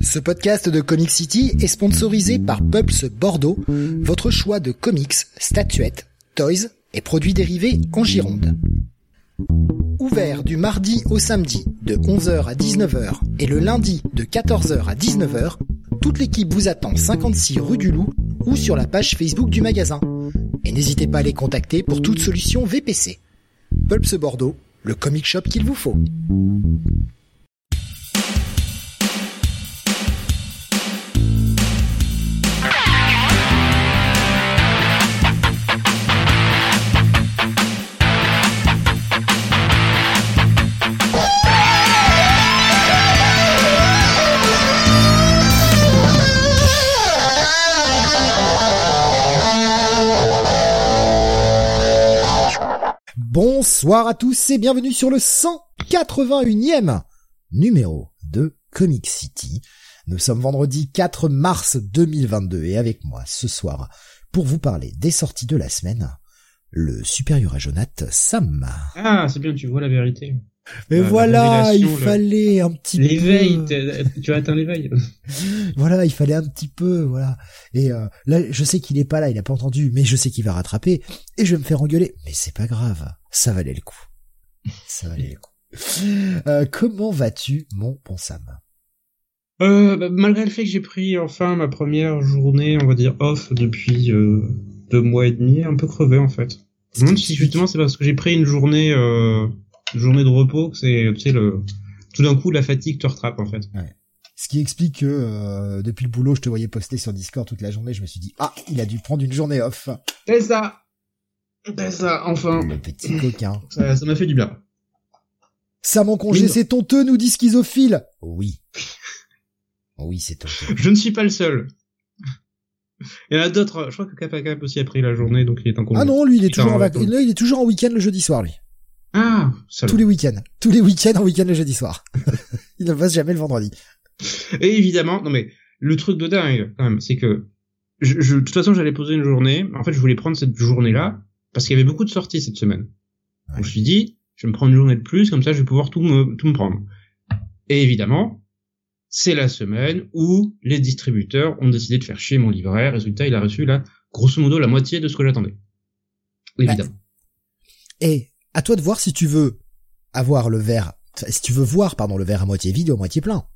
Ce podcast de Comic City est sponsorisé par Pulps Bordeaux, votre choix de comics, statuettes, toys et produits dérivés en Gironde. Ouvert du mardi au samedi de 11h à 19h et le lundi de 14h à 19h, toute l'équipe vous attend 56 rue du Loup ou sur la page Facebook du magasin. Et n'hésitez pas à les contacter pour toute solution VPC. Pulps Bordeaux, le comic shop qu'il vous faut. Bonsoir à tous et bienvenue sur le 181e numéro de Comic City. Nous sommes vendredi 4 mars 2022 et avec moi ce soir pour vous parler des sorties de la semaine, le supérieur à Jonath Sam. Ah, c'est bien, tu vois la vérité. Mais Euh, la voilà, il le- fallait un petit L'éveil, peu. t'as- tu as atteint l'éveil. Voilà, il fallait un petit peu, voilà. Et euh, là, je sais qu'il est pas là, il a pas entendu, mais je sais qu'il va rattraper et je vais me faire engueuler. Mais c'est pas grave, ça valait le coup. Ça valait le coup. Euh, comment vas-tu, mon bon Sam? Euh, bah, malgré le fait que j'ai pris enfin ma première journée, on va dire off depuis euh, deux mois et demi, un peu crevé en fait. Je me demande si justement c'est parce que j'ai pris une journée, euh, journée de repos que c'est, tu sais, le, tout d'un coup la fatigue te rattrape en fait. Ce qui explique que euh, depuis le boulot, je te voyais poster sur Discord toute la journée. Je me suis dit ah, il a dû prendre une journée off. C'est ça, c'est ça, enfin, Le petit coquin. ça ça m'a fait du bien. Sam en congé, c'est tonteux, nous dit schizophile. Oui. Oui, c'est tonteux. Je ne suis pas le seul. Il y en a d'autres, je crois que Kappa Cap aussi a pris la journée, donc il est en congé. Ah non, lui, il est toujours en il est toujours en week-end le jeudi soir, lui. Ah. Tous les week-ends. Tous les week-ends en week-end le jeudi soir. il ne passe jamais le vendredi. Et évidemment, non mais le truc de dingue quand même, c'est que je, je- de toute façon j'allais poser une journée. En fait, je voulais prendre cette journée-là parce qu'il y avait beaucoup de sorties cette semaine. Ouais. Donc je me suis dit, je vais me prendre une journée de plus, comme ça je vais pouvoir tout me tout me prendre. Et évidemment, c'est la semaine où les distributeurs ont décidé de faire chier mon livret. Résultat, il a reçu là, grosso modo, la moitié de ce que j'attendais. Évidemment. Et à toi de voir si tu veux avoir le verre, si tu veux voir, pardon, le verre à moitié vide ou à moitié plein.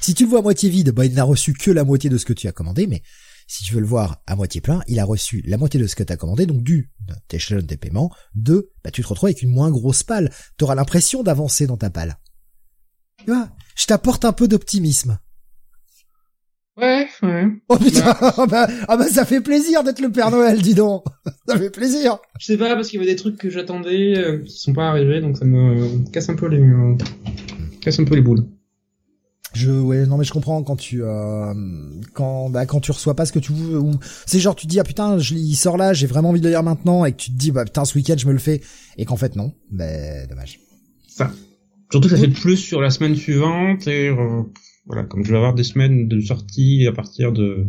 Si tu le vois à moitié vide, bah, il n'a reçu que la moitié de ce que tu as commandé, mais si tu veux le voir à moitié plein, il a reçu la moitié de ce que tu as commandé, donc du, t'échelonnes tes paiements, deux, bah, tu te retrouves avec une moins grosse palle. T'auras l'impression d'avancer dans ta palle. Tu vois, je t'apporte un peu d'optimisme. Ouais, ouais. Oh putain, ah bah, ah bah ça fait plaisir d'être le Père Noël, dis donc. Ça fait plaisir. Je sais pas parce qu'il y avait des trucs que j'attendais euh, qui sont pas arrivés, donc ça me casse un peu les euh, casse un peu les boules. Je ouais non mais je comprends quand tu euh, quand bah quand tu reçois pas ce que tu veux ou c'est genre tu te dis ah putain je, il sort là j'ai vraiment envie de le lire maintenant et que tu te dis bah putain ce week-end je me le fais et qu'en fait non ben dommage Ça. Surtout que ça fait plus sur la semaine suivante et euh, voilà, comme je vais avoir des semaines de sortie à partir de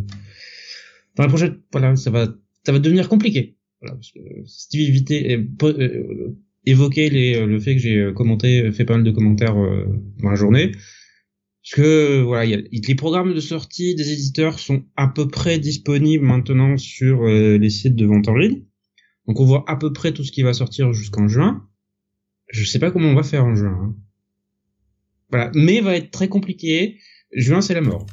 dans la prochaine, voilà, ça va ça va devenir compliqué. Voilà, parce que Steve évitait euh, euh, évoquait les, euh, le fait que j'ai commenté, fait pas mal de commentaires dans la journée. Parce que voilà, il y a, les programmes de sortie des éditeurs sont à peu près disponibles maintenant sur les sites de vente en ligne. Donc on voit à peu près tout ce qui va sortir jusqu'en juin. Je sais pas comment on va faire en juin. hein. Voilà, mais va être très compliqué. Juin c'est la mort.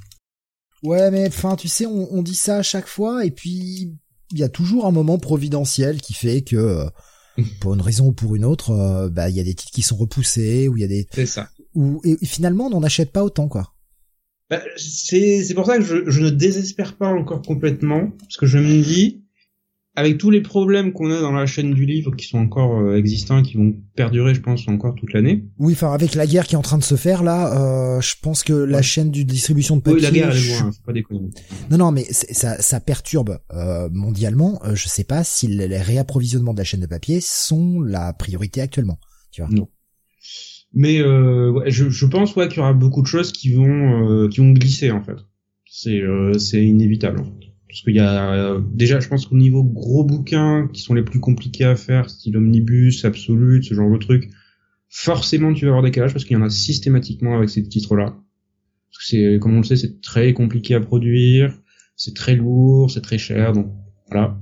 ouais mais enfin tu sais on, on dit ça à chaque fois et puis il y a toujours un moment providentiel qui fait que euh, pour une raison ou pour une autre euh, bah il y a des titres qui sont repoussés ou il y a des C'est ça. ou et, et finalement on n'en achète pas autant quoi Bah, c'est c'est pour ça que je, je ne désespère pas encore complètement parce que je me dis avec tous les problèmes qu'on a dans la chaîne du livre qui sont encore euh, existants et qui vont perdurer je pense encore toute l'année. oui enfin avec la guerre qui est en train de se faire là euh, je pense que la Ouais. chaîne de distribution de papier Oui, la guerre elle est je- loin, hein, faut pas déconner. Non, non, mais ça, ça perturbe euh, mondialement. Euh, je sais pas si les réapprovisionnements de la chaîne de papier sont la priorité actuellement. Mais euh, ouais, je, je pense ouais qu'il y aura beaucoup de choses qui vont euh, qui vont glisser en fait. C'est euh, c'est inévitable. en fait. Parce qu'il y a euh, déjà, je pense qu'au niveau gros bouquins qui sont les plus compliqués à faire, style omnibus, absolute, ce genre de trucs, forcément tu vas avoir des décalage parce qu'il y en a systématiquement avec ces titres-là. C'est, comme on le sait, c'est très compliqué à produire, c'est très lourd, c'est très cher, donc voilà.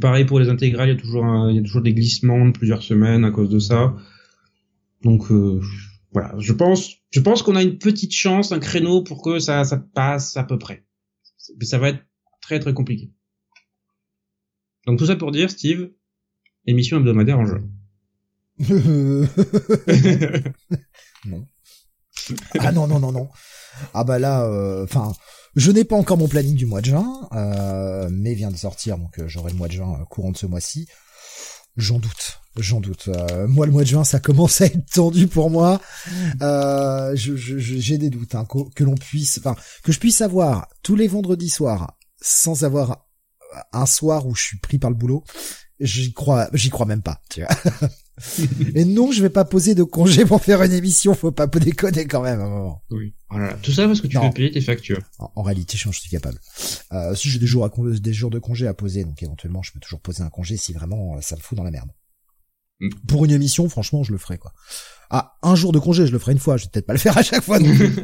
Pareil pour les intégrales, il y a toujours il y a toujours des glissements de plusieurs semaines à cause de ça. Donc euh, voilà, je pense, je pense qu'on a une petite chance, un créneau pour que ça, ça passe à peu près. Mais ça va être très très compliqué. Donc tout ça pour dire, Steve, émission hebdomadaire en jeu. non. Ah non non non non. Ah bah là, euh, enfin, je n'ai pas encore mon planning du mois de juin, euh, mais vient de sortir, donc euh, j'aurai le mois de juin courant de ce mois-ci. J'en doute, j'en doute. moi, le mois de juin, ça commence à être tendu pour moi. J'ai des doutes hein, que, l'on puisse, que je puisse avoir tous les vendredis soirs sans avoir un soir où je suis pris par le boulot. J'y crois, j'y crois même pas. Tu vois Et non, je vais pas poser de congé pour faire une émission, faut pas déconner quand même à un moment. Oui. Voilà. Tout ça parce que tu veux payer tes factures. En, réalité, je suis capable. Euh, si j'ai des jours à, des jours de congé à poser, donc éventuellement, je peux toujours poser un congé si vraiment euh, ça me fout dans la merde. Mm. Pour une émission, franchement, je le ferai quoi. Ah, un jour de congé, je le ferai une fois. Je vais peut-être pas le faire à chaque fois non plus.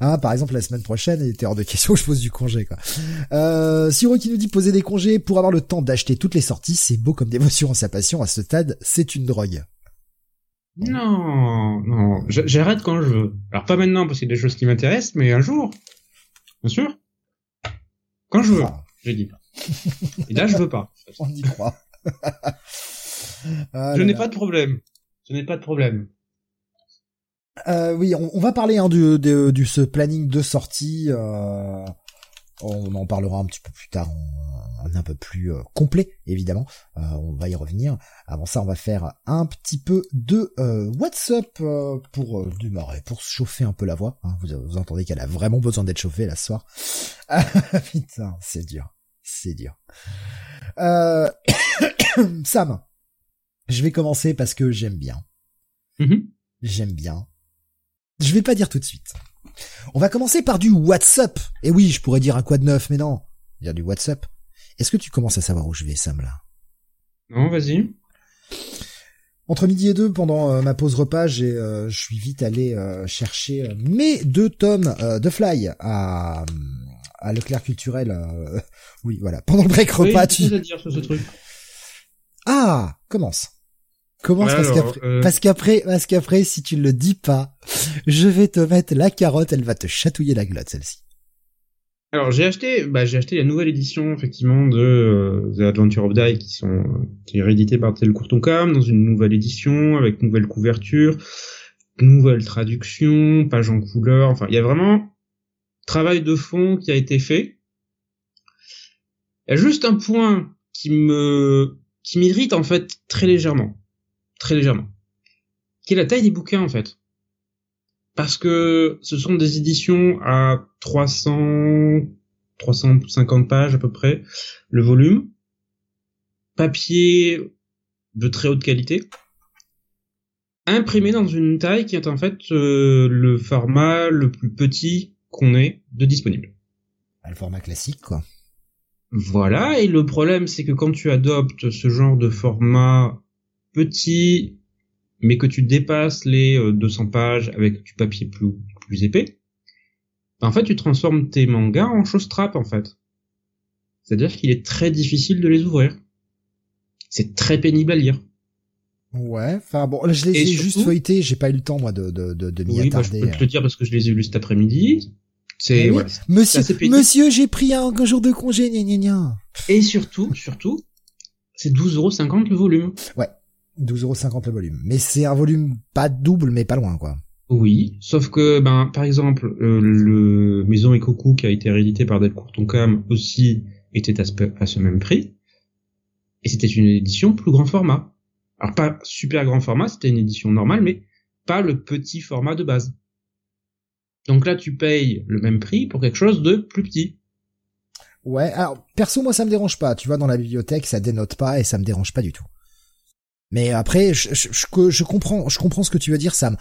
ah, par exemple, la semaine prochaine, il était hors de question que je pose du congé, quoi. Euh, Siro qui nous dit poser des congés pour avoir le temps d'acheter toutes les sorties, c'est beau comme dévotion à sa passion. À ce stade, c'est une drogue. Non, non, j'arrête quand je veux. Alors pas maintenant parce qu'il y a des choses qui m'intéressent, mais un jour, bien sûr. Quand je veux, j'ai dit. Et là, je veux pas. On y croit. Ah je n'ai pas de problème. Je n'ai pas de problème. Euh, oui, on, va parler hein, du, du, ce planning de sortie. Euh, on en parlera un petit peu plus tard, en, un peu plus euh, complet, évidemment. Euh, on va y revenir. Avant ça, on va faire un petit peu de WhatsApp pour démarrer, pour chauffer un peu la voix. Hein. Vous, vous, entendez qu'elle a vraiment besoin d'être chauffée là ce soir. putain, c'est dur, c'est dur. Sam, je vais commencer parce que j'aime bien. Mm-hmm. J'aime bien. Je vais pas dire tout de suite. On va commencer par du WhatsApp. Et oui, je pourrais dire un quoi de neuf, mais non. Dire du WhatsApp. Est-ce que tu commences à savoir où je vais, Sam, là? Non, vas-y. Entre midi et deux, pendant euh, ma pause repas, j'ai, euh, je suis vite allé euh, chercher mes deux tomes de Fly à, à Leclerc Culturel. oui, voilà. Pendant le break repas, tu... Dire sur ce truc. Ah, commence. Commence parce qu'après, euh, parce qu'après, parce qu'après, si tu le dis pas, je vais te mettre la carotte, elle va te chatouiller la glotte, celle-ci. Alors j'ai acheté, bah j'ai acheté la nouvelle édition effectivement de euh, The Adventure of Die qui sont qui est réédité par Telcourtoncam dans une nouvelle édition avec nouvelle couverture, nouvelle traduction, page en couleur, enfin il y a vraiment travail de fond qui a été fait. Il y a juste un point qui me qui m'irrite en fait très légèrement très légèrement, qui est la taille des bouquins en fait? Parce que ce sont des éditions à 300, 350 pages à peu près, le volume, papier de très haute qualité, imprimé dans une taille qui est en fait euh, le format le plus petit qu'on ait de disponible. Le format classique quoi. Voilà, et le problème c'est que quand tu adoptes ce genre de format petit, mais que tu dépasses les 200 euh, pages avec du papier plus, plus épais, en fait, tu transformes tes mangas en choses trap en fait. C'est-à-dire qu'il est très difficile de les ouvrir. C'est très pénible à lire. Ouais, enfin bon, je les ai juste feuilletés, j'ai pas eu le temps moi de de de, de m'y oui, attarder. Bah, je peux te le dire parce que je les ai lus cet après-midi. C'est eh monsieur, monsieur, j'ai pris un, jour de congé, gna gna gna. Et surtout, surtout, c'est 12,50€ le volume. Ouais. 12,50€ le volume. Mais c'est un volume pas double, mais pas loin, quoi. Oui, sauf que, ben, par exemple, euh, le Maison et Coucou qui a été réédité par Delcourt Tonkam aussi était à ce, même prix. Et c'était une édition plus grand format. Alors pas super grand format, c'était une édition normale, mais pas le petit format de base. Donc là, tu payes le même prix pour quelque chose de plus petit. Ouais, alors perso, moi ça me dérange pas. Tu vois, dans la bibliothèque, ça dénote pas et ça me dérange pas du tout. Mais après, je, je, je, comprends, je comprends ce que tu veux dire, Sam.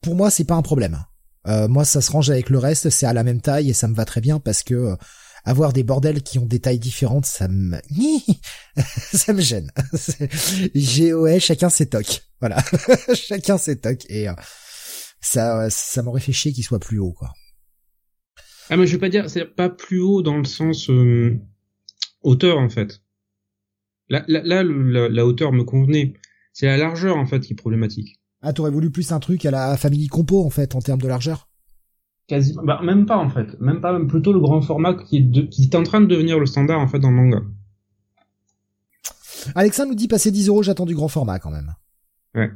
Pour moi, c'est pas un problème. Euh, moi, ça se range avec le reste, c'est à la même taille et ça me va très bien parce que avoir des bordels qui ont des tailles différentes, ça me, ça me gêne. J'ai, chacun ses tocs. Voilà. chacun ses tocs. Et, euh, ça, ça m'aurait fait chier qu'il soit plus haut, quoi. Ah, mais je vais pas dire, c'est pas plus haut dans le sens, euh, hauteur, en fait. Là, là, là la, hauteur me convenait. C'est la largeur, en fait, qui est problématique. Ah, t'aurais voulu plus un truc à la Family Compo, en fait, en termes de largeur? Quasiment. Bah, même pas en fait. Même pas, même plutôt le grand format qui est, qui est en train de devenir le standard en fait dans le manga. Alexa nous dit passer 10 euros, j'attends du grand format quand même. Ouais.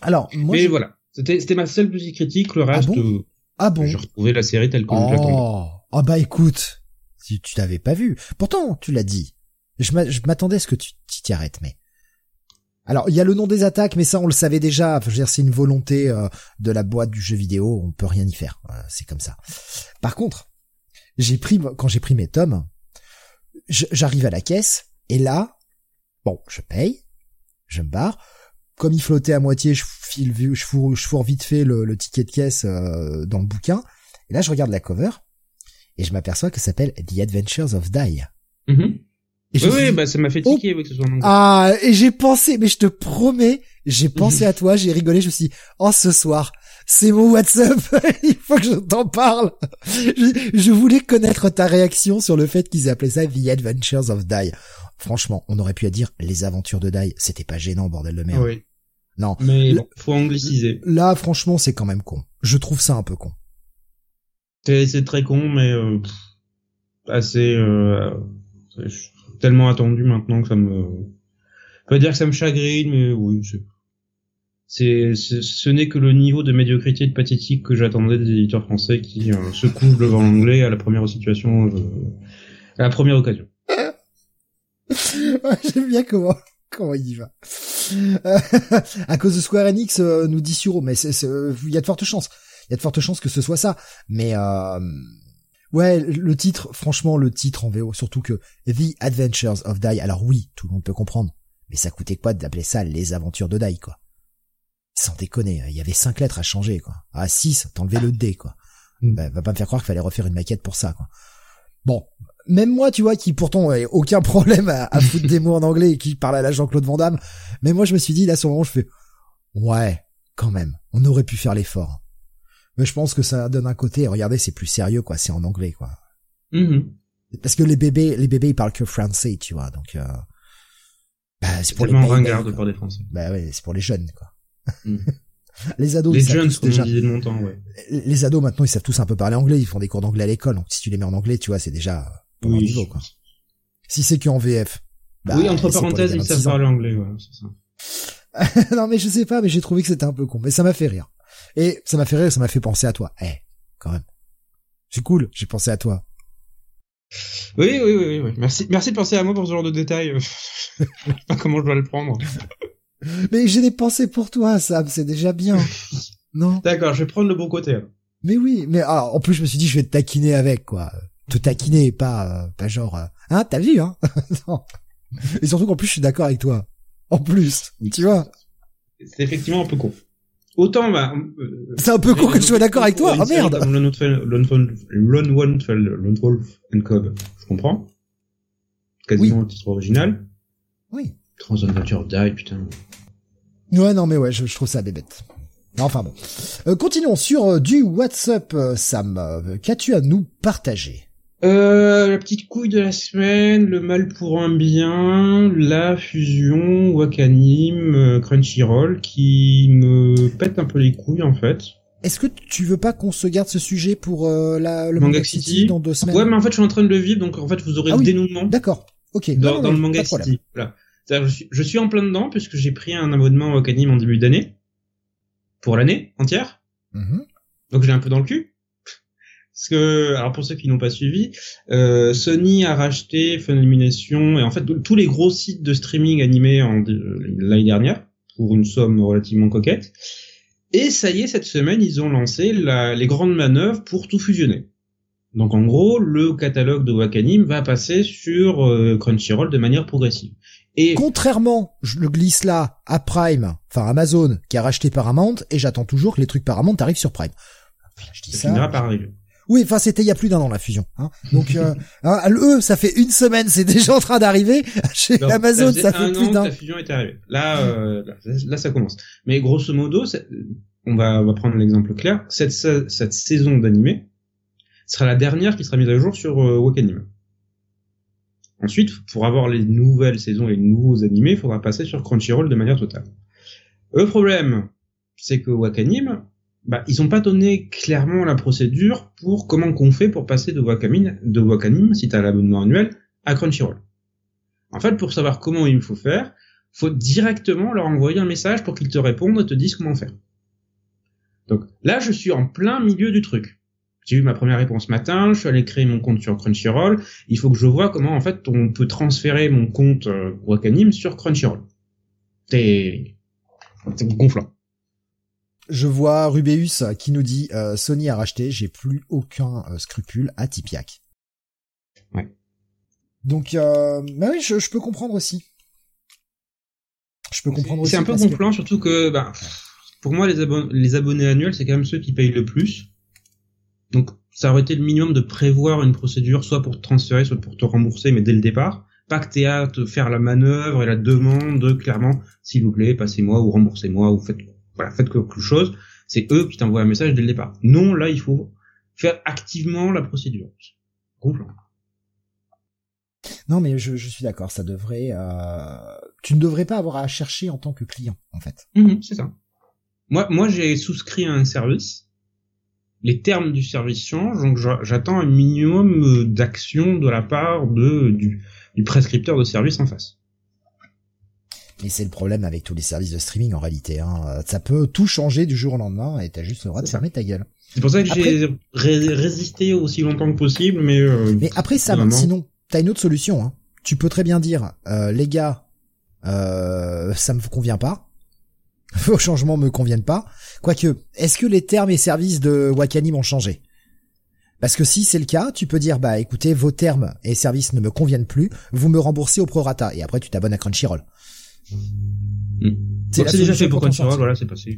Alors, moi. Mais voilà. C'était, c'était ma seule petite critique, le reste. Ah bon? Euh, ah bon? J'ai retrouvé la série telle que oh. je Ah bah écoute. Si tu t'avais pas vu. Pourtant, tu l'as dit. Je m'attendais à ce que tu t'y arrêtes, mais. Alors, il y a le nom des attaques, mais ça, on le savait déjà. je veux dire, c'est une volonté euh, de la boîte du jeu vidéo. On peut rien y faire. c'est comme ça. Par contre, j'ai pris, quand j'ai pris mes tomes, j'arrive à la caisse, et là, bon, je paye, je me barre. Comme il flottait à moitié, je file, je fourre, je vite fait le, ticket de caisse euh, dans le bouquin. Et là, je regarde la cover, et je m'aperçois que ça s'appelle The Adventures of Die. Oui, oui, bah ça m'a fait tiquer oh, que ce soit en anglais. Ah, et j'ai pensé, mais je te promets, j'ai pensé à toi, j'ai rigolé, je me suis dit, oh ce soir, c'est mon WhatsApp, il faut que je t'en parle. Je, voulais connaître ta réaction sur le fait qu'ils appelaient ça The Adventures of Die. Franchement, on aurait pu à dire les aventures de Die, c'était pas gênant, bordel de merde. Oui. Non. Mais faut angliciser. Là, franchement, c'est quand même con. Je trouve ça un peu con. C'est très con, mais euh, assez. Euh, tellement attendu maintenant que ça me pas dire que ça me chagrine mais oui c'est ce n'est que le niveau de médiocrité et de pathétique que j'attendais des éditeurs français qui euh, se couchent devant l'anglais à la première situation euh, à la première occasion. J'aime bien comment comment il y va. À cause de Square Enix euh, nous dit Suro mais il y a de fortes chances. Il y a de fortes chances que ce soit ça. Mais Ouais, le titre, franchement, le titre en VO, surtout que The Adventures of Dai, alors oui, tout le monde peut comprendre, mais ça coûtait quoi d'appeler ça les aventures de Dai, quoi? Sans déconner, il y avait cinq lettres à changer, quoi. À six, t'enlevais le D, quoi. Mm. Bah, va pas me faire croire qu'il fallait refaire une maquette pour ça, quoi. Bon, même moi, tu vois, qui pourtant n'ai aucun problème à, foutre des mots en anglais et qui parle à la Jean-Claude Van Damme, mais moi je me suis dit, là, sur le moment, je fais, ouais, quand même, on aurait pu faire l'effort. Mais je pense que ça donne un côté, regardez, c'est plus sérieux, quoi, c'est en anglais, quoi. Mm-hmm. Parce que les bébés, les bébés, ils parlent que français, tu vois, donc, euh, bah, c'est pour les ringard de parler français. Bah ouais, c'est pour les jeunes, quoi. Mm. les ados, les jeunes, déjà. De mon temps, ouais. Les ados, maintenant, ils savent tous un peu parler anglais, ils font des cours d'anglais à l'école, donc si tu les mets en anglais, tu vois, c'est déjà pour oui. niveau, quoi. Si c'est qu'en VF. Bah, oui, entre parenthèses, ils savent parler anglais, ouais, c'est ça. non, mais je sais pas, mais j'ai trouvé que c'était un peu con, mais ça m'a fait rire. Et ça m'a fait rire, ça m'a fait penser à toi. Eh, quand même. C'est cool, j'ai pensé à toi. Oui, oui, oui, oui, Merci, merci de penser à moi pour ce genre de détails. je sais pas comment je dois le prendre. Mais j'ai des pensées pour toi, Sam, c'est déjà bien. Non? D'accord, je vais prendre le bon côté. Mais oui, mais alors, ah, en plus je me suis dit je vais te taquiner avec, quoi. Te taquiner, pas, euh, pas genre, euh, hein, t'as vu, hein? non. Et surtout qu'en plus je suis d'accord avec toi. En plus, tu vois. C'est effectivement un peu con. Autant, bah, euh, c'est un peu con que je sois d'accord avec toi. Ah merde. Lone Wolf and Cobb, je comprends. Quasiment le titre original. Oui. Transadventure Die, putain. Ouais, non, mais ouais, je, trouve ça bébête. Enfin bon. Euh, continuons sur euh, du WhatsApp, Sam. Qu'as-tu à nous partager? Euh, la petite couille de la semaine, le mal pour un bien, la fusion Wakanim euh, Crunchyroll qui me pète un peu les couilles en fait. Est-ce que tu veux pas qu'on se garde ce sujet pour euh, la, le Manga, City, dans deux semaines? Ouais, mais en fait je suis en train de le vivre, donc en fait vous aurez ah le dénouement. D'accord. Ok. Dans, le Manga City. Voilà. Je suis, je suis en plein dedans puisque j'ai pris un abonnement Wakanim en début d'année pour l'année entière. Mm Donc j'ai un peu dans le cul. Parce que, alors pour ceux qui n'ont pas suivi, euh, Sony a racheté Funimation et en fait tous les gros sites de streaming animés l'année dernière pour une somme relativement coquette. Et ça y est, cette semaine, ils ont lancé la, les grandes manœuvres pour tout fusionner. Donc en gros, le catalogue de Wakanim va passer sur euh, Crunchyroll de manière progressive. Et contrairement, je le glisse là à Prime, enfin Amazon qui a racheté Paramount et j'attends toujours que les trucs Paramount arrivent sur Prime. Je dis ça. ça finira par arriver. Oui, enfin c'était il y a plus d'un an la fusion. Hein. Donc euh, hein, eux, ça fait une semaine, c'est déjà en train d'arriver. Chez Amazon, ça, fait plus d'un. La fusion est arrivée. Là, euh, là, ça commence. Mais grosso modo, on va, on va prendre l'exemple clair. Cette, cette saison d'animé sera la dernière qui sera mise à jour sur euh, Wakanim. Ensuite, pour avoir les nouvelles saisons et les nouveaux animés, il faudra passer sur Crunchyroll de manière totale. Le problème, c'est que Wakanim, bah, ils ont pas donné clairement la procédure pour comment qu'on fait pour passer de Wakanim, de si t'as l'abonnement annuel, à Crunchyroll. En fait, pour savoir comment il faut faire, faut directement leur envoyer un message pour qu'ils te répondent et te disent comment faire. Donc là, je suis en plein milieu du truc. J'ai eu ma première réponse matin, je suis allé créer mon compte sur Crunchyroll. Il faut que je vois comment en fait on peut transférer mon compte euh, Wakanim sur Crunchyroll. C'est gonflant. Je vois Rubéus qui nous dit euh, Sony a racheté, j'ai plus aucun euh, scrupule à Tipiak. Ouais. Donc, euh, bah oui, je, peux comprendre aussi. Je peux comprendre aussi. C'est un peu gonflant, surtout que, bah, pour moi, les, les abonnés annuels, c'est quand même ceux qui payent le plus. Donc, ça aurait été le minimum de prévoir une procédure, soit pour te transférer, soit pour te rembourser, mais dès le départ. Pas que t'aies à te faire la manœuvre et la demande, clairement, s'il vous plaît, passez-moi ou remboursez-moi ou faites voilà, faites quelque chose, c'est eux qui t'envoient un message dès le départ. Non, là, il faut faire activement la procédure. Non, mais je, suis d'accord, ça devrait. Euh... Tu ne devrais pas avoir à chercher en tant que client, en fait. Mhm, c'est ça. Moi, moi, j'ai souscrit à un service. Les termes du service changent, donc j'attends un minimum d'action de la part de du, du prescripteur de service en face. Et c'est le problème avec tous les services de streaming en réalité. Hein. Ça peut tout changer du jour au lendemain et t'as juste le droit de fermer ta gueule. C'est pour ça que j'ai résisté aussi longtemps que possible, mais. Euh, mais après ça, sinon, t'as une autre solution. Hein. Tu peux très bien dire, euh, les gars, euh, ça me convient pas. Vos changements me conviennent pas. Quoique, est-ce que les termes et services de Wakanim ont changé? Parce que si c'est le cas, tu peux dire bah écoutez, vos termes et services ne me conviennent plus, vous me remboursez au prorata et après tu t'abonnes à Crunchyroll. Hmm. C'est déjà fait pour Crunchyroll, voilà, c'est passé.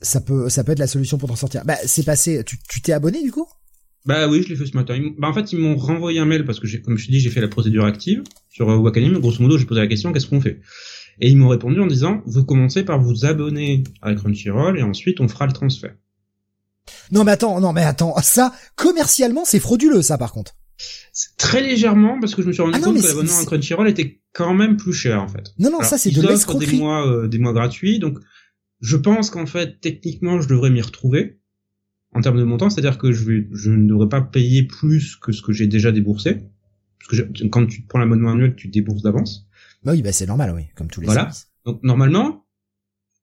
Ça peut, ça peut être la solution pour t'en sortir. Bah, c'est passé. Tu, t'es abonné du coup? Bah oui, je l'ai fait ce matin. Bah en fait, ils m'ont renvoyé un mail parce que comme je te dis, j'ai fait la procédure active sur euh, Wakanim. Grosso modo, j'ai posé la question, qu'est-ce qu'on fait? Et ils m'ont répondu en disant, vous commencez par vous abonner à Crunchyroll et ensuite on fera le transfert. Non mais attends, non mais attends, ça commercialement c'est frauduleux ça par contre. Très légèrement parce que je me suis rendu ah compte que l'abonnement à Crunchyroll était quand même plus cher en fait. Non non, ça c'est de l'escroquerie. Des mois euh, des mois gratuits donc je pense qu'en fait techniquement je devrais m'y retrouver en termes de montant, c'est-à-dire que je vais je ne devrais pas payer plus que ce que j'ai déjà déboursé parce que quand tu prends l'abonnement annuel, tu débourses d'avance. Bah oui, bah c'est normal oui, comme tous les Voilà. Donc normalement,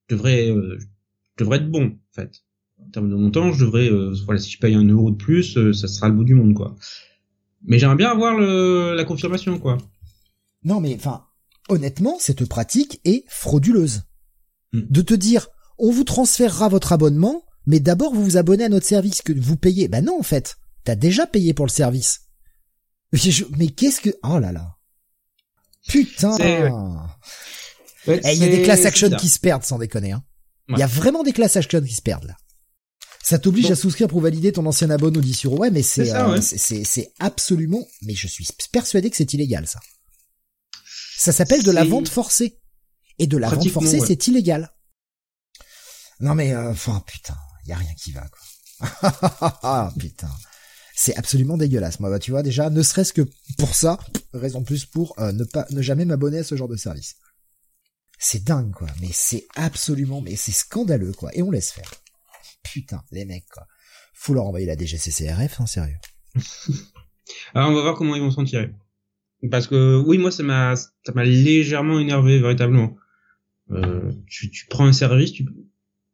je devrais euh, je devrais être bon en fait. En termes de montant, je devrais euh, voilà, si je paye un euro de plus, ça sera le bout du monde quoi. Mais j'aimerais bien avoir le, la confirmation, quoi. Non, mais enfin, honnêtement, cette pratique est frauduleuse. Hmm. De te dire, on vous transférera votre abonnement, mais d'abord vous vous abonnez à notre service que vous payez. Bah non, en fait, t'as déjà payé pour le service. Mais qu'est-ce que... Oh là là. Putain. Eh, il y a des class action qui se perdent, sans déconner. Hein. Il y a vraiment des class action qui se perdent là. Ça t'oblige à souscrire pour valider ton ancien abonnement 10 euros. Ouais, mais euh, c'est c'est absolument. Mais je suis persuadé que c'est illégal ça. Ça s'appelle de la vente forcée. Et de la vente forcée, c'est illégal. Non mais euh, enfin putain, y a rien qui va quoi. putain. C'est absolument dégueulasse. Moi, bah, tu vois déjà, ne serait-ce que pour ça, raison plus pour euh, ne pas ne jamais m'abonner à ce genre de service. C'est dingue quoi, mais c'est absolument mais c'est scandaleux quoi et on laisse faire. Putain, les mecs, quoi. Faut leur envoyer la DGCCRF, en hein, sérieux. Alors, on va voir comment ils vont s'en tirer. Parce que, oui, moi, ça m'a, ça m'a légèrement énervé, véritablement. Euh, tu, tu prends un service, tu,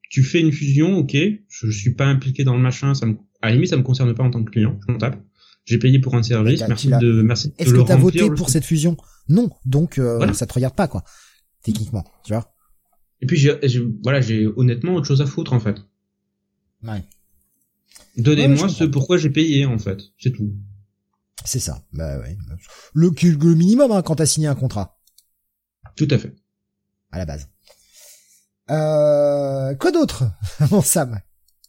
tu fais une fusion, ok, je, suis pas impliqué dans le machin, ça me, à la limite, ça me concerne pas en tant que client, je m'en tape. J'ai payé pour un service, merci de, merci Est-ce que t'as voté pour cette fusion? Non, donc, euh, ça te regarde pas, quoi. Techniquement, tu vois. Et puis, j'ai, voilà, j'ai honnêtement autre chose à foutre, en fait. Ouais. Donnez-moi ce pourquoi j'ai payé en fait, c'est tout. C'est ça. Bah ouais. Le, le minimum hein, quand t'as signé un contrat. Tout à fait. À la base. Euh, quoi d'autre, mon Sam?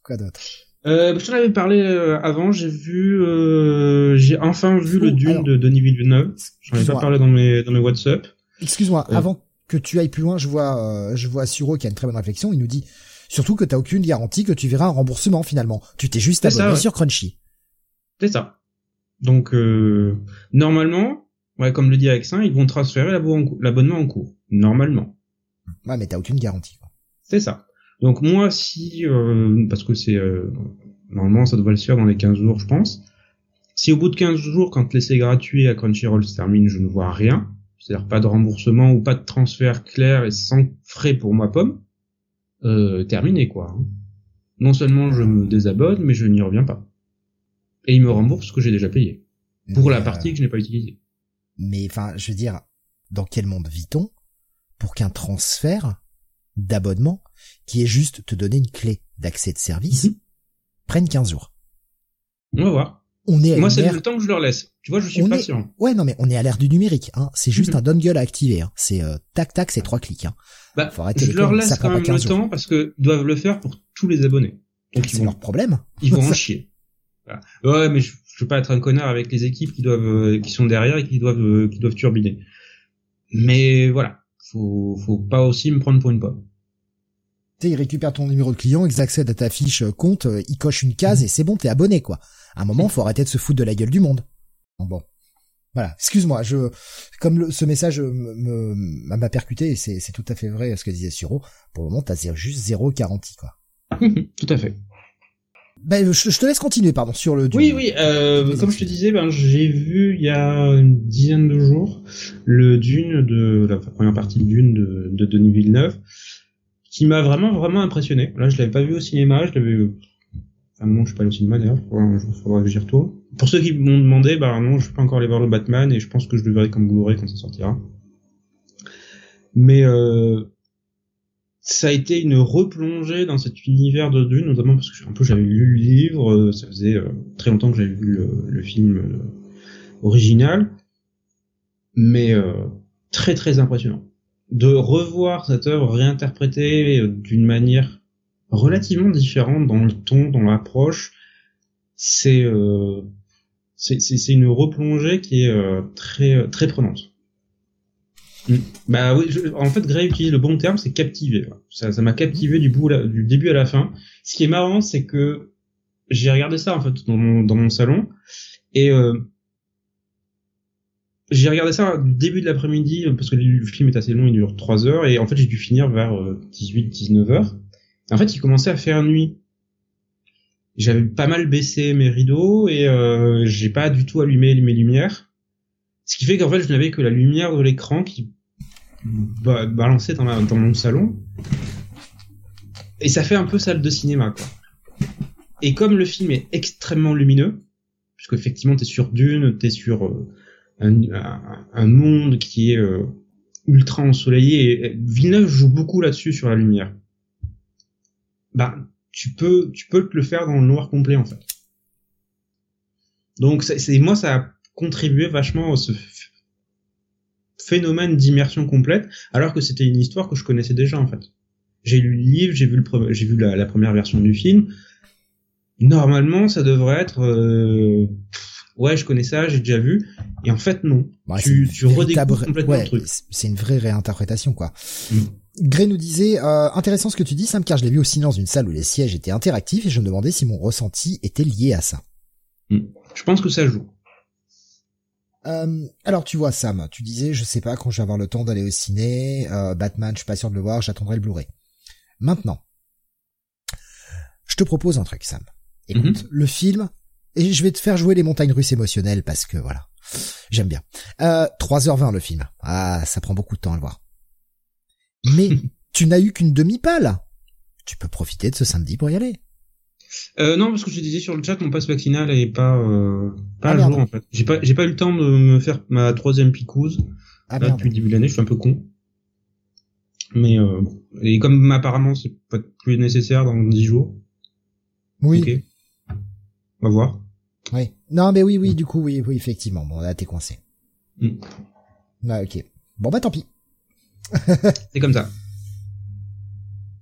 Quoi d'autre? Euh, Je t'en avais parlé euh, avant, j'ai vu, euh, j'ai enfin vu le Dune de Denis Villeneuve. J'en avais pas parlé dans mes, dans mes WhatsApp. Excuse-moi, avant que tu ailles plus loin, je vois, je vois Suro qui a une très bonne réflexion, il nous dit, surtout que t'as aucune garantie que tu verras un remboursement finalement. Tu t'es juste abonné sur Crunchy. C'est ça. Donc, normalement, ouais, comme le dit Alexin, ils vont transférer l'abonnement en cours. Normalement. Ouais, mais t'as aucune garantie. C'est ça. Donc moi, si, euh, parce que c'est euh, normalement ça devrait le faire dans les 15 jours, je pense. Si au bout de 15 jours, quand l'essai gratuit à Crunchyroll se termine, je ne vois rien, c'est-à-dire pas de remboursement ou pas de transfert clair et sans frais pour moi pomme, euh, terminé quoi. Hein. Non seulement je me désabonne, mais je n'y reviens pas. Et il me rembourse ce que j'ai déjà payé pour la partie que je n'ai pas utilisée. Mais enfin, je veux dire, dans quel monde vit-on pour qu'un transfert d'abonnement, qui est juste te donner une clé d'accès de service, mhm. prenne 15 jours? On va voir. On est Moi, c'est le temps que je leur laisse. Tu vois, je suis patient. Ouais, non, mais on est à l'ère du numérique. Hein. C'est juste mhm. un dongle à activer. Hein. C'est euh, tac tac, c'est trois clics. Hein. Bah, je leur laisse quand même le temps parce que doivent le faire pour tous les abonnés. Donc c'est leur problème. Ils vont en chier. Ouais, mais je, je veux pas être un connard avec les équipes qui doivent, euh, qui sont derrière et qui doivent, euh, qui doivent turbiner. Mais voilà, faut, faut pas aussi me prendre pour une pomme. Tu il récupère ton numéro de client, ils accèdent à ta fiche euh, compte, euh, il coche une case et c'est bon, t'es abonné, quoi. À un moment, faut arrêter de se foutre de la gueule du monde. Bon. Voilà. Excuse-moi, je, comme ce message me, m'a percuté et c'est, tout à fait vrai ce que disait Suro. Pour le moment, t'as juste zéro garantie, quoi. tout à fait. Ben, je, te laisse continuer, pardon, sur le. Oui, oui. Euh, comme je te disais, ben j'ai vu il y a une dizaine de jours le Dune de la première partie de Dune de, de Denis Villeneuve, qui m'a vraiment vraiment impressionné. Là, je l'avais pas vu au cinéma, je l'avais. Enfin non, je suis pas allé au cinéma d'ailleurs. Il faudra que j'y retourne. Pour ceux qui m'ont demandé, bah non, je suis pas encore allé voir le Batman et je pense que je le verrai comme Blu-ray quand ça sortira. Mais euh, ça a été une replongée dans cet univers de Dune, notamment parce que j'avais lu le livre, euh, ça faisait euh, très longtemps que j'avais vu le, film euh, original, mais très très impressionnant. De revoir cette œuvre réinterprétée d'une manière relativement différente dans le ton, dans l'approche, c'est c'est une replongée qui est très très prenante. Mm. Bah oui, en fait, Gray utilise le bon terme, c'est captiver. Ça, ça m'a captivé du, bout, du début à la fin. Ce qui est marrant, c'est que j'ai regardé ça en fait dans mon, dans mon salon et euh, j'ai regardé ça début de l'après-midi parce que le film est assez long, il dure 3 heures et en fait j'ai dû finir vers 18-19 euh, heures. en fait, il commençait à faire nuit. J'avais pas mal baissé mes rideaux et euh, j'ai pas du tout allumé mes lumières. Ce qui fait qu'en fait, je n'avais que la lumière de l'écran qui balançait dans, dans mon salon. Et ça fait un peu salle de cinéma, quoi. Et comme le film est extrêmement lumineux, puisque effectivement t'es sur Dune, t'es sur euh, un, monde qui est euh, ultra ensoleillé, et Villeneuve joue beaucoup là-dessus sur la lumière. Bah, tu peux, tu peux te le faire dans le noir complet en fait. Donc c'est moi ça a contribué vachement à ce phénomène d'immersion complète, alors que c'était une histoire que je connaissais déjà en fait. J'ai lu le livre, j'ai vu le j'ai vu la, première version du film. Normalement, ça devrait être euh, ouais, je connais ça, j'ai déjà vu. Et en fait, non. tu, tu redécouvres complètement le truc. C'est une vraie réinterprétation, quoi. Mm. Gray nous disait euh, intéressant ce que tu dis, Sam, car je l'ai vu aussi dans une salle où les sièges étaient interactifs et je me demandais si mon ressenti était lié à ça. Mm. Je pense que ça joue. Euh, alors tu vois Sam, tu disais je sais pas quand je vais avoir le temps d'aller au ciné, euh, Batman je suis pas sûr de le voir, j'attendrai le Blu-ray. Maintenant, je te propose un truc Sam. Écoute, mhm. le film, et je vais te faire jouer les montagnes russes émotionnelles parce que voilà, j'aime bien. Euh, 3h20 le film, ah ça prend beaucoup de temps à le voir. Mais tu n'as eu qu'une demi-pale. Tu peux profiter de ce samedi pour y aller. Euh, non, parce que je disais sur le chat, mon passe vaccinal est pas euh, pas ah, à jour en fait. J'ai pas j'ai pas eu le temps de me faire ma troisième picouse ah, là, depuis le début de l'année. Je suis un peu con. Mais euh, et comme apparemment c'est pas plus nécessaire dans dix jours. Oui. Ok. On va voir. Oui. Non, mais oui, oui, du coup, oui, oui, effectivement. Bon, là, t'es coincé. Mm. Ah, ok. Bon, bah, tant pis. c'est comme ça.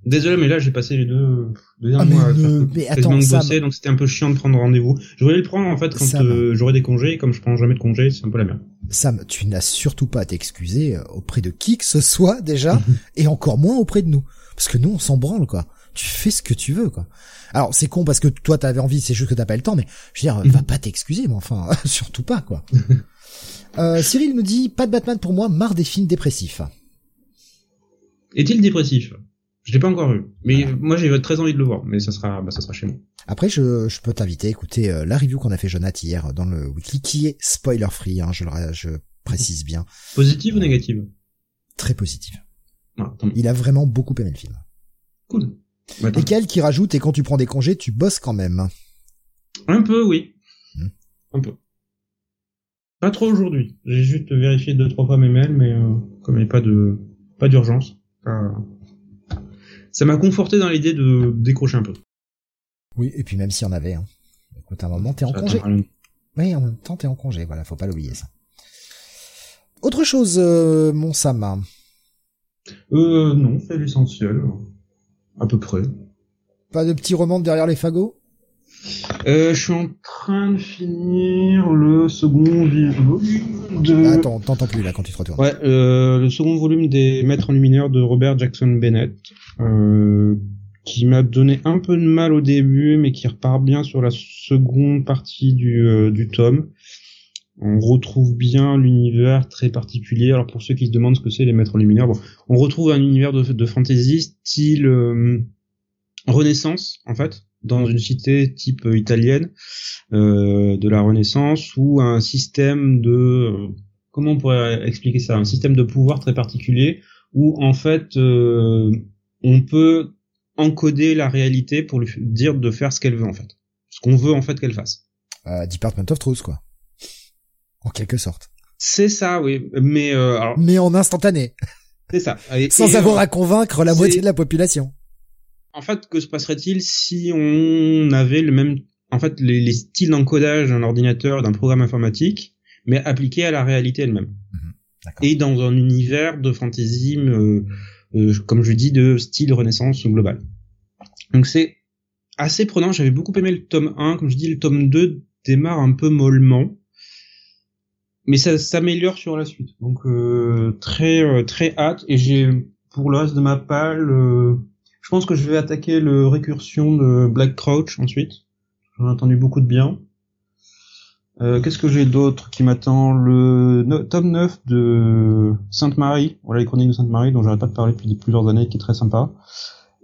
Désolé, mais là j'ai passé les deux, deux derniers Ah, mois à faire mais attends, bosser, donc c'était un peu chiant de prendre rendez-vous. Je voulais le prendre en fait quand euh, j'aurais des congés, et comme je prends jamais de congés, c'est un peu la merde. Sam, tu n'as surtout pas à t'excuser euh, auprès de qui que ce soit déjà, et encore moins auprès de nous. Parce que nous, on s'en branle, quoi. Tu fais ce que tu veux, quoi. Alors, c'est con parce que toi, t'avais envie, c'est juste que t'as pas le temps, mais je veux dire, Mhm. va pas t'excuser, mais enfin, surtout pas, quoi. Euh, Cyril nous dit, pas de Batman pour moi, marre des films dépressifs. Est-il dépressif? Je l'ai pas encore vu, mais moi j'ai très envie de le voir, mais ça sera, bah, ça sera chez moi. Après, je, je peux t'inviter à écouter euh, la review qu'on a fait Jonathan hier dans le weekly, qui est spoiler free, hein, je le je précise bien, Positive ou négative? très positif. ah. Il a vraiment beaucoup aimé le film. Cool. Attends. Et Cal qui rajoute, et quand tu prends des congés, tu bosses quand même. Un peu, oui. Hmm. Un peu. Pas trop aujourd'hui. J'ai juste vérifié deux trois fois mes mails, mais euh, comme il n'y a pas de pas d'urgence, euh, ça m'a conforté dans l'idée de décrocher un peu. Oui, et puis même si on avait, hein. Écoute, à un moment, t'es en Ça congé. Oui, en même temps, t'es en congé, voilà, faut pas l'oublier, ça. Autre chose, euh, mon Sam. Euh, non, c'est l'essentiel. À peu près. Pas de petits roman derrière les fagots? Euh, je suis en train de finir le second volume de... Attends, t'entends plus là quand tu te retournes. Ouais, euh, le second volume des Maîtres en luminaire de Robert Jackson Bennett, euh, qui m'a donné un peu de mal au début, mais qui repart bien sur la seconde partie du, euh, du tome. On retrouve bien l'univers très particulier. Alors pour ceux qui se demandent ce que c'est les Maîtres en luminaire, bon, on retrouve un univers de, fantasy style euh, Renaissance en fait, dans une cité type euh, italienne euh, de la Renaissance, ou un système de comment on pourrait expliquer ça? Un système de pouvoir très particulier où en fait on peut encoder la réalité pour lui dire de faire ce qu'elle veut en fait, ce qu'on veut en fait qu'elle fasse. Department of Truth, quoi. En quelque sorte. C'est ça, oui. Mais euh, alors Mais en instantané, c'est ça. Et- sans et, avoir euh, à convaincre la moitié de la population. En fait, que se passerait-il si on avait le même, en fait, les, les styles d'encodage d'un ordinateur, d'un programme informatique, mais appliqués à la réalité elle-même? D'accord. Et dans un univers de fantasy, euh, euh, comme je dis, de style Renaissance global. Donc c'est assez prenant. J'avais beaucoup aimé le tome 1. Comme je dis, le tome 2 démarre un peu mollement. Mais ça s'améliore sur la suite. Donc euh, très euh, très hâte. Et j'ai pour reste de ma palle, euh, je pense que je vais attaquer le récursion de Black Crouch ensuite. J'en ai entendu beaucoup de bien. Euh, Qu'est-ce que j'ai d'autre qui m'attend? Le tome 9 de Sainte-Marie, voilà les chroniques de Sainte-Marie dont j'arrête pas de parler depuis plusieurs années, qui est très sympa.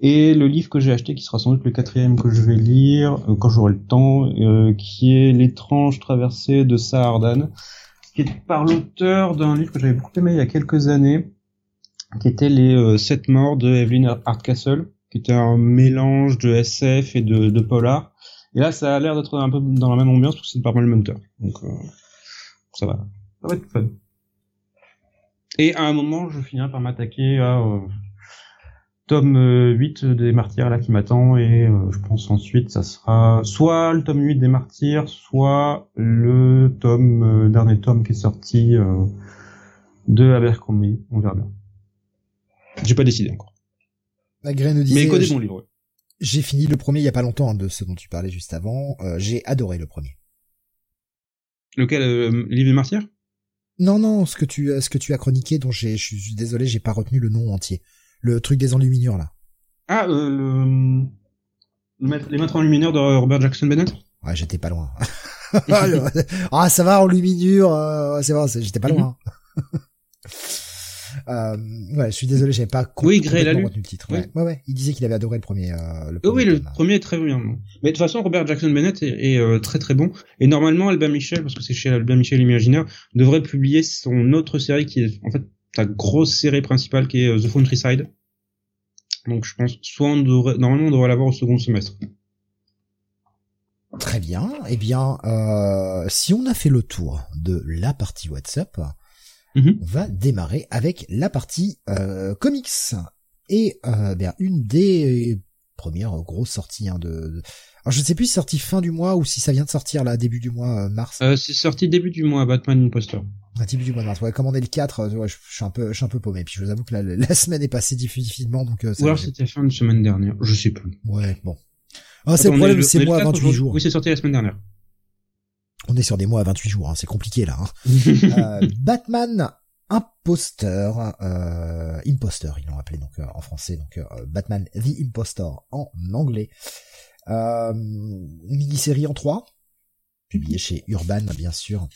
Et le livre que j'ai acheté, qui sera sans doute le quatrième que je vais lire euh, quand j'aurai le temps, euh, qui est L'étrange traversée de Saardan, qui est par l'auteur d'un livre que j'avais beaucoup aimé il y a quelques années, qui était Les euh, Sept morts de Evelyn Hardcastle, qui était un mélange de SF et de, de polar. Et là, ça a l'air d'être un peu dans la même ambiance parce que c'est par le même auteur. Donc, euh, ça va. Ça va être fun. Et à un moment, je finirai par m'attaquer à euh, tome euh, 8 des Martyrs là qui m'attend et euh, je pense ensuite ça sera soit le tome 8 des Martyrs, soit le tome euh, dernier tome qui est sorti euh, de Abercrombie. On verra bien. J'ai pas décidé encore. Agré nous disait, Mais j- bons livres. j'ai fini le premier il y a pas longtemps hein, de ce dont tu parlais juste avant. Euh, j'ai adoré le premier. Lequel euh, livre des Martyrs? Non, non, ce que tu, ce que tu as chroniqué, dont j'ai, je suis désolé, j'ai pas retenu le nom entier. Le truc des enluminures là. Ah, euh, le... le maître- les maîtres en lumineur de Robert Jackson Bennett? Ouais, j'étais pas loin. ah, ah, ça va, enluminure, euh, c'est bon, c'est- j'étais pas loin. euh, ouais, je suis désolé, j'avais pas com- Oui, Gray l'a lu. le titre. Oui. Ouais, ouais, ouais, il disait qu'il avait adoré le premier. Euh, le Euh, oui, premier le premier est très bien. Mais de toute façon, Robert Jackson Bennett est, est, euh, très très bon. Et normalement, Albin Michel, parce que c'est chez Albin Michel Imaginaire, devrait publier son autre série qui est en fait sa grosse série principale qui est euh, The Countryside. Donc je pense, soit on devrait, normalement on devrait l'avoir au second semestre. Très bien. Eh bien, euh, si on a fait le tour de la partie WhatsApp, Mhm. on va démarrer avec la partie euh, comics. Et euh, bien, une des premières grosses sorties hein, de, de- Alors je ne sais plus si c'est sorti fin du mois ou si ça vient de sortir là début du mois mars. Euh, c'est sorti début du mois, Batman Imposter. Un début du mois de mars. Ouais, comme on est le 4, euh, ouais, je, je suis un peu, je suis un peu paumé. Puis je vous avoue que la, la semaine est passée difficilement, donc. Euh, Ou alors c'était fin de semaine dernière, je sais plus. Ouais, bon. Ah, c'est le problème, c'est moi à 4 28 aujourd'hui. jours. Oui, c'est sorti la semaine dernière. On est sur des mois à 28 jours, hein, c'est compliqué là. Hein. Euh, Batman Imposteur, euh, Imposteur, ils l'ont appelé donc euh, en français, donc euh, Batman The Impostor en anglais. Euh, mini-série en 3, publiée chez Urban, bien sûr.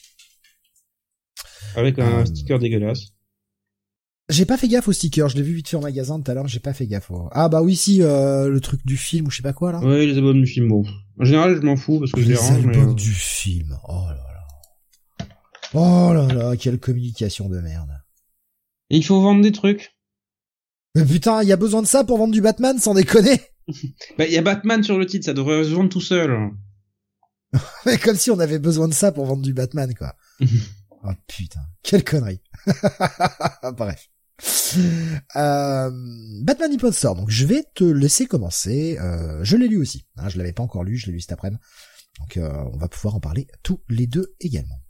Avec un Euh, sticker dégueulasse. J'ai pas fait gaffe au sticker, je l'ai vu vite fait en magasin tout à l'heure, j'ai pas fait gaffe. au- Ah bah oui, si, euh, le truc du film ou je sais pas quoi là. Ouais, les albums du film, bon. En général, je m'en fous parce que je les Les range, mais... albums euh, du film, oh là là. Oh là là, quelle communication de merde. Il faut vendre des trucs. Mais putain, il y a besoin de ça pour vendre du Batman, sans déconner? Bah, il y a Batman sur le titre, ça devrait se vendre tout seul. Mais comme si on avait besoin de ça pour vendre du Batman, quoi. oh putain, quelle connerie. Bref. Euh, Batman Impostor, donc je vais te laisser commencer. Euh, je l'ai lu aussi, hein, je l'avais pas encore lu, je l'ai lu cet après-midi. Donc euh, on va pouvoir en parler tous les deux également.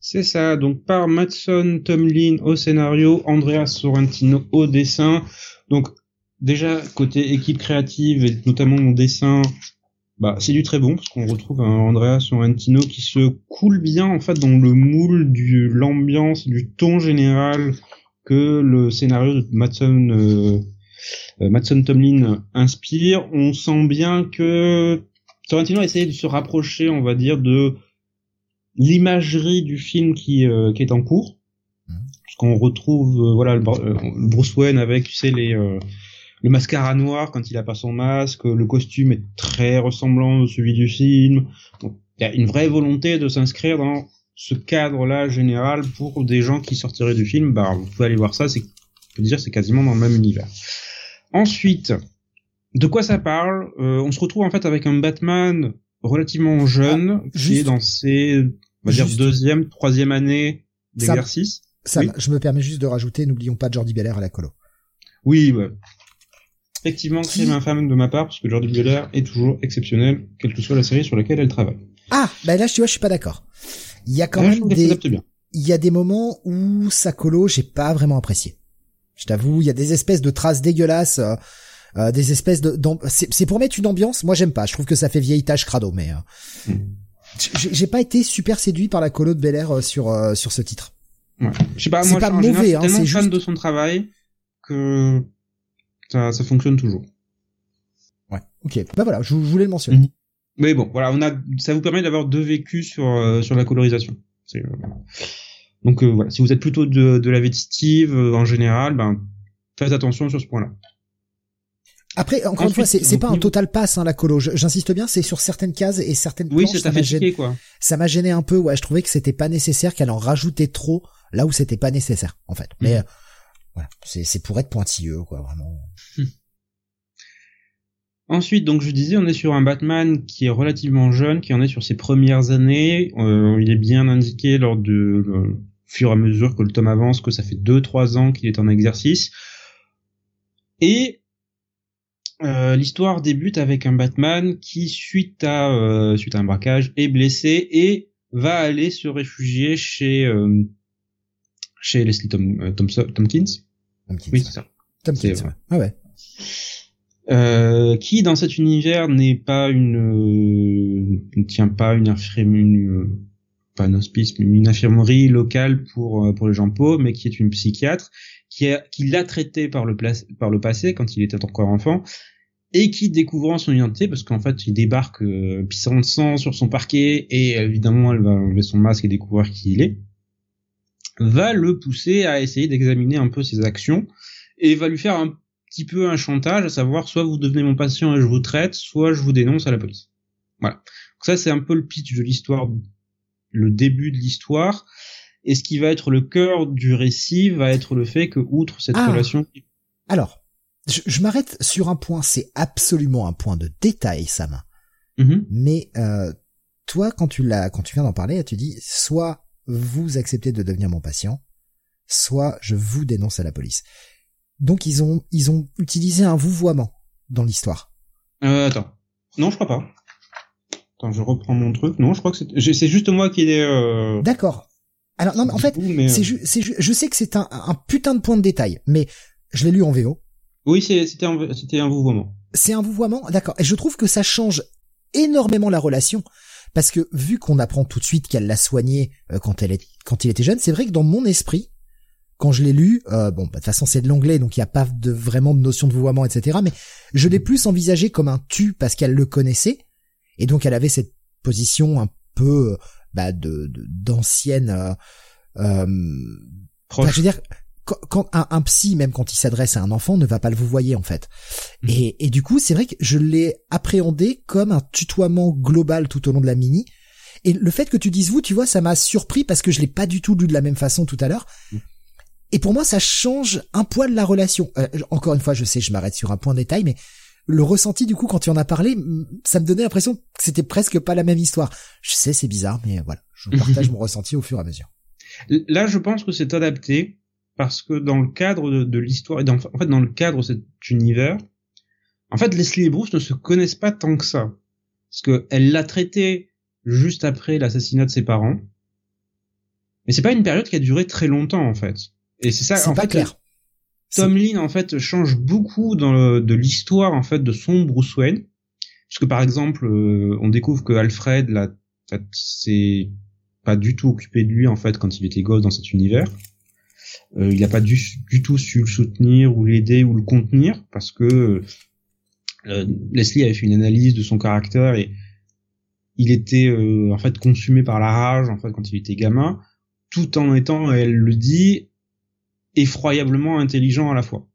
C'est ça, donc par Matson Tomlin au scénario, Andreas Sorrentino au dessin. Donc déjà côté équipe créative et notamment mon dessin, bah c'est du très bon parce qu'on retrouve un Andreas Sorrentino qui se coule bien en fait dans le moule du l'ambiance, du ton général que le scénario de Matson euh, euh, Matson Tomlin inspire. On sent bien que Sorrentino a essayé de se rapprocher, on va dire, de l'imagerie du film qui, euh, qui est en cours. Mhm. Puisqu'on retrouve euh, voilà le, euh, Bruce Wayne avec tu sais les euh, le mascara noir quand il a pas son masque, le costume est très ressemblant à celui du film. Donc il y a une vraie volonté de s'inscrire dans ce cadre-là général pour des gens qui sortiraient du film. Bah vous pouvez aller voir ça, c'est on peut dire c'est quasiment dans le même univers. Ensuite, de quoi ça parle? Euh, On se retrouve en fait avec un Batman relativement jeune qui est dans ses on va dire deuxième, troisième année Ça- d'exercice. Ça, Oui. je me permets juste de rajouter, n'oublions pas Jordi Belair à la colo. Oui, ouais. Effectivement, crime infâme de ma part, parce que Jordi Belair est toujours exceptionnel, quelle que soit la série sur laquelle elle travaille. Ah, bah là, tu vois, je suis pas d'accord. Il y a quand je même des, il y a des moments où sa colo, j'ai pas vraiment apprécié. Je t'avoue, il y a des espèces de traces dégueulasses, euh, euh, des espèces de, c'est, c'est pour mettre une ambiance. Moi, j'aime pas. Je trouve que ça fait vieille tâche crado, mais euh, Mm. j'ai, pas été super séduit par la colo de Bel Air euh, sur euh, sur ce titre. Ouais. Je sais pas, C'est moi, pas en général, mauvais, hein, tellement c'est fan juste- de son travail que ça, ça fonctionne toujours. Ouais. Ok. Bah voilà, je, je voulais le mentionner. Mhm. Mais bon, voilà, on a, ça vous permet d'avoir deux vécus sur euh, sur la colorisation. Euh, donc euh, voilà, si vous êtes plutôt de, de la vétistive euh, en général, ben faites attention sur ce point-là. Après, encore une fois, c'est, pas un total pass, hein, la colo. J'insiste bien, c'est sur certaines cases et certaines Oui, planches, ça m'a gêné. quoi. ça m'a gêné un peu. Ouais, je trouvais que c'était pas nécessaire qu'elle en rajoutait trop là où c'était pas nécessaire, en fait. Mais Mhm. Euh, c'est pour être pointilleux, quoi, vraiment. Ensuite, donc je disais, on est sur un Batman qui est relativement jeune, qui en est sur ses premières années. Euh, il est bien indiqué lors de le fur et à mesure que le tome avance que ça fait 2-3 ans qu'il est en exercice. Et euh, l'histoire débute avec un Batman qui, suite à euh, suite à un braquage, est blessé et va aller se réfugier chez euh, chez Leslie Tom, euh, Thompson- Tompkins. Tompkins, Oui, c'est ça. Tompkins, ouais. Ah ouais. Euh, qui dans cet univers n'est pas une euh, ne tient pas une infirmerie une, euh, pas un hospice mais une infirmerie locale pour euh, pour les gens pauvres mais qui est une psychiatre qui a qui l'a traité par le place par le passé quand il était encore enfant et qui découvrant son identité parce qu'en fait il débarque euh, pissant de sang sur son parquet et évidemment elle va enlever son masque et découvrir qui il est va le pousser à essayer d'examiner un peu ses actions et va lui faire un petit peu un chantage, à savoir soit vous devenez mon patient et je vous traite, soit je vous dénonce à la police. Voilà. Donc ça c'est un peu le pitch de l'histoire, le début de l'histoire. Et ce qui va être le cœur du récit va être le fait que outre cette Ah. relation, Alors, je, je m'arrête sur un point. C'est absolument un point de détail, Sam. Mhm. Mais euh, toi, quand tu l'as, quand tu viens d'en parler, tu dis soit vous acceptez de devenir mon patient, soit je vous dénonce à la police. Donc ils ont ils ont utilisé un vouvoiement dans l'histoire. Euh, attends, non je crois pas. Attends, je reprends mon truc. Non, je crois que c'est, c'est juste moi qui ai. Euh... D'accord. Alors non, mais en fait, c'est je sais que c'est un, un putain de point de détail, mais je l'ai lu en VO. Oui, c'était un, c'était un vouvoiement. C'est un vouvoiement, d'accord. Et je trouve que ça change énormément la relation parce que vu qu'on apprend tout de suite qu'elle l'a soigné euh, quand elle est quand il était jeune, c'est vrai que dans mon esprit, quand je l'ai lu, euh, bon, bah, de toute façon c'est de l'anglais, donc il n'y a pas de vraiment de notion de vouvoiement, etc. Mais je l'ai plus envisagé comme un tu parce qu'elle le connaissait et donc elle avait cette position un peu bah, de d'ancienne. Euh, euh bah, je veux dire, quand, un, un, psy, même quand il s'adresse à un enfant, ne va pas le vous voyez en fait. Mhm. Et, et du coup, c'est vrai que je l'ai appréhendé comme un tutoiement global tout au long de la mini. Et le fait que tu dises vous, tu vois, ça m'a surpris parce que je l'ai pas du tout lu de la même façon tout à l'heure. Mhm. Et pour moi, ça change un poil la relation. Euh, encore une fois, je sais, je m'arrête sur un point de détail, mais le ressenti du coup quand tu en as parlé, ça me donnait l'impression que c'était presque pas la même histoire. Je sais, c'est bizarre, mais voilà, je partage mon ressenti au fur et à mesure. Là, je pense que c'est adapté parce que dans le cadre de, l'histoire en fait dans le cadre de cet univers, en fait Leslie et Bruce ne se connaissent pas tant que ça, parce que elle l'a traité juste après l'assassinat de ses parents, mais c'est pas une période qui a duré très longtemps en fait. Et c'est ça en pas fait. Clair. Tom Lynn en fait change beaucoup dans le, de l'histoire en fait de son Bruce Wayne, parce que par exemple euh, on découvre que Alfred là, en fait, c'est pas du tout occupé de lui en fait quand il était gosse dans cet univers. Euh, il n'a pas du, du, tout su le soutenir ou l'aider ou le contenir parce que euh, Leslie avait fait une analyse de son caractère et il était euh, en fait consumé par la rage en fait quand il était gamin, tout en étant, elle le dit, effroyablement intelligent à la fois.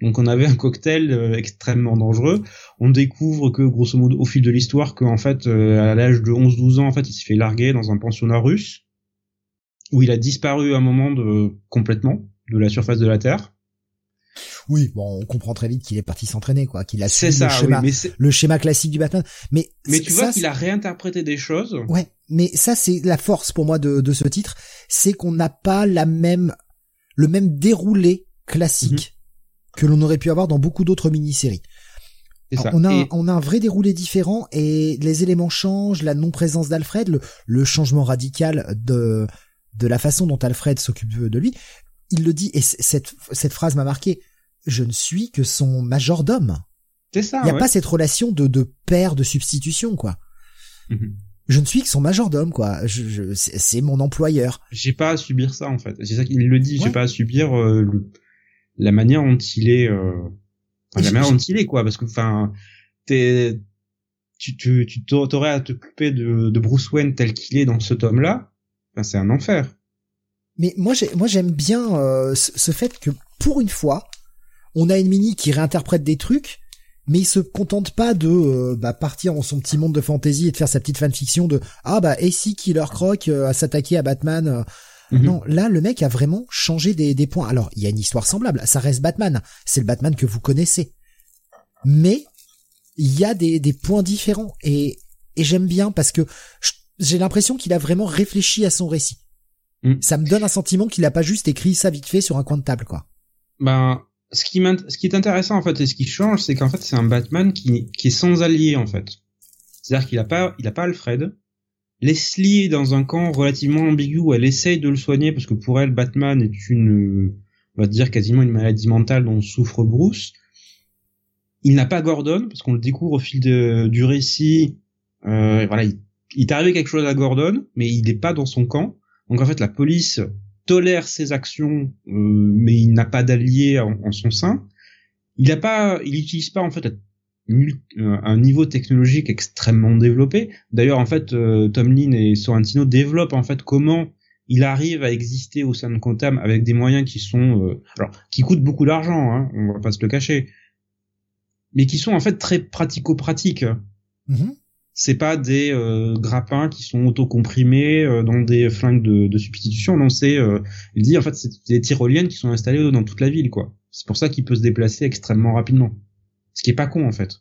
Donc on avait un cocktail extrêmement dangereux. On découvre que grosso modo au fil de l'histoire qu'en fait à l'âge de 11-12 ans en fait il s'est fait larguer dans un pensionnat russe où il a disparu à un moment de complètement de la surface de la Terre. Oui, bon, on comprend très vite qu'il est parti s'entraîner, quoi, qu'il a suivi le schéma, le schéma classique du Batman. Mais mais tu vois qu'il a réinterprété des choses. Ouais, mais ça c'est la force pour moi de, de ce titre, c'est qu'on n'a pas la même le même déroulé classique mhm. que l'on aurait pu avoir dans beaucoup d'autres mini-séries. On a, on a un vrai déroulé différent et les éléments changent, la non-présence d'Alfred, le, le changement radical de de la façon dont Alfred s'occupe de lui, il le dit, et cette, cette phrase m'a marqué, je ne suis que son majordome. C'est ça. Il n'y a pas cette relation de, de père de substitution, quoi. Mhm. Je ne suis que son majordome, quoi. Je, c'est mon employeur. J'ai pas à subir ça, en fait. C'est ça qu'il le dit. J'ai pas à subir euh, la manière dont il est, euh, la manière dont il est, quoi. Parce que, enfin, t'es, tu, tu, tu t'aurais à t'occuper de, de Bruce Wayne tel qu'il est dans ce tome-là c'est un enfer. Mais moi, moi, j'aime bien euh, ce fait que pour une fois, on a une mini qui réinterprète des trucs, mais il se contente pas de euh, bah, partir dans son petit monde de fantasy et de faire sa petite fanfiction de ah bah et si Killer Croc euh, a s'attaquer à Batman. Mhm. Non, là le mec a vraiment changé des, des points. Alors il y a une histoire semblable, ça reste Batman, c'est le Batman que vous connaissez, mais il y a des, des points différents et, et j'aime bien parce que je j'ai l'impression qu'il a vraiment réfléchi à son récit. Mm. Ça me donne un sentiment qu'il a pas juste écrit ça vite fait sur un coin de table, quoi. Ben, ce qui, ce qui est intéressant en fait et ce qui change, c'est qu'en fait c'est un Batman qui, qui est sans allié en fait. C'est-à-dire qu'il a pas, il a pas Alfred. Leslie est dans un camp relativement ambigu où elle essaye de le soigner parce que pour elle Batman est une, on va dire quasiment une maladie mentale dont souffre Bruce. Il n'a pas Gordon parce qu'on le découvre au fil de, du récit. Euh, voilà, il il est arrivé quelque chose à Gordon, mais il n'est pas dans son camp. Donc en fait, la police tolère ses actions, euh, mais il n'a pas d'allié en, son sein. Il n'a pas, il n'utilise pas en fait un niveau technologique extrêmement développé. D'ailleurs, en fait, euh, Tom Lynn et Sorrentino développent en fait comment il arrive à exister au sein de Quantum avec des moyens qui sont, euh, alors, qui coûtent beaucoup d'argent, hein, on va pas se le cacher, mais qui sont en fait très pratico-pratiques. Mm-hmm c'est pas des euh, grappins qui sont autocomprimés euh, dans des flingues de, substitution. Non, c'est euh, il dit en fait c'est des tyroliennes qui sont installées dans toute la ville quoi. C'est pour ça qu'il peut se déplacer extrêmement rapidement. Ce qui est pas con en fait.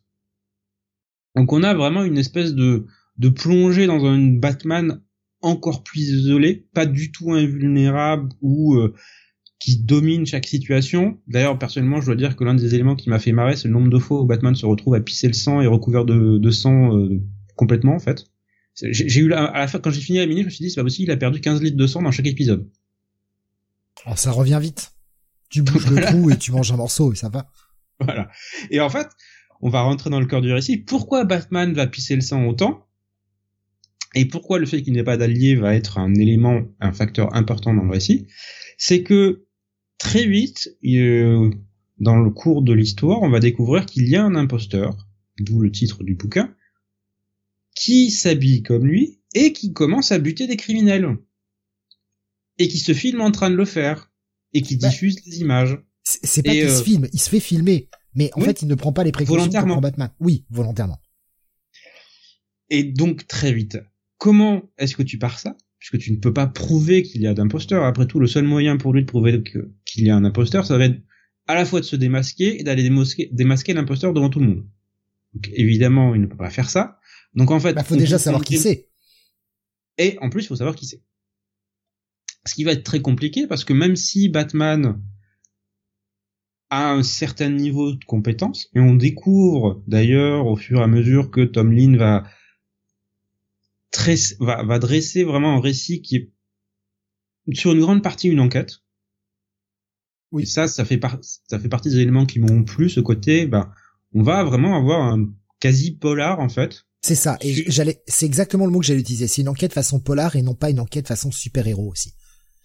Donc on a vraiment une espèce de de plongée dans un Batman encore plus isolé, pas du tout invulnérable ou euh, qui domine chaque situation. D'ailleurs, personnellement, je dois dire que l'un des éléments qui m'a fait marrer, c'est le nombre de fois où Batman se retrouve à pisser le sang et recouvert de sang complètement en fait. J'ai eu à la fin quand j'ai fini la mini, je me suis dit c'est pas possible, il a perdu 15 litres de sang dans chaque épisode. Alors ça revient vite. Tu bouges le trou et tu manges un morceau et ça va. Voilà. Et en fait, on va rentrer dans le cœur du récit. Pourquoi Batman va pisser le sang autant? Et pourquoi le fait qu'il n'ait pas d'allié va être un élément, un facteur important dans le récit? C'est que très vite, euh, dans le cours de l'histoire, on va découvrir qu'il y a un imposteur, d'où le titre du bouquin, qui s'habille comme lui et qui commence à buter des criminels. Et qui se filme en train de le faire. Et qui bah, diffuse des images. C'est pas qu'il se euh, filme, il se fait filmer. Mais en fait, il ne prend pas les précautions volontairement. Batman. Oui, volontairement. Et donc, très vite, comment est-ce que tu pars ça? Puisque tu ne peux pas prouver qu'il y a d'imposteur. Après tout, le seul moyen pour lui de prouver qu'il y a un imposteur, ça va être à la fois de se démasquer et d'aller démasquer, l'imposteur devant tout le monde. Donc, évidemment, il ne peut pas faire ça. Donc en fait, il bah, faut déjà savoir qui c'est. Et en plus, il faut savoir qui c'est. Ce qui va être très compliqué parce que même si Batman a un certain niveau de compétence, et on découvre d'ailleurs au fur et à mesure que Tom Lynn va va, va dresser vraiment un récit qui est sur une grande partie une enquête. Oui. Et ça, ça fait, ça fait partie des éléments qui m'ont plu, ce côté, bah, on va vraiment avoir un quasi polar, en fait. C'est ça. Et j'allais, c'est exactement le mot que j'allais utiliser. C'est une enquête façon polar et non pas une enquête façon super-héros aussi.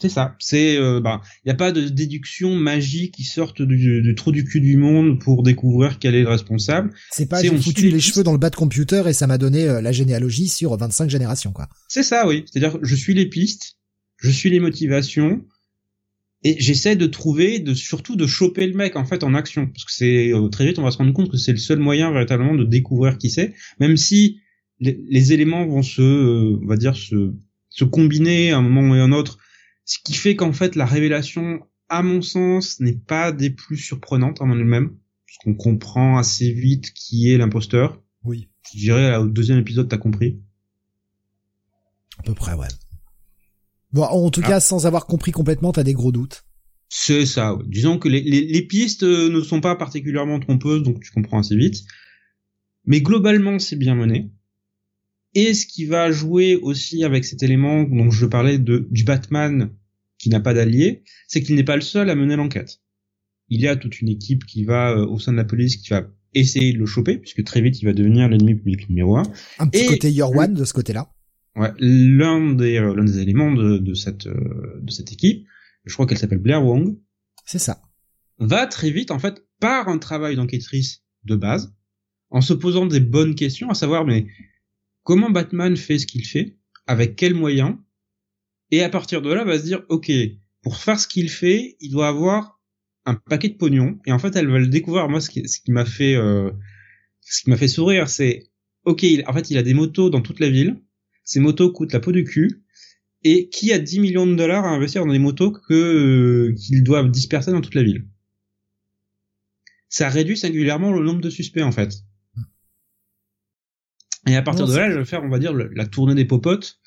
C'est ça. C'est, euh, bah, il n'y a pas de déduction magique qui sortent du, trou du cul du monde pour découvrir quel est le responsable. C'est pas j'ai foutu les, cheveux dans le bas de computer et ça m'a donné euh, la généalogie sur 25 générations, quoi. C'est ça, oui. C'est-à-dire, je suis les pistes, je suis les motivations, et j'essaie de trouver, de surtout de choper le mec en fait en action, parce que c'est euh, très vite on va se rendre compte que c'est le seul moyen véritablement de découvrir qui c'est, même si les, éléments vont se, on va dire se, se combiner à un moment et à un autre ce qui fait qu'en fait, la révélation, à mon sens, n'est pas des plus surprenantes en elle-même. Parce qu'on comprend assez vite qui est l'imposteur. Oui. Je dirais, au deuxième épisode, t'as compris. À peu près, ouais. Bon, en tout ah. cas, sans avoir compris complètement, t'as des gros doutes. C'est ça, oui. Disons que les, les, pistes euh, ne sont pas particulièrement trompeuses, donc tu comprends assez vite. Mais globalement, c'est bien mené. Et ce qui va jouer aussi avec cet élément dont je parlais de, du Batman qui n'a pas d'allié, c'est qu'il n'est pas le seul à mener l'enquête. Il y a toute une équipe qui va euh, au sein de la police qui va essayer de le choper, puisque très vite il va devenir l'ennemi public numéro un. Un petit côté Your One de ce côté-là. Ouais, l'un des euh, l'un des éléments de, de cette euh, de cette équipe, je crois qu'elle s'appelle Blair Wong. C'est ça. Va très vite en fait par un travail d'enquêtrice de base, en se posant des bonnes questions, à savoir mais comment Batman fait ce qu'il fait, avec quels moyens, et à partir de là, va se dire, ok, pour faire ce qu'il fait, il doit avoir un paquet de pognon, et en fait, elle va le découvrir. Moi, ce qui, m'a fait, euh, ce qui m'a fait sourire, c'est, ok, en fait, il a des motos dans toute la ville, ces motos coûtent la peau du cul, et qui a 10 millions de dollars à investir dans des motos que euh, qu'ils doivent disperser dans toute la ville? Ça réduit singulièrement le nombre de suspects en fait. Et à partir de là, elle va faire, on va dire, la tournée des popotes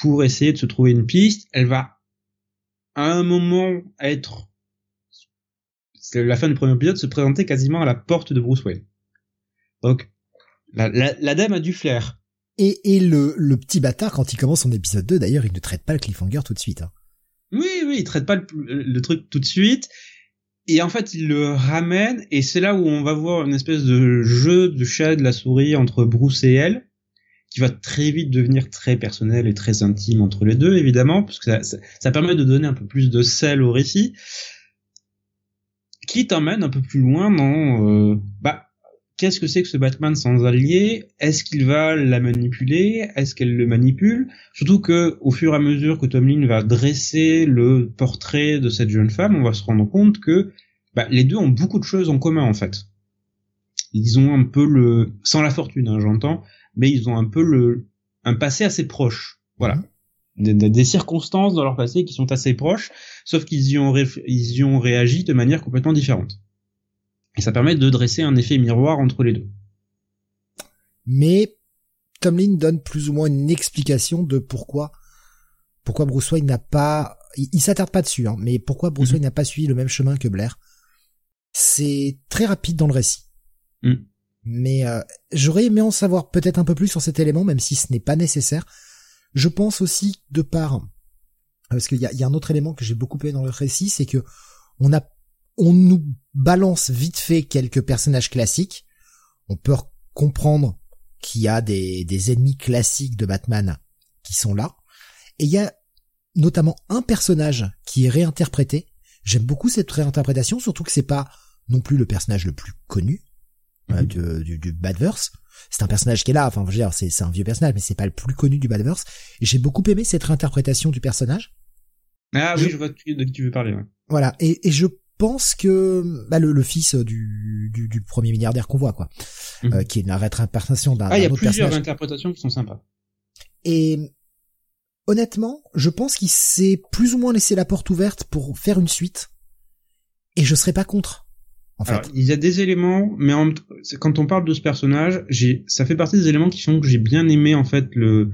pour essayer de se trouver une piste. Elle va, à un moment, être, c'est la fin du premier épisode, se présenter quasiment à la porte de Bruce Wayne. Donc, la, la, dame a du flair. Et, et le, le petit bâtard, quand il commence son épisode 2, d'ailleurs, il ne traite pas le cliffhanger tout de suite. Hein. Oui, oui, il traite pas le, le truc tout de suite et en fait il le ramène et c'est là où on va voir une espèce de jeu de chat de la souris entre Bruce et elle qui va très vite devenir très personnel et très intime entre les deux évidemment parce que ça, ça, permet de donner un peu plus de sel au récit qui t'emmène un peu plus loin dans euh, bah qu'est-ce que c'est que ce Batman sans allié Est-ce qu'il va la manipuler? Est-ce qu'elle le manipule? Surtout que au fur et à mesure que Tomlin va dresser le portrait de cette jeune femme, on va se rendre compte que bah, les deux ont beaucoup de choses en commun en fait. Ils ont un peu le, sans la fortune, hein, j'entends, mais ils ont un peu le, un passé assez proche. Voilà. Des, circonstances dans leur passé qui sont assez proches, sauf qu'ils y ont réagi de manière complètement différente. Et ça permet de dresser un effet miroir entre les deux. Mais Tomlin donne plus ou moins une explication de pourquoi pourquoi Bruce Wayne n'a pas il, s'attarde pas dessus hein, mais pourquoi Bruce mhm. Wayne n'a pas suivi le même chemin que Blair. C'est très rapide dans le récit. Mm. Mais euh, j'aurais aimé en savoir peut-être un peu plus sur cet élément, même si ce n'est pas nécessaire. Je pense aussi de part parce qu'il y a, y a, un autre élément que j'ai beaucoup aimé dans le récit, c'est que on a, on nous balance vite fait quelques personnages classiques. On peut comprendre qu'il y a des, des ennemis classiques de Batman qui sont là. Et il y a notamment un personnage qui est réinterprété. J'aime beaucoup cette réinterprétation, surtout que c'est pas non plus le personnage le plus connu euh, mhm. du, du Badverse. C'est un personnage qui est là, enfin, je veux dire, c'est, un vieux personnage, mais c'est pas le plus connu du Badverse. Et j'ai beaucoup aimé cette réinterprétation du personnage. Ah oui, je vois de qui tu veux parler. Ouais. Voilà, et, et je pense que bah, le, le fils du, du, du, premier milliardaire qu'on voit, quoi, mhm. euh, qui est une réinterprétation d'un. Ah, il y a plusieurs interprétations qui sont sympas. Et honnêtement, je pense qu'il s'est plus ou moins laissé la porte ouverte pour faire une suite, et je serais pas contre. En fait. il y a des éléments, mais en, quand on parle de ce personnage, j'ai, ça fait partie des éléments qui font que j'ai bien aimé en fait le,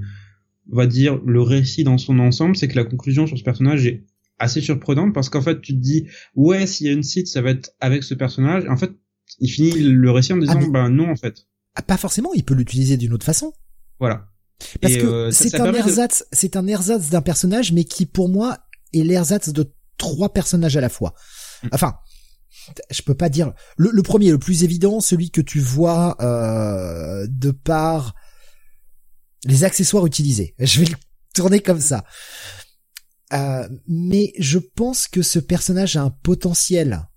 on va dire, le récit dans son ensemble, c'est que la conclusion sur ce personnage est assez surprenante parce qu'en fait, tu te dis, ouais, s'il y a une site, ça va être avec ce personnage. en fait, il finit le récit en disant, ah, ben non, en fait. Ah, pas forcément, il peut l'utiliser d'une autre façon. Voilà. Parce que euh, c'est un ersatz, c'est un ersatz d'un personnage, mais qui pour moi est l'ersatz de trois personnages à la fois. Mm. Enfin, je peux pas dire le, le, premier, le plus évident, celui que tu vois euh, de par les accessoires utilisés. Je vais le tourner comme ça. Euh, mais je pense que ce personnage a un potentiel.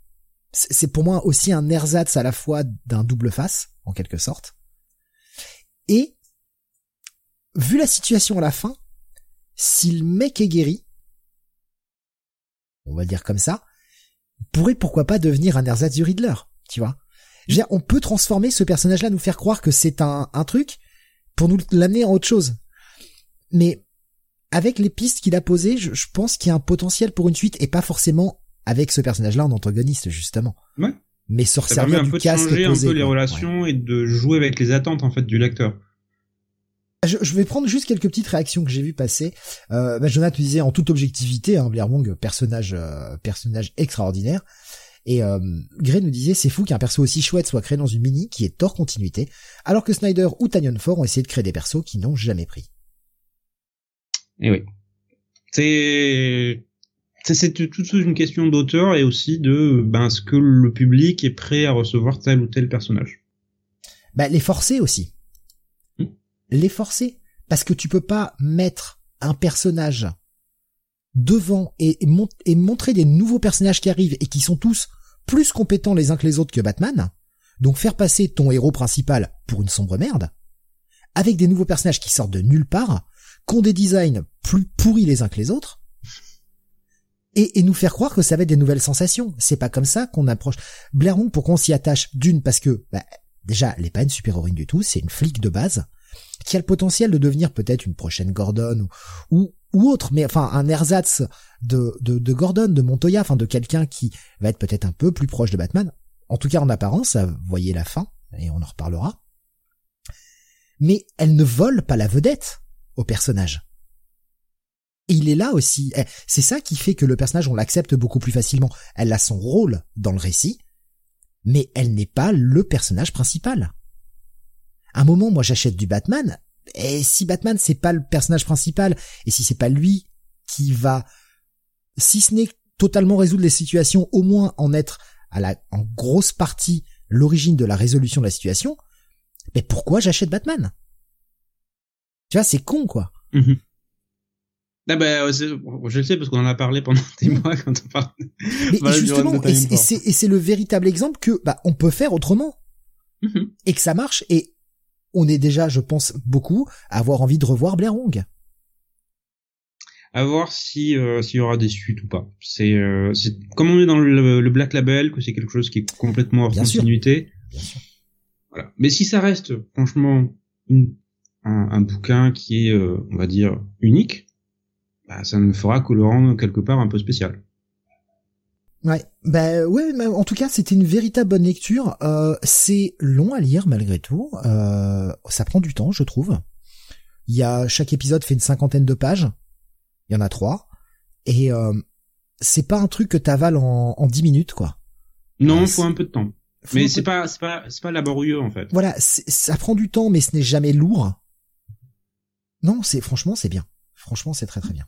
C'est pour moi aussi un ersatz à la fois d'un double face, en quelque sorte. Et, vu la situation à la fin, si le mec est guéri, on va dire comme ça, pourrait pourquoi pas devenir un ersatz du Riddler, tu vois. on peut transformer ce personnage-là, nous faire croire que c'est un truc, pour nous l'amener en autre chose. Mais avec les pistes qu'il a posées, je, pense qu'il y a un potentiel pour une suite et pas forcément avec ce personnage-là en antagoniste justement. Ouais. Mais se servir du casque de changer un peu les relations et de jouer avec les attentes en fait du lecteur. Je, vais prendre juste quelques petites réactions que j'ai vues passer. Euh, bah, Jonathan disait en toute objectivité, hein, Blair Wong, personnage, euh, personnage extraordinaire. Et euh, Gray nous disait c'est fou qu'un perso aussi chouette soit créé dans une mini qui est hors continuité, alors que Snyder ou Tanyon Ford ont essayé de créer des persos qui n'ont jamais pris. Et eh oui. C'est c'est toute une question d'auteur et aussi de ben ce que le public est prêt à recevoir tel ou tel personnage. Ben les forcer aussi. Hmm. Les forcer parce que tu peux pas mettre un personnage devant et, et, montrer des nouveaux personnages qui arrivent et qui sont tous plus compétents les uns que les autres que Batman, donc faire passer ton héros principal pour une sombre merde, avec des nouveaux personnages qui sortent de nulle part, qui ont des designs plus pourris les uns que les autres, et, nous faire croire que ça va être des nouvelles sensations. C'est pas comme ça qu'on approche. Blair Wong, pourquoi on s'y attache D'une, parce que, bah, déjà, elle n'est pas une super-héroïne du tout, c'est une flic de base, qui a le potentiel de devenir peut-être une prochaine Gordon, ou, ou autre, mais enfin un ersatz de, de, de Gordon, de Montoya, enfin de quelqu'un qui va être peut-être un peu plus proche de Batman. En tout cas en apparence, vous voyez la fin, et on en reparlera. Mais elle ne vole pas la vedette au personnage. Il est là aussi. Eh, c'est ça qui fait que le personnage, on l'accepte beaucoup plus facilement. Elle a son rôle dans le récit, mais elle n'est pas le personnage principal. À un moment, moi j'achète du Batman, et si Batman c'est pas le personnage principal, et si c'est pas lui qui va, si ce n'est totalement résoudre les situations, au moins en être à la, en grosse partie l'origine de la résolution de la situation, mais pourquoi j'achète Batman? Tu vois, c'est con quoi. Mhm. Ah ben, je le sais parce qu'on en a parlé pendant des mois quand on parle. Mais justement, et c'est le véritable exemple que bah on peut faire autrement mhm. et que ça marche. Et on est déjà, je pense, beaucoup à avoir envie de revoir Blair Wong. À voir si euh, s'il y aura des suites ou pas. C'est euh, comme on est dans le, Black Label, que c'est quelque chose qui est complètement hors continuité. Voilà. Mais si ça reste franchement un, bouquin qui est, euh, on va dire, unique, bah, ça ne fera que le rendre quelque part un peu spécial. Ouais, bah ouais, mais en tout cas c'était une véritable bonne lecture. Euh, c'est long à lire malgré tout. Euh, ça prend du temps, je trouve. Il y a chaque épisode fait une cinquantaine de pages. Il y en a trois, et euh, c'est pas un truc que t'avales en, en dix minutes quoi. Non, il faut un peu de temps. mais c'est pas, c'est pas, c'est pas laborieux en fait. Voilà, ça prend du temps, mais ce n'est jamais lourd. Non, c'est franchement, c'est bien. Franchement, c'est très très bien.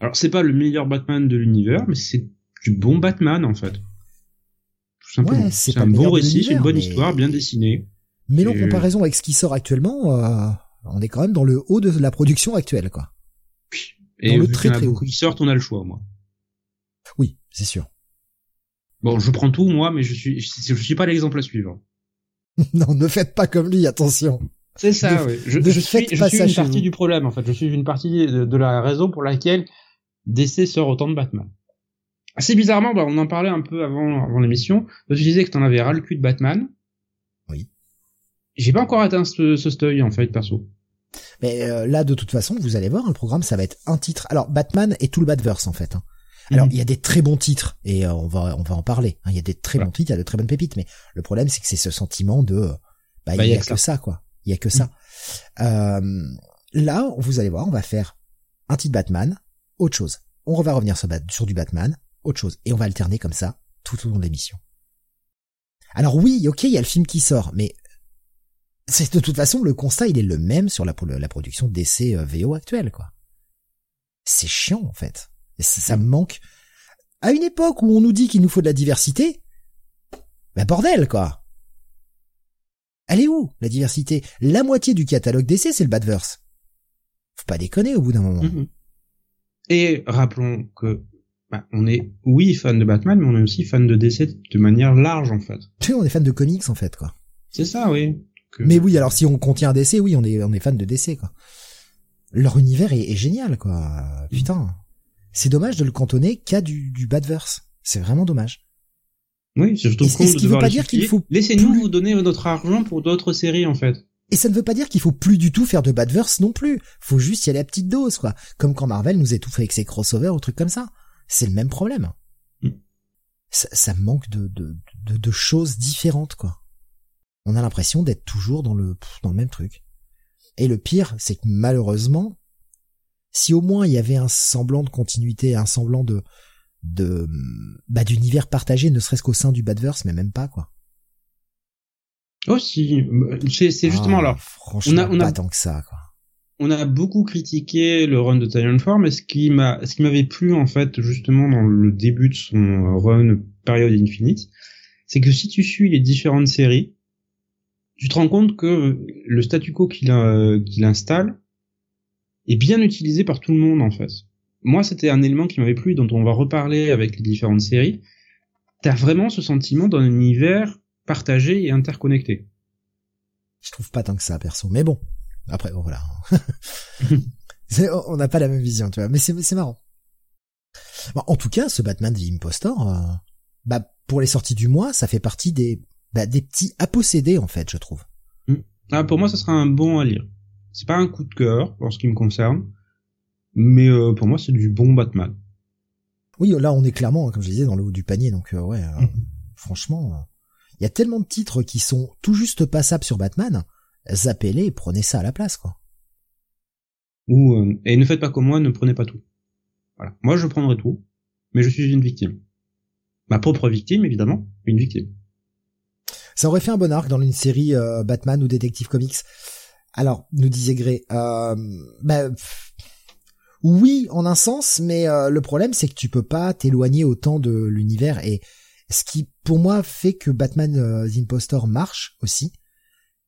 Alors, c'est pas le meilleur Batman de l'univers, mais c'est du bon Batman en fait. Tout simplement. c'est un bon récit, c'est une bonne histoire, bien dessinée. Mais en comparaison avec ce qui sort actuellement, euh, on est quand même dans le haut de la production actuelle, quoi. Et dans le très très haut. qui sortent, on a le choix, moi. Oui, c'est sûr. Bon, je prends tout moi, mais je suis je suis pas l'exemple à suivre. non, ne faites pas comme lui, attention. C'est ça, oui. Je, je suis, je suis une partie du problème, en fait. Je suis une partie de, la raison pour laquelle DC sort autant de Batman. Assez bizarrement, bah, on en parlait un peu avant, avant l'émission. Tu disais que t'en avais ras le cul de Batman. Oui. J'ai pas encore atteint ce, ce en fait, perso. Mais euh, là, de toute façon, vous allez voir, le programme, ça va être un titre. Alors, Batman et tout le Batverse, en fait. Hein. Alors, mhm. il y a des très bons titres, et euh, on va on va en parler. Hein. Il y a des très bons titres, il y a de très bonnes pépites, mais le problème, c'est que c'est ce sentiment de... Bah, bah il y, a, que ça, quoi. Il y a que ça. Euh, là, vous allez voir, on va faire un titre Batman, autre chose. On va revenir sur, du Batman, autre chose. Et on va alterner comme ça tout au long de l'émission. Alors oui, ok, il y a le film qui sort, mais c'est de toute façon le constat il est le même sur la, production d'essais euh, VO actuelle quoi. C'est chiant en fait. ça, me manque. À une époque où on nous dit qu'il nous faut de la diversité, bah bordel quoi. Elle est où, la diversité? La moitié du catalogue d'essais, c'est le Badverse. Faut pas déconner au bout d'un moment. Mm-hmm. Et rappelons que bah, on est, oui, fan de Batman, mais on est aussi fan de DC de manière large, en fait. Tu sais, on est fan de comics, en fait, quoi. C'est ça, oui. Mais oui, alors si on contient DC, oui, on est, on est fan de DC, quoi. Leur univers est, génial, quoi. Putain. C'est dommage de le cantonner qu'à du, du Badverse. C'est vraiment dommage. Oui, c'est surtout con de veut pas dire qu'il faut Laissez-nous vous donner notre argent pour d'autres séries, en fait. Et ça ne veut pas dire qu'il faut plus du tout faire de Badverse non plus. Faut juste y aller à petite dose, quoi. Comme quand Marvel nous étouffe avec ses crossovers ou trucs comme ça. C'est le même problème. Mm. Ça, ça, manque de, de, de, de, choses différentes, quoi. On a l'impression d'être toujours dans le, dans le même truc. Et le pire, c'est que malheureusement, si au moins il y avait un semblant de continuité, un semblant de, de bah d'univers partagé, ne serait-ce qu'au sein du Badverse, mais même pas quoi. Oh si, c'est c'est justement alors. Ah, franchement, on a, on a, pas tant que ça quoi. On a beaucoup critiqué le run de Form, mais ce qui m'a, ce qui m'avait plu en fait justement dans le début de son run période infinite, c'est que si tu suis les différentes séries, tu te rends compte que le statu quo qu'il qu'il installe est bien utilisé par tout le monde en fait moi, c'était un élément qui m'avait plu, dont on va reparler avec les différentes séries. T'as vraiment ce sentiment d'un univers partagé et interconnecté. Je trouve pas tant que ça, perso. Mais bon, après, bon, voilà. on n'a pas la même vision, tu vois. Mais c'est marrant. en tout cas, ce Batman The Impostor, euh, bah, pour les sorties du mois, ça fait partie des, bah, des petits à posséder, en fait, je trouve. Hmm. Ah, pour moi, ça sera un bon à lire. C'est pas un coup de cœur, en ce qui me concerne. Mais euh, pour moi, c'est du bon Batman. Oui, là, on est clairement, comme je disais, dans le haut du panier. Donc, euh, ouais, euh, mm. franchement, il y a tellement de titres qui sont tout juste passables sur Batman. Zappez-les et prenez ça à la place, quoi. Ou et ne faites pas comme moi, ne prenez pas tout. Voilà. Moi, je prendrai tout, mais je suis une victime. Ma propre victime, évidemment, une victime. Ça aurait fait un bon arc dans une série Batman ou Detective Comics. Alors, nous disait Gray, euh, bah, oui, en un sens, mais euh, le problème c'est que tu peux pas t'éloigner autant de l'univers et ce qui pour moi fait que Batman euh, The Impostor marche aussi,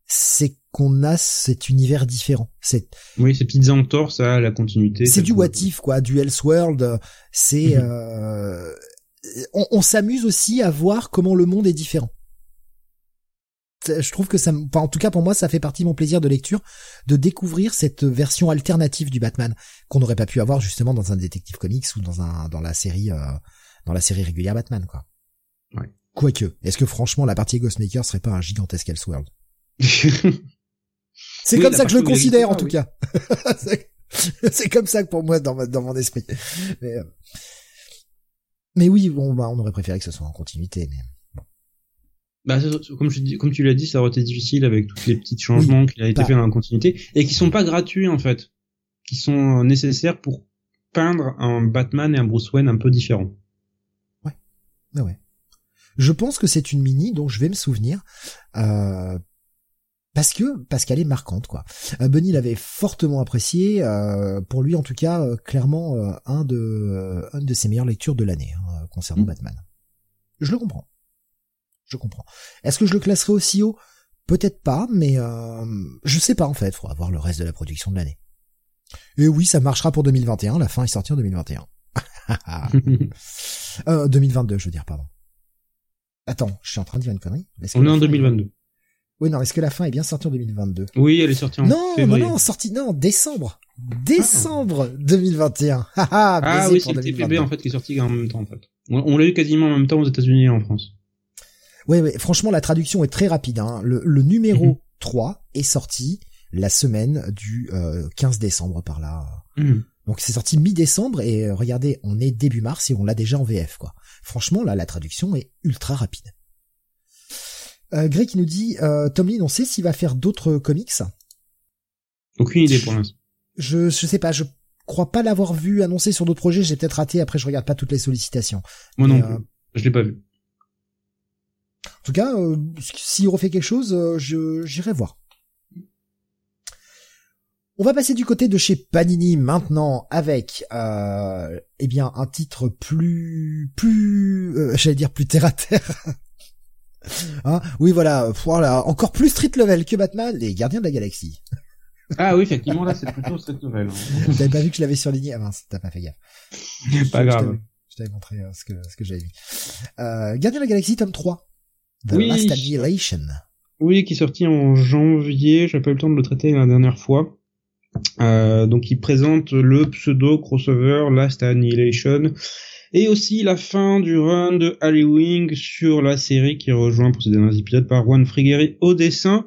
c'est qu'on a cet univers différent. C'est oui, ces petites entorses à la continuité. C'est du what if quoi, du Elseworld. C'est mhm. euh, on s'amuse aussi à voir comment le monde est différent je trouve que ça, en tout cas pour moi, ça fait partie de mon plaisir de lecture de découvrir cette version alternative du Batman qu'on n'aurait pas pu avoir justement dans un détective comics ou dans un dans la série euh, dans la série régulière Batman quoi. Ouais. Quoique, est-ce que franchement la partie Ghostmaker serait pas un gigantesque Elseworld? C'est comme ça que je le considère en tout cas. c'est comme ça que pour moi dans, dans mon esprit. Mais, euh, mais oui, bon bah on aurait préféré que ce soit en continuité mais bah, comme, je dis, comme tu l'as dit, ça aurait été difficile avec tous les petits changements qui a été fait dans la continuité et qui sont pas gratuits en fait, qui sont nécessaires pour peindre un Batman et un Bruce Wayne un peu différents. Ouais, ouais, ouais. Je pense que c'est une mini dont je vais me souvenir. Euh, parce que parce qu'elle est marquante quoi. Euh, Bunny l'avait fortement apprécié, euh, pour lui en tout cas euh, clairement un de un de ses meilleures lectures de l'année hein, concernant mm. Batman. Je le comprends, je comprends. Est-ce que je le classerai aussi haut Peut-être pas, mais je sais pas en fait. Faudra voir le reste de la production de l'année. Et oui, ça marchera pour 2021. La fin est sortie en 2021. euh, 2022, je veux dire, pardon. Attends, je suis en train de dire une connerie. On est en 2022. Oui, non, est-ce que la fin est bien sortie en 2022 Oui, elle est sortie en non, février. Non, non, sortie, non, décembre. Décembre 2021. ah oui, c'est le TPB en fait qui est sorti en même temps en fait. On, l'a eu quasiment en même temps aux États-Unis et en France. Oui, oui, franchement, la traduction est très rapide. Hein. Le, le, numéro 3 mhm. est sorti la semaine du euh, 15 décembre par là. Mhm. Donc c'est sorti mi-décembre et euh, regardez, on est début mars et on l'a déjà en VF quoi. Franchement, là, la traduction est ultra rapide. Euh, Greg qui nous dit euh, Tom Lee, on sait s'il va faire d'autres comics. Aucune idée pour l'instant. Je je sais pas, je crois pas l'avoir vu annoncé sur d'autres projets. J'ai peut-être raté. Après, je regarde pas toutes les sollicitations. Moi non euh, plus. Je l'ai pas vu. En tout cas, euh, s'il refait quelque chose, euh, je j'irai voir. On va passer du côté de chez Panini maintenant avec euh, eh bien un titre plus plus euh, j'allais dire plus terre à terre Hein oui, voilà, voilà, encore plus street level que Batman, les Gardiens de la Galaxie. Ah oui, effectivement, là, c'est plutôt street level. Hein. T'avais pas vu que je l'avais surligné? Ah mince, t'as pas fait gaffe. pas grave. Je t'avais montré euh, ce que, ce que j'avais mis. Euh, Gardien de la Galaxie, tome 3. The oui. Last Annihilation. Oui, qui est sorti en janvier, j'ai pas eu le temps de le traiter la dernière fois. Euh, donc il présente le pseudo crossover Last Annihilation et aussi la fin du run de Wing sur la série qui rejoint pour ces derniers épisodes par Juan Frigueri au dessin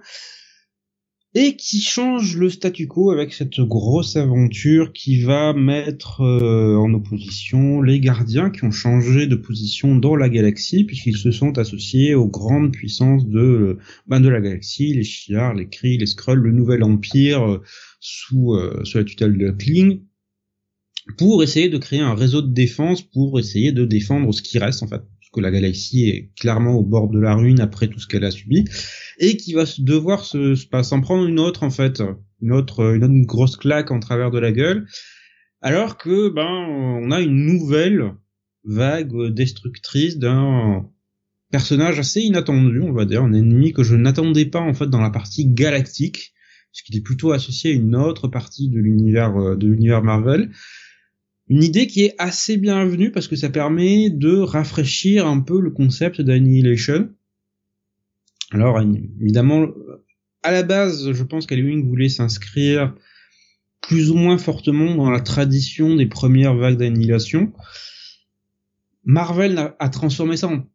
et qui change le statu quo avec cette grosse aventure qui va mettre euh, en opposition les gardiens qui ont changé de position dans la galaxie puisqu'ils se sont associés aux grandes puissances de ben de la galaxie, les Shi'ar, les Kree, les Skrulls, le nouvel empire euh, sous sous la tutelle de Kling pour essayer de créer un réseau de défense pour essayer de défendre ce qui reste en fait que la galaxie est clairement au bord de la ruine après tout ce qu'elle a subi. Et qui va devoir se, s'en prendre une autre en fait. Une autre une grosse claque en travers de la gueule. Alors que ben on a une nouvelle vague destructrice d'un personnage assez inattendu on va dire. Un ennemi que je n'attendais pas en fait dans la partie galactique. Puisqu'il est plutôt associé à une autre partie de l'univers de l'univers Marvel une idée qui est assez bienvenue parce que ça permet de rafraîchir un peu le concept d'Annihilation. Alors évidemment, à la base, je pense qu'Halloween voulait s'inscrire plus ou moins fortement dans la tradition des premières vagues d'annihilation. Marvel a transformé ça en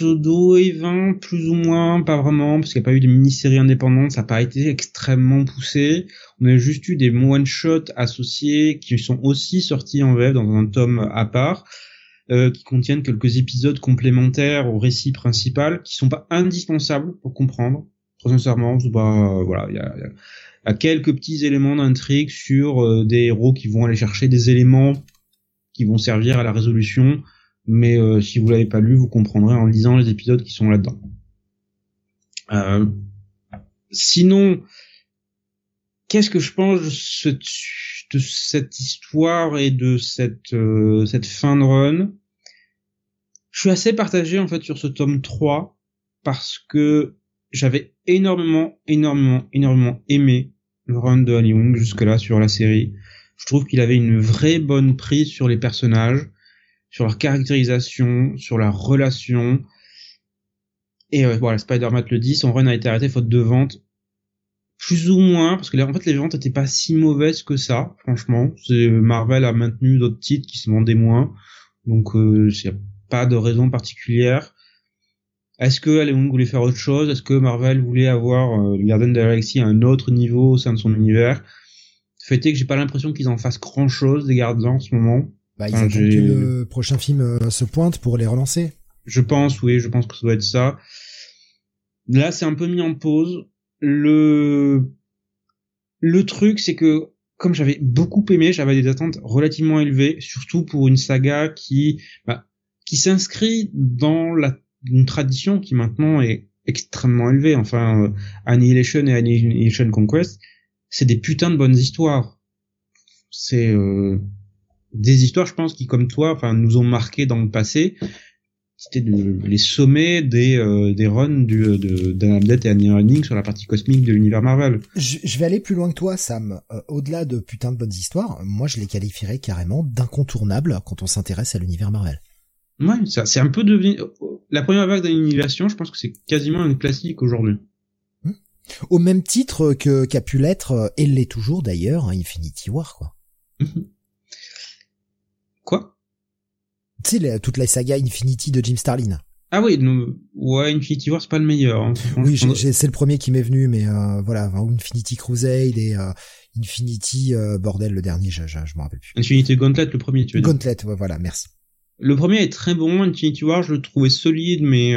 pseudo Event plus ou moins, pas vraiment, parce qu'il n'y a pas eu de mini-série indépendante, ça n'a pas été extrêmement poussé. On a juste eu des one-shots associés qui sont aussi sortis en web dans un tome à part, euh, qui contiennent quelques épisodes complémentaires au récit principal, qui sont pas indispensables pour comprendre. Très sincèrement, pas, voilà, il y a, y a, quelques petits éléments d'intrigue sur euh, des héros qui vont aller chercher des éléments qui vont servir à la résolution mais euh, si vous l'avez pas lu, vous comprendrez en lisant les épisodes qui sont là-dedans. Euh, sinon, qu'est-ce que je pense de, cette histoire et de cette euh, fin de run? Je suis assez partagé en fait sur ce tome 3 parce que j'avais énormément, énormément, énormément aimé le run de Ali Wong jusque-là sur la série. Je trouve qu'il avait une vraie bonne prise sur les personnages sur leur caractérisation, sur leur relation. Et euh, voilà, Spider-Man le dit, son run a été arrêté faute de vente. Plus ou moins, parce que en fait les ventes étaient pas si mauvaises que ça, franchement. Marvel a maintenu d'autres titres qui se vendaient moins, donc il n'y a pas de raison particulière. Est-ce que Alan voulait faire autre chose? Est-ce que Marvel voulait avoir euh, Garden de la à un autre niveau au sein de son univers? Fait est que j'ai pas l'impression qu'ils en fassent grand chose des gardiens en ce moment. Bah, ils attendent que le prochain film euh, se pointe pour les relancer. Je pense, oui, je pense que ça doit être ça. Là, c'est un peu mis en pause. Le le truc, c'est que comme j'avais beaucoup aimé, j'avais des attentes relativement élevées, surtout pour une saga qui bah, qui s'inscrit dans la d'une tradition qui maintenant est extrêmement élevée. Enfin, euh, Annihilation et Annihilation Conquest, c'est des putains de bonnes histoires. C'est euh, des histoires, je pense, qui comme toi, enfin, nous ont marqué dans le passé. C'était les sommets des euh, des runs du de Dan et Annie Running sur la partie cosmique de l'univers Marvel. Je, vais aller plus loin que toi, Sam. Au-delà de putain de bonnes histoires, moi je les qualifierais carrément d'incontournables quand on s'intéresse à l'univers Marvel. Ouais, c'est un peu devenu la première vague d'annihilation. Je pense que c'est quasiment un classique aujourd'hui. Hmm. Au même titre que qu'a pu l'être et l'est toujours d'ailleurs Infinity War quoi. quoi? Tu sais toute la saga Infinity de Jim Starlin. Ah oui, ouais, Infinity War c'est pas le meilleur. Hein, oui, c'est le premier qui m'est venu, mais euh, voilà, Infinity Crusade et euh, Infinity euh, bordel le dernier, je, je, je me rappelle plus. Infinity Gauntlet le premier, tu veux dire? Gauntlet, ouais, voilà, merci. Le premier est très bon, Infinity War, je le trouvais solide, mais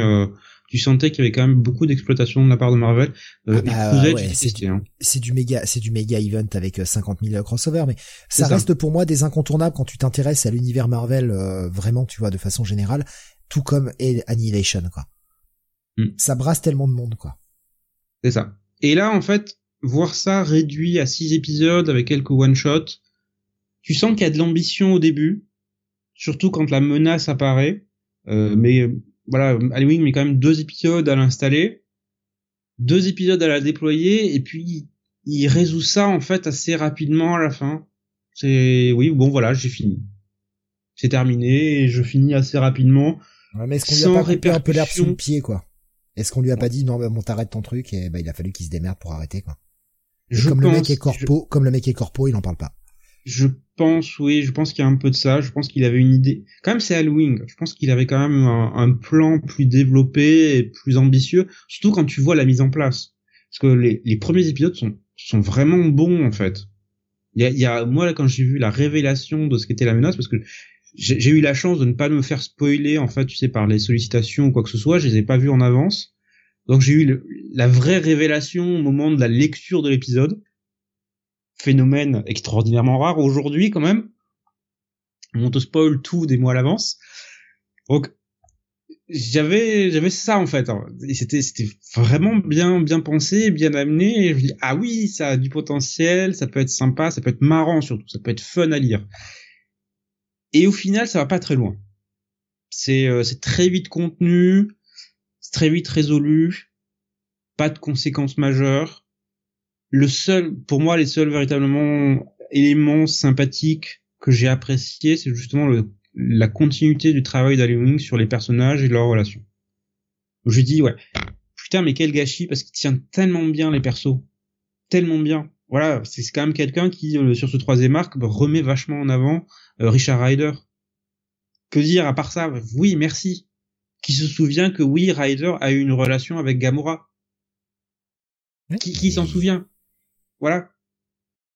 tu sentais qu'il y avait quand même beaucoup d'exploitation de la part de Marvel. Euh, ah bah, hein. c'est du, méga, c'est du méga event avec 50 euh, 000 crossovers, mais ça, reste pour moi des incontournables quand tu t'intéresses à l'univers Marvel vraiment, tu vois, de façon générale, tout comme Annihilation, quoi. Hmm. Ça brasse tellement de monde, quoi. C'est ça. Et là, en fait, voir ça réduit à six épisodes avec quelques one shots, tu sens qu'il y a de l'ambition au début surtout quand la menace apparaît. Euh, mais voilà, Halloween met quand même deux épisodes à l'installer, deux épisodes à la déployer, et puis il résout ça en fait assez rapidement à la fin. C'est oui, bon voilà, j'ai fini. C'est terminé et je finis assez rapidement. mais est-ce qu'on lui a pas coupé un peu l'herbe sous le pied quoi? Est-ce qu'on lui a pas dit non, bah, bon t'arrêtes ton truc et bah il a fallu qu'il se démerde pour arrêter quoi? comme le mec est corpo, comme le mec est corpo, il en parle pas. Je pense, oui, je pense qu'il y a un peu de ça. Je pense qu'il avait une idée. Quand même, c'est Halloween. Je pense qu'il avait quand même un, plan plus développé et plus ambitieux. Surtout quand tu vois la mise en place. Parce que les, premiers épisodes sont, sont vraiment bons, en fait. Il y a, y a, moi, là, quand j'ai vu la révélation de ce qu'était la menace, parce que j'ai eu la chance de ne pas me faire spoiler, en fait, tu sais, par les sollicitations ou quoi que ce soit. Je les ai pas vues en avance. Donc j'ai eu la vraie révélation au moment de la lecture de l'épisode phénomène extraordinairement rare aujourd'hui quand même. On te spoil tout des mois à l'avance. Donc j'avais j'avais ça en fait hein. et c'était c'était vraiment bien bien pensé bien amené je dis ah oui ça a du potentiel ça peut être sympa ça peut être marrant surtout ça peut être fun à lire et au final ça va pas très loin c'est euh, c'est très vite contenu c'est très vite résolu pas de conséquences majeures le seul, pour moi, les seuls véritablement éléments sympathiques que j'ai appréciés, c'est justement le, la continuité du travail d'Halloween sur les personnages et leurs relations. Je dis ouais, putain mais quel gâchis parce qu'il tient tellement bien les persos, tellement bien. Voilà, c'est quand même quelqu'un qui euh, sur ce troisième arc remet vachement en avant euh, Richard Ryder. Que dire à part ça? Oui, merci. Qui se souvient que oui, Ryder a eu une relation avec Gamora. Qui, qui s'en souvient? Voilà.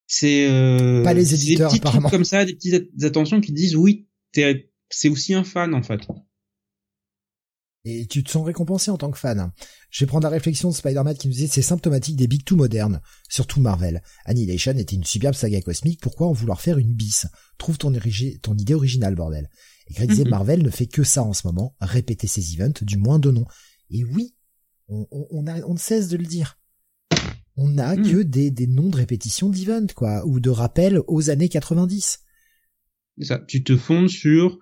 C'est euh, pas les éditeurs des petits apparemment. comme ça, des petites attentions qui disent oui, c'est aussi un fan en fait. Et tu te sens récompensé en tant que fan. Je vais prendre la réflexion de Spider-Man qui nous disait c'est symptomatique des Big Two modernes, surtout Marvel. Annihilation était une superbe saga cosmique, pourquoi en vouloir faire une bis? Trouve ton, ton idée originale, bordel. Et Greg disait mhm. Marvel ne fait que ça en ce moment, répéter ses events du moins de noms. Et oui, on, on, a, on ne cesse de le dire on n'a hmm. que des, des noms de répétition d'event, quoi, ou de rappels aux années 90. Ça, tu te fondes sur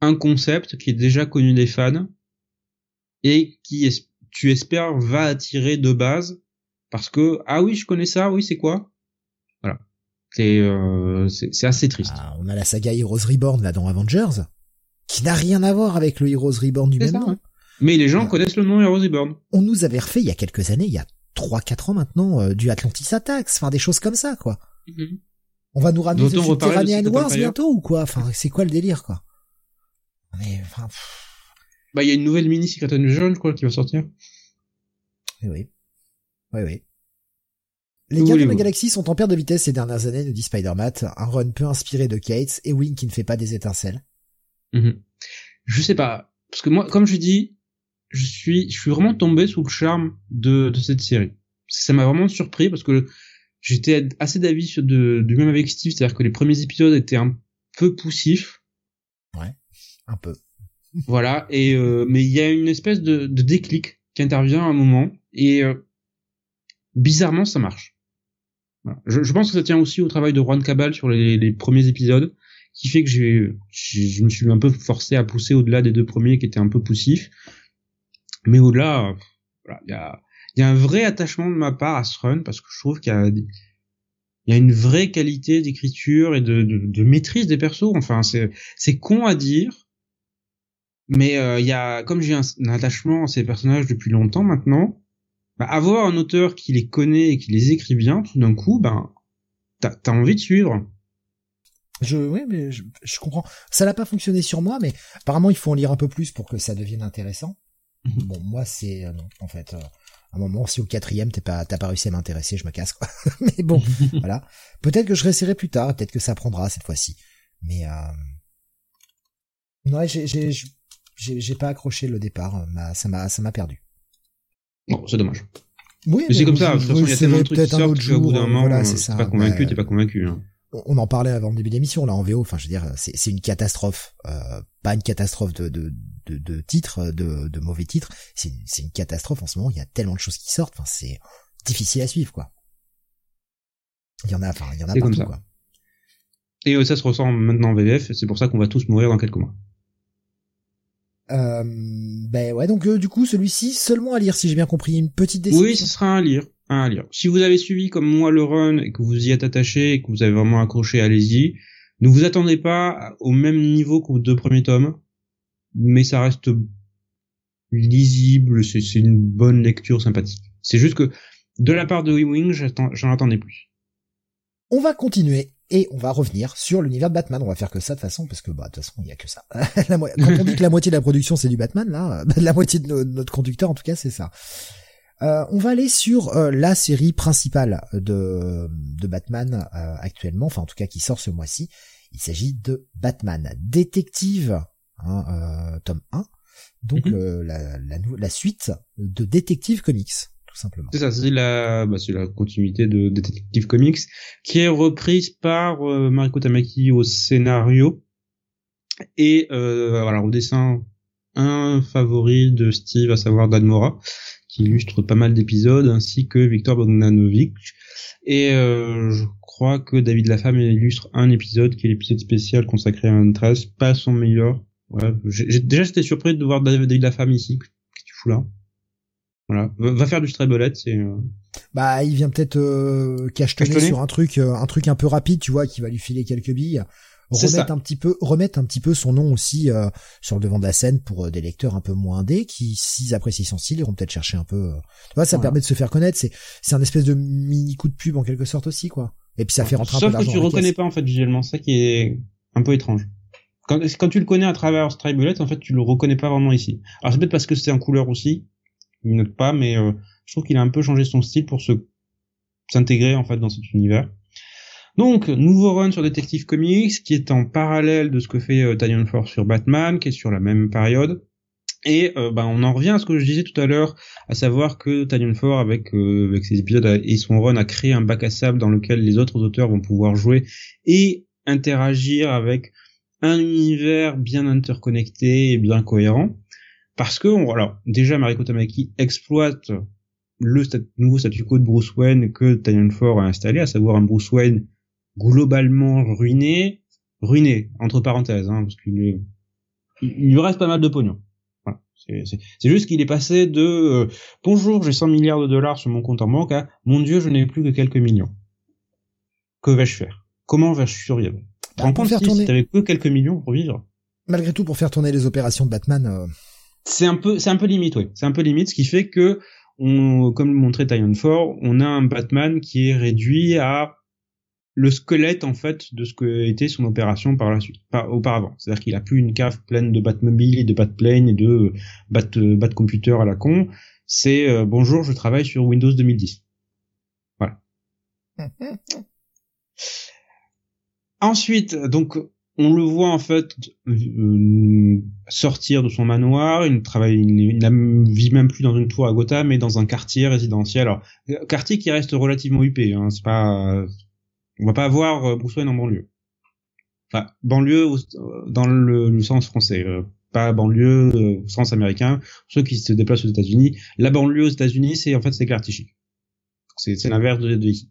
un concept qui est déjà connu des fans et qui tu espères va attirer de base parce que ah oui je connais ça oui c'est quoi? Voilà. C'est euh, c'est assez triste. Ah, on a la saga Heroes Reborn là dans Avengers qui n'a rien à voir avec le Heroes Reborn du même nom. mais les gens connaissent le nom Heroes Reborn. On nous avait refait il y a quelques années il y a 3-4 ans maintenant euh, du Atlantis Attacks, enfin des choses comme ça quoi. Mhm. On va nous ramener The Subterranean Wars bientôt ou quoi? Enfin c'est quoi le délire quoi? Mais enfin. Bah il y a une nouvelle mini Secret Invasion crois qui va sortir. Oui oui. Oui oui. Les gars de la galaxie sont en perte de vitesse ces dernières années, nous dit Spider-Man, un run peu inspiré de Kate et Wing qui ne fait pas des étincelles. Mhm. Je sais pas, parce que moi, comme je dis, je suis, je suis vraiment tombé sous le charme de, de cette série. Ça m'a vraiment surpris parce que j'étais assez d'avis de, du même avec Steve, c'est-à-dire que les premiers épisodes étaient un peu poussifs. Ouais, un peu. voilà. Et euh, mais il y a une espèce de, de, déclic qui intervient à un moment et euh, bizarrement ça marche. Je, je, pense que ça tient aussi au travail de Juan Cabal sur les, les premiers épisodes, qui fait que j'ai, je me suis un peu forcé à pousser au-delà des deux premiers qui étaient un peu poussifs. Mais au-delà, il y a, y a un vrai attachement de ma part à ce run parce que je trouve qu'il y a y a une vraie qualité d'écriture et de, de, de, maîtrise des persos. Enfin, c'est c'est con à dire, mais euh, il y a comme j'ai un, attachement à ces personnages depuis longtemps maintenant, bah, avoir un auteur qui les connaît et qui les écrit bien, tout d'un coup, ben t'as as envie de suivre. Je, oui, mais je, je comprends. Ça n'a pas fonctionné sur moi, mais apparemment il faut en lire un peu plus pour que ça devienne intéressant. Bon, moi c'est euh, non, en fait. Euh, un moment, si au quatrième t'es pas, t'as pas réussi à m'intéresser, je me casse. Quoi. mais bon, voilà. Peut-être que je réessayerai plus tard. Peut-être que ça prendra cette fois-ci. Mais euh... ouais, j'ai, j'ai, j'ai, pas accroché le départ. Ça m'a, ça m'a perdu. Bon, c'est dommage. Oui, mais, c'est comme ça. De toute façon, il y a tellement de trucs qui sortent qu'au bout d'un moment, voilà, c'est ça. pas convaincu, t'es pas convaincu. Hein. On en parlait avant le début d'émission là en VO. Enfin, je veux dire, c'est, une catastrophe. Euh, pas une catastrophe de, de, de, de titres, de, de mauvais titres. C'est, une catastrophe en ce moment. Il y a tellement de choses qui sortent. Enfin, c'est difficile à suivre, quoi. Il y en a, enfin, il y en a partout, comme ça. quoi. Et euh, ça se ressent maintenant en VF. C'est pour ça qu'on va tous mourir dans quelques mois. Euh, ben ouais, donc euh, du coup celui-ci seulement à lire si j'ai bien compris, une petite décision. Oui, ce sera un lire, Si vous avez suivi comme moi le run et que vous y êtes attaché et que vous avez vraiment accroché, allez-y. Ne vous attendez pas au même niveau qu'aux deux premiers tomes, mais ça reste lisible, c'est une bonne lecture sympathique. C'est juste que de la part de Wing, j'en attendais plus. On va continuer et on va revenir sur l'univers de Batman. On va faire que ça de façon, parce que bah de toute façon il y a que ça. Quand on dit que la moitié de la production c'est du Batman, là, la moitié de notre conducteur en tout cas c'est ça. Euh, on va aller sur euh, la série principale de, de Batman euh, actuellement, enfin en tout cas qui sort ce mois-ci. Il s'agit de Batman Détective, hein, tome 1, donc mhm. la, la, la, suite de Detective Comics. Tout simplement. C'est ça, c'est la, bah, c'est la continuité de Detective Comics qui est reprise par Mariko Tamaki au scénario et voilà au dessin un favori de Steve, à savoir Dan Mora qui illustre pas mal d'épisodes, ainsi que Victor Bogdanovic. Et euh, je crois que David Lafemme illustre un épisode qui est l'épisode spécial consacré à Antras, pas son meilleur. Ouais, j'ai, déjà j'étais surpris de voir David Lafemme ici. Qu'est-ce que tu fous là? Voilà, va, faire du Strabelette, c'est. Euh... Bah, il vient peut-être euh, cachetonner sur un truc, euh, un truc un peu rapide, tu vois, qui va lui filer quelques billes remettre un petit peu remettre un petit peu son nom aussi euh, sur le devant de la scène pour euh, des lecteurs un peu moins dés qui s'ils apprécient son style iront peut-être chercher un peu euh, tu vois ça permet de se faire connaître. C'est c'est un espèce de mini coup de pub en quelque sorte aussi quoi. Et puis ça fait rentrer un peu sauf que tu reconnais pas en fait visuellement. Ça qui est un peu étrange. Quand, quand tu le connais à travers Stray Bullet en fait tu le reconnais pas vraiment ici. Alors c'est peut-être parce que c'est en couleur aussi. Il note pas mais je trouve qu'il a un peu changé son style pour se s'intégrer en fait dans cet univers donc, nouveau run sur Detective Comics, qui est en parallèle de ce que fait euh, Tynion Force sur Batman, qui est sur la même période. Et euh, ben, on en revient à ce que je disais tout à l'heure, à savoir que Tynion Force, avec, euh, avec ses épisodes et son run, a créé un bac à sable dans lequel les autres auteurs vont pouvoir jouer et interagir avec un univers bien interconnecté et bien cohérent. Parce que, voilà, déjà Mariko Tamaki exploite le nouveau statu quo de Bruce Wayne que Tynion Force a installé, à savoir un Bruce Wayne globalement ruiné, ruiné entre parenthèses, hein, parce qu'il il lui reste pas mal de pognon. Voilà. C'est juste qu'il est passé de euh, bonjour j'ai 100 milliards de dollars sur mon compte en banque à mon dieu je n'ai plus que quelques millions. Que vais-je faire? Comment vais-je survivre? Bah, pour faire tourner... si t'avais que quelques millions pour vivre Malgré tout pour faire tourner les opérations de Batman. Euh... C'est un peu c'est un peu limite oui. C'est un peu limite ce qui fait que on comme le montrait Tyon 4, on a un Batman qui est réduit à le squelette en fait de ce que était son opération par la suite, par, auparavant. C'est-à-dire qu'il a plus une cave pleine de Batmobile et de Batplane et de Bat, Bat Computer à la con. C'est euh, bonjour, je travaille sur Windows 2010. Voilà. Ensuite, donc on le voit en fait euh, sortir de son manoir. Il travaille, il, ne vit même plus dans une tour à Gotham, mais dans un quartier résidentiel. Alors quartier qui reste relativement huppé. Hein, c'est pas on va pas avoir euh, Bruce Wayne en banlieue. Enfin, banlieue dans le, sens français, euh, pas banlieue euh, au sens américain. Ceux qui se déplacent aux États-Unis, la banlieue aux États-Unis, c'est en fait c'est Clartichi. C'est c'est l'inverse de, de ici.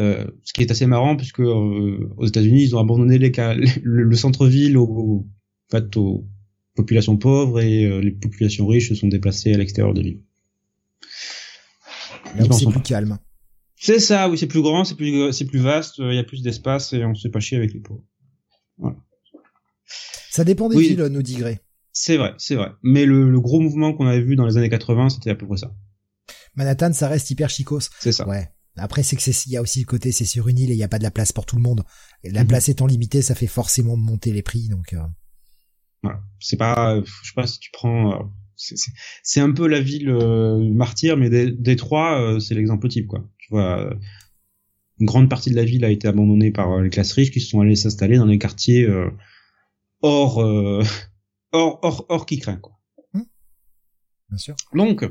Euh, ce qui est assez marrant puisque euh, aux États-Unis ils ont abandonné les, le, le centre-ville aux, en fait, aux populations pauvres et euh, les populations riches se sont déplacées à l'extérieur de l'île. c'est plus calme. C'est ça, oui, c'est plus grand, c'est plus, c'est plus vaste, il y a plus d'espace et on se fait pas chier avec les pauvres. Voilà. Ça dépend des villes, nos digrés. C'est vrai, c'est vrai. Mais le, le gros mouvement qu'on avait vu dans les années 80, c'était à peu près ça. Manhattan, ça reste hyper chicos. C'est ça. Ouais. Après, c'est que c'est, il y a aussi le côté, c'est sur une île et il n'y a pas de la place pour tout le monde. Et la mhm. place étant limitée, ça fait forcément monter les prix, donc. Euh... Voilà. C'est pas, je sais pas si tu prends, euh, c'est un peu la ville euh, martyre, mais Détroit, euh, c'est l'exemple type, quoi. Tu vois, une grande partie de la ville a été abandonnée par les classes riches qui se sont allées s'installer dans les quartiers hors, hors, hors, hors qui craint, quoi. Hum. Bien sûr. Donc.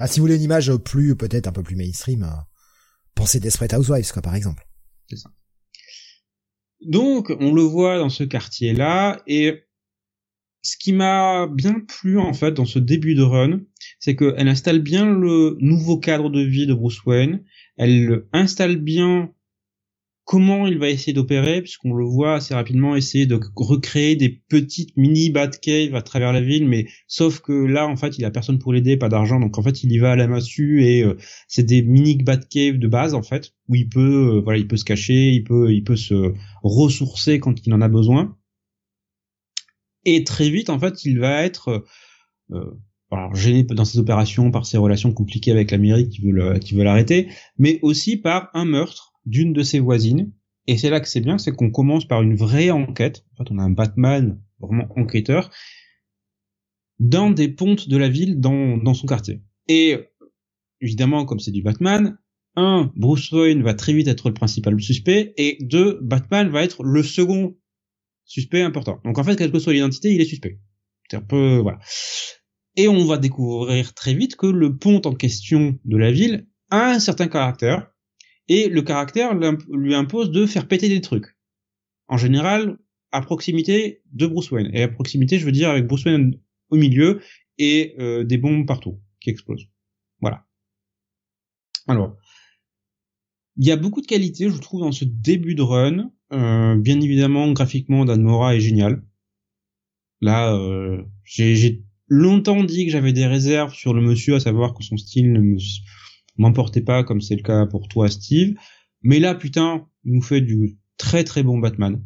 Ah, si vous voulez une image plus, peut-être un peu plus mainstream, Pensez Desperate Housewives, quoi, par exemple. C'est ça. Donc, on le voit dans ce quartier-là, et ce qui m'a bien plu, en fait, dans ce début de run, c'est qu'elle installe bien le nouveau cadre de vie de Bruce Wayne, elle installe bien comment il va essayer d'opérer, puisqu'on le voit assez rapidement essayer de recréer des petites mini Batcave à travers la ville, mais sauf que là, en fait, il a personne pour l'aider, pas d'argent, donc en fait, il y va à la massue et euh, c'est des mini Batcave de base, en fait, où il peut, euh, voilà, il peut se cacher, il peut, il peut se ressourcer quand il en a besoin. Et très vite, en fait, il va être euh, alors, gêné dans ses opérations par ses relations compliquées avec l'Amérique qui veut qui veut l'arrêter, mais aussi par un meurtre d'une de ses voisines. Et c'est là que c'est bien, c'est qu'on commence par une vraie enquête. En fait, on a un Batman vraiment enquêteur dans des pontes de la ville, dans, dans son quartier. Et évidemment, comme c'est du Batman, un, Bruce Wayne va très vite être le principal suspect, et deux, Batman va être le second suspect important. Donc en fait, quelle que soit l'identité, il est suspect. C'est un peu voilà. Et on va découvrir très vite que le pont en question de la ville a un certain caractère, et le caractère lui impose de faire péter des trucs. En général, à proximité de Bruce Wayne. Et à proximité, je veux dire avec Bruce Wayne au milieu et euh, des bombes partout qui explosent. Voilà. Alors, il y a beaucoup de qualités, je trouve, dans ce début de run. Euh, bien évidemment, graphiquement, Dan Mora est génial. Là, euh, j'ai longtemps dit que j'avais des réserves sur le monsieur, à savoir que son style ne me m'emportez pas comme c'est le cas pour toi Steve. Mais là putain, il nous fait du très très bon Batman.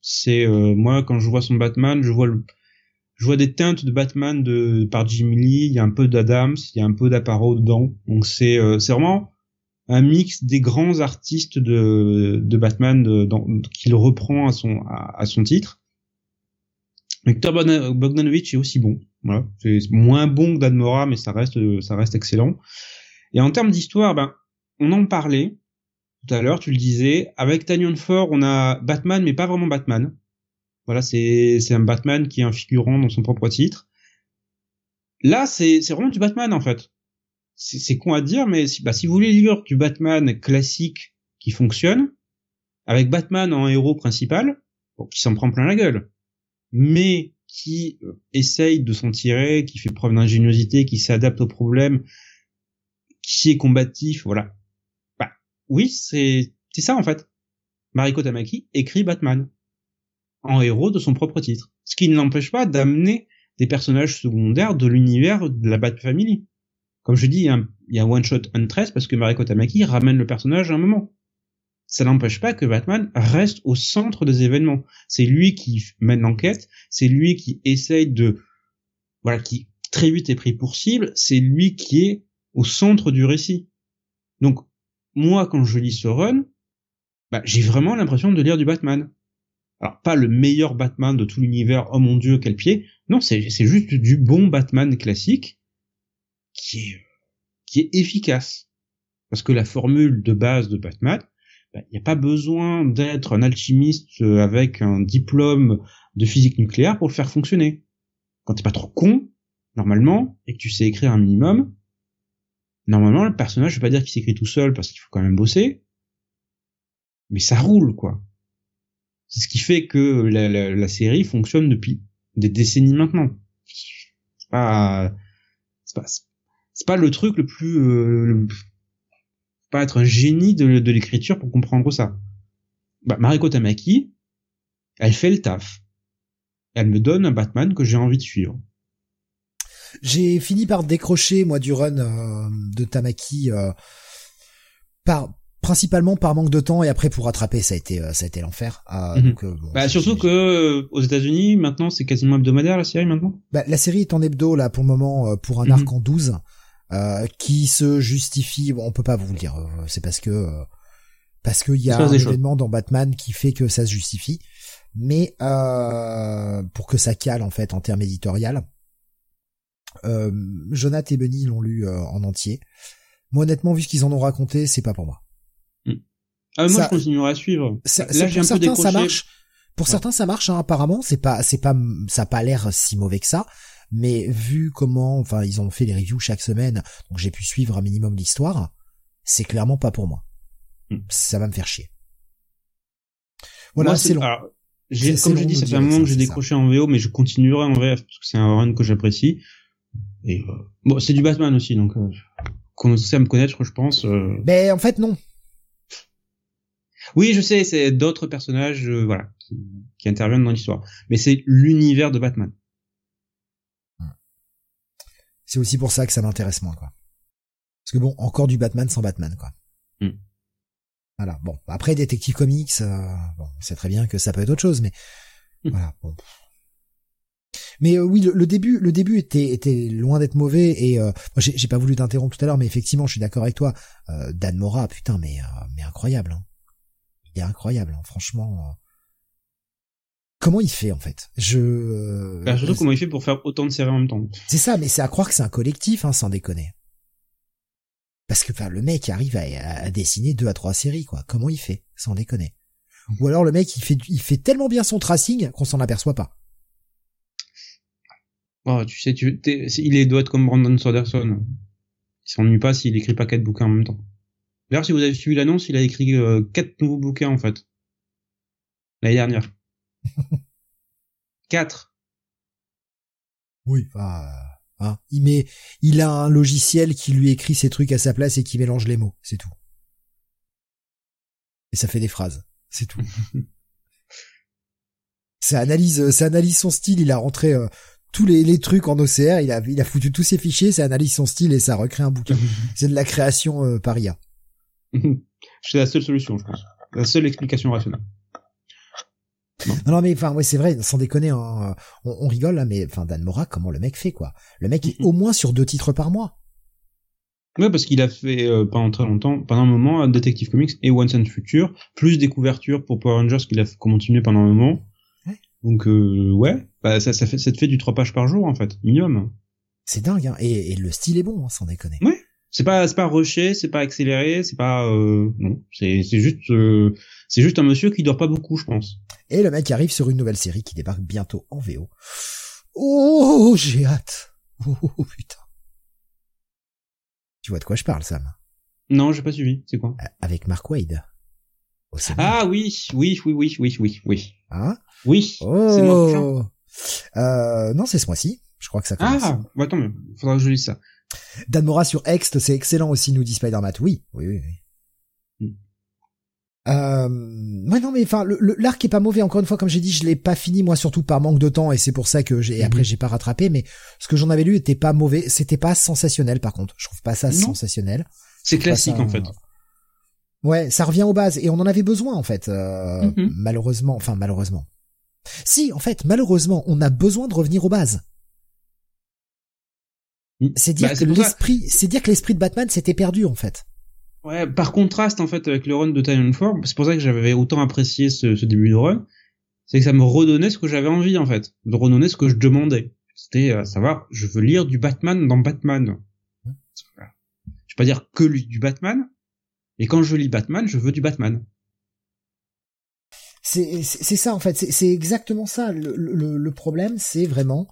C'est euh, moi quand je vois son Batman, je vois le je vois des teintes de Batman de par Jim Lee, il y a un peu d'Adams, il y a un peu d'Aparo dedans. Donc c'est euh, c'est vraiment un mix des grands artistes de de Batman qu'il reprend à son à, son titre. Victor Bogdanovich est aussi bon. Voilà, c'est moins bon que Dan Mora, mais ça reste ça reste excellent. Et en termes d'histoire, ben, on en parlait tout à l'heure, tu le disais. Avec Tanyon Ford, on a Batman, mais pas vraiment Batman. Voilà, c'est c'est un Batman qui est un figurant dans son propre titre. Là, c'est c'est vraiment du Batman en fait. C'est con à dire, mais si, bah, si vous voulez lire du Batman classique qui fonctionne, avec Batman en héros principal, bon, qui s'en prend plein la gueule, mais qui euh, essaye de s'en tirer, qui fait preuve d'ingéniosité, qui s'adapte aux problèmes, qui est combatif, voilà. Bah, oui, c'est c'est ça en fait. Mariko Tamaki écrit Batman en héros de son propre titre, ce qui ne l'empêche pas d'amener des personnages secondaires de l'univers de la Bat Family. Comme je dis, il y a un, one shot Huntress parce que Mariko Tamaki ramène le personnage à un moment. Ça n'empêche pas que Batman reste au centre des événements. C'est lui qui mène l'enquête, c'est lui qui essaye de, voilà, qui très vite est pris pour cible, c'est lui qui est au centre du récit. Donc, moi, quand je lis ce run, bah, j'ai vraiment l'impression de lire du Batman. Alors, pas le meilleur Batman de tout l'univers, oh mon dieu, quel pied. Non, c'est, juste du bon Batman classique qui est, qui est efficace. Parce que la formule de base de Batman, il bah, n'y a pas besoin d'être un alchimiste avec un diplôme de physique nucléaire pour le faire fonctionner. Quand t'es pas trop con, normalement, et que tu sais écrire un minimum, Normalement, le personnage, je vais pas dire qu'il s'écrit tout seul parce qu'il faut quand même bosser, mais ça roule, quoi. C'est ce qui fait que la, série fonctionne depuis des décennies maintenant. C'est pas, c'est pas, pas le truc le plus, euh, pas être un génie de, de l'écriture pour comprendre ça. Bah, Mariko Tamaki, elle fait le taf. Elle me donne un Batman que j'ai envie de suivre. J'ai fini par décrocher moi du run euh, de Tamaki euh, par principalement par manque de temps et après pour rattraper ça a été euh, ça a été l'enfer. Euh, Mhm. bon, Bah, surtout que aux États-Unis maintenant c'est quasiment hebdomadaire la série maintenant? Bah, la série est en hebdo là pour le moment pour un Mhm. arc en 12 euh, qui se justifie. Bon, on peut pas vous le dire. euh, c'est parce que euh, parce qu'il y a un choses. événement dans Batman qui fait que ça se justifie. Mais euh, pour que ça cale en fait en termes éditorial. Euh, Jonathan et Benny l'ont lu euh, en entier. Moi honnêtement vu ce qu'ils en ont raconté, c'est pas pour moi. Ah, moi Ça- je continuerai à suivre. Ça, Là ça- j'ai un pour peu certains ça marche. Pour Ouais. certains ça marche hein, apparemment. C'est pas c'est pas ça a pas l'air si mauvais que ça. Mais vu comment enfin ils ont fait les reviews chaque semaine, donc j'ai pu suivre un minimum l'histoire, c'est clairement pas pour moi. Hmm. Ça va me faire chier. Voilà c'est long. alors, comme je dis, ça fait un moment que j'ai décroché en VO, mais je continuerai en VF parce que c'est un run que j'apprécie. Et euh, bon, c'est du Batman aussi, donc euh, commencez à me connaître, je pense. euh. Mais en fait non. Oui, je sais, c'est d'autres personnages, euh, voilà, qui, qui interviennent dans l'histoire. Mais c'est l'univers de Batman. C'est aussi pour ça que ça m'intéresse moins quoi. Parce que bon, encore du Batman sans Batman quoi. Hmm. Voilà. Bon, après Detective Comics, euh, bon, c'est très bien que ça peut être autre chose, mais Hmm. voilà. Bon. Mais euh, oui, le, le début, le début était était loin d'être mauvais et euh, moi, j'ai j'ai pas voulu t'interrompre tout à l'heure, mais effectivement, je suis d'accord avec toi. Euh, Dan Mora, putain, mais euh, mais incroyable. Hein. Il est incroyable, hein, franchement. Comment il fait en fait? Je. euh, Bah, surtout comment il fait pour faire autant de séries en même temps. c'est ça, mais c'est à croire que c'est un collectif, hein, sans déconner. Parce que enfin, le mec arrive à, à dessiner deux à trois séries, quoi. Comment il fait, sans déconner? Ou alors le mec, il fait, il fait tellement bien son tracing qu'on s'en aperçoit pas. Oh, tu sais, tu, il est, doit être comme Brandon Sanderson. Il s'ennuie pas s'il écrit pas quatre bouquins en même temps. D'ailleurs, si vous avez suivi l'annonce, il a écrit euh, quatre nouveaux bouquins en fait. L'année dernière. Quatre. Oui. Enfin, euh, hein, il met, il a un logiciel qui lui écrit ses trucs à sa place et qui mélange les mots, c'est tout. Et ça fait des phrases, c'est tout. ça analyse, ça analyse son style. Il a rentré euh, tous les, les trucs en OCR. Il a, il a foutu tous ses fichiers. Ça analyse son style et ça recrée un bouquin. C'est de la création euh, par IA. C'est la seule solution, je pense. La seule explication rationnelle. Non, non, mais enfin, ouais, c'est vrai, sans déconner, hein, on, on rigole là, mais enfin, Dan Mora, comment le mec fait quoi? Le mec est au moins sur deux titres par mois. Ouais, parce qu'il a fait euh, pendant très longtemps, pendant un moment, un Detective Comics et Once and Future, plus des couvertures pour Power Rangers qu'il a continué pendant un moment. Ouais. Donc euh, ouais, bah, ça, ça fait, ça te fait du trois pages par jour en fait, minimum. C'est dingue, hein, et, et le style est bon, hein, sans déconner. Ouais. C'est pas, c'est pas rushé, c'est pas accéléré, c'est pas, euh, non, c'est, c'est juste, euh, c'est juste un monsieur qui dort pas beaucoup, je pense. Et le mec arrive sur une nouvelle série qui débarque bientôt en VO. Oh, j'ai hâte. Oh, oh, putain. Tu vois de quoi je parle, Sam? Non, j'ai pas suivi. C'est quoi? Euh, Avec Mark Wade. Ah oui, oui, oui, oui, oui, oui, oui, Hein? Oui. C'est moi. Oh. Euh, non, c'est ce mois-ci. Je crois que ça commence. Ah, bah attends, faudra que je lise ça. Dan Mora sur Ext, c'est excellent aussi, nous dit Spider-Man. Oui, oui, oui. oui. Hmm. Euh, ouais, non, mais enfin, l'arc est pas mauvais. Encore une fois, comme j'ai dit, je l'ai pas fini, moi, surtout par manque de temps, et c'est pour ça que j'ai, Mhm. après, j'ai pas rattrapé, mais ce que j'en avais lu était pas mauvais. C'était pas sensationnel, par contre. Je trouve pas ça Non. sensationnel. C'est classique ça- en fait. Ouais, ça revient aux bases, et on en avait besoin, en fait, euh, Mhm. malheureusement, enfin, malheureusement. Si, en fait, malheureusement, on a besoin de revenir aux bases. C'est dire Bah, que l'esprit, c'est dire que l'esprit de Batman s'était perdu, en fait. Ouais, par contraste en fait avec le run de Form, c'est pour ça que j'avais autant apprécié ce, ce début de run, c'est que ça me redonnait ce que j'avais envie en fait, de redonner ce que je demandais. C'était à savoir, je veux lire du Batman dans Batman. Voilà. Je vais pas dire que du Batman, mais quand je lis Batman, je veux du Batman. C'est ça en fait, c'est c'est exactement ça. Le, le, le problème, c'est vraiment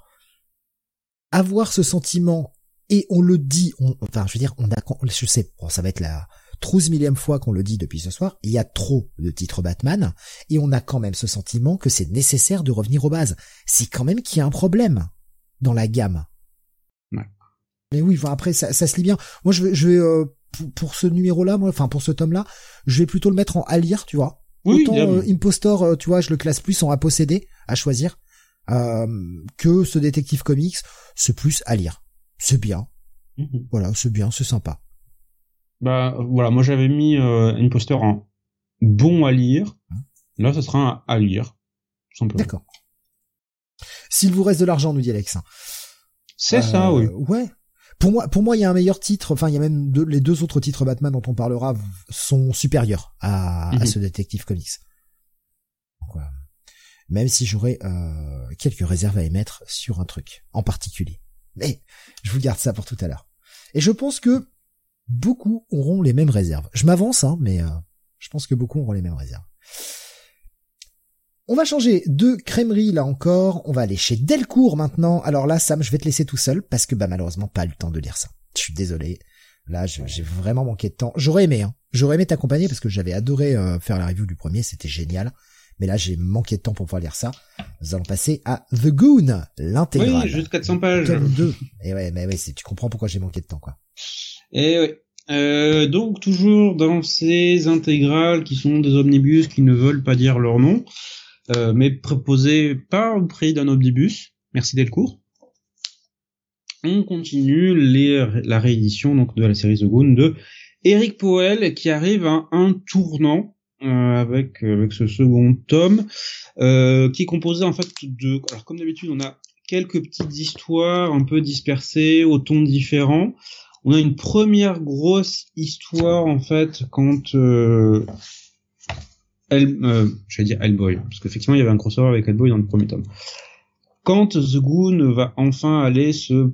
avoir ce sentiment et on le dit. On, enfin, je veux dire, on a, je sais, bon, ça va être la trouze millième fois qu'on le dit depuis ce soir, il y a trop de titres Batman, et on a quand même ce sentiment que c'est nécessaire de revenir aux bases. C'est quand même qu'il y a un problème dans la gamme. Mais oui, enfin, après, ça, ça, se lit bien. Moi, je vais, je vais euh, pour, ce numéro-là, moi, enfin pour ce tome-là, je vais plutôt le mettre en à lire, tu vois. Oui, Autant euh, Impostor, euh, tu vois, je le classe plus en à posséder, à choisir, que ce détective comics, c'est plus à lire. C'est bien. Mhm. Voilà, c'est bien, c'est sympa. Bah voilà, moi j'avais mis Impostor en bon à lire. Hein Là, ce sera un à lire, simplement. D'accord. S'il vous reste de l'argent, nous dit Alex. C'est ça, oui. Ouais, pour moi, pour moi, il y a un meilleur titre. Enfin, il y a même les deux autres titres Batman dont on parlera sont supérieurs à, mhm. ce détective comics. même si j'aurais euh, quelques réserves à émettre sur un truc en particulier. Mais je vous garde ça pour tout à l'heure. Et je pense que beaucoup auront les mêmes réserves. Je m'avance, hein, mais euh, je pense que beaucoup auront les mêmes réserves. On va changer de crèmerie là encore, on va aller chez Delcourt maintenant. Alors là Sam, je vais te laisser tout seul parce que bah malheureusement pas le temps de lire ça. Je suis désolé. Là, j'ai vraiment manqué de temps. J'aurais aimé, hein. J'aurais aimé t'accompagner parce que j'avais adoré euh, faire la review du premier, c'était génial. Mais là, j'ai manqué de temps pour pouvoir lire ça. Nous allons passer à The Goon, l'intégrale. Oui, juste 400 pages. Tome 2. Et ouais, mais ouais, tu comprends pourquoi j'ai manqué de temps, quoi. Et ouais. Euh, donc toujours dans ces intégrales qui sont des omnibus qui ne veulent pas dire leur nom. Euh, mais proposé pas au prix d'un omnibus. Merci Delcourt. On continue les, la réédition donc de la série The Goon de Eric Powell qui arrive à un tournant avec avec ce second tome euh, qui est composé en fait de alors comme d'habitude on a quelques petites histoires un peu dispersées au ton différents on a une première grosse histoire en fait quand euh, El, euh, j'allais dire Hellboy, parce qu'effectivement il y avait un crossover avec Hellboy dans le premier tome. Quand The Goon va enfin aller se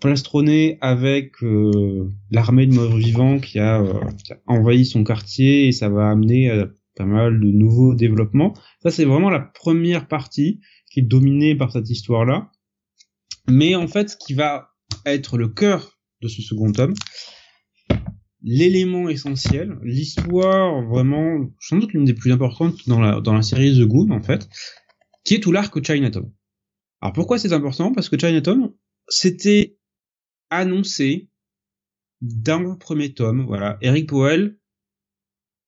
plastronner avec euh, l'armée de morts vivants qui a, euh, qui a, envahi son quartier et ça va amener à pas mal de nouveaux développements. Ça c'est vraiment la première partie qui est dominée par cette histoire-là. Mais en fait, ce qui va être le cœur de ce second tome, l'élément essentiel, l'histoire vraiment, sans doute l'une des plus importantes dans la, dans la série The Goon, en fait, qui est tout l'arc Chinatown. Alors pourquoi c'est important? Parce que Chinatown, c'était annoncé le premier tome, voilà. Eric Powell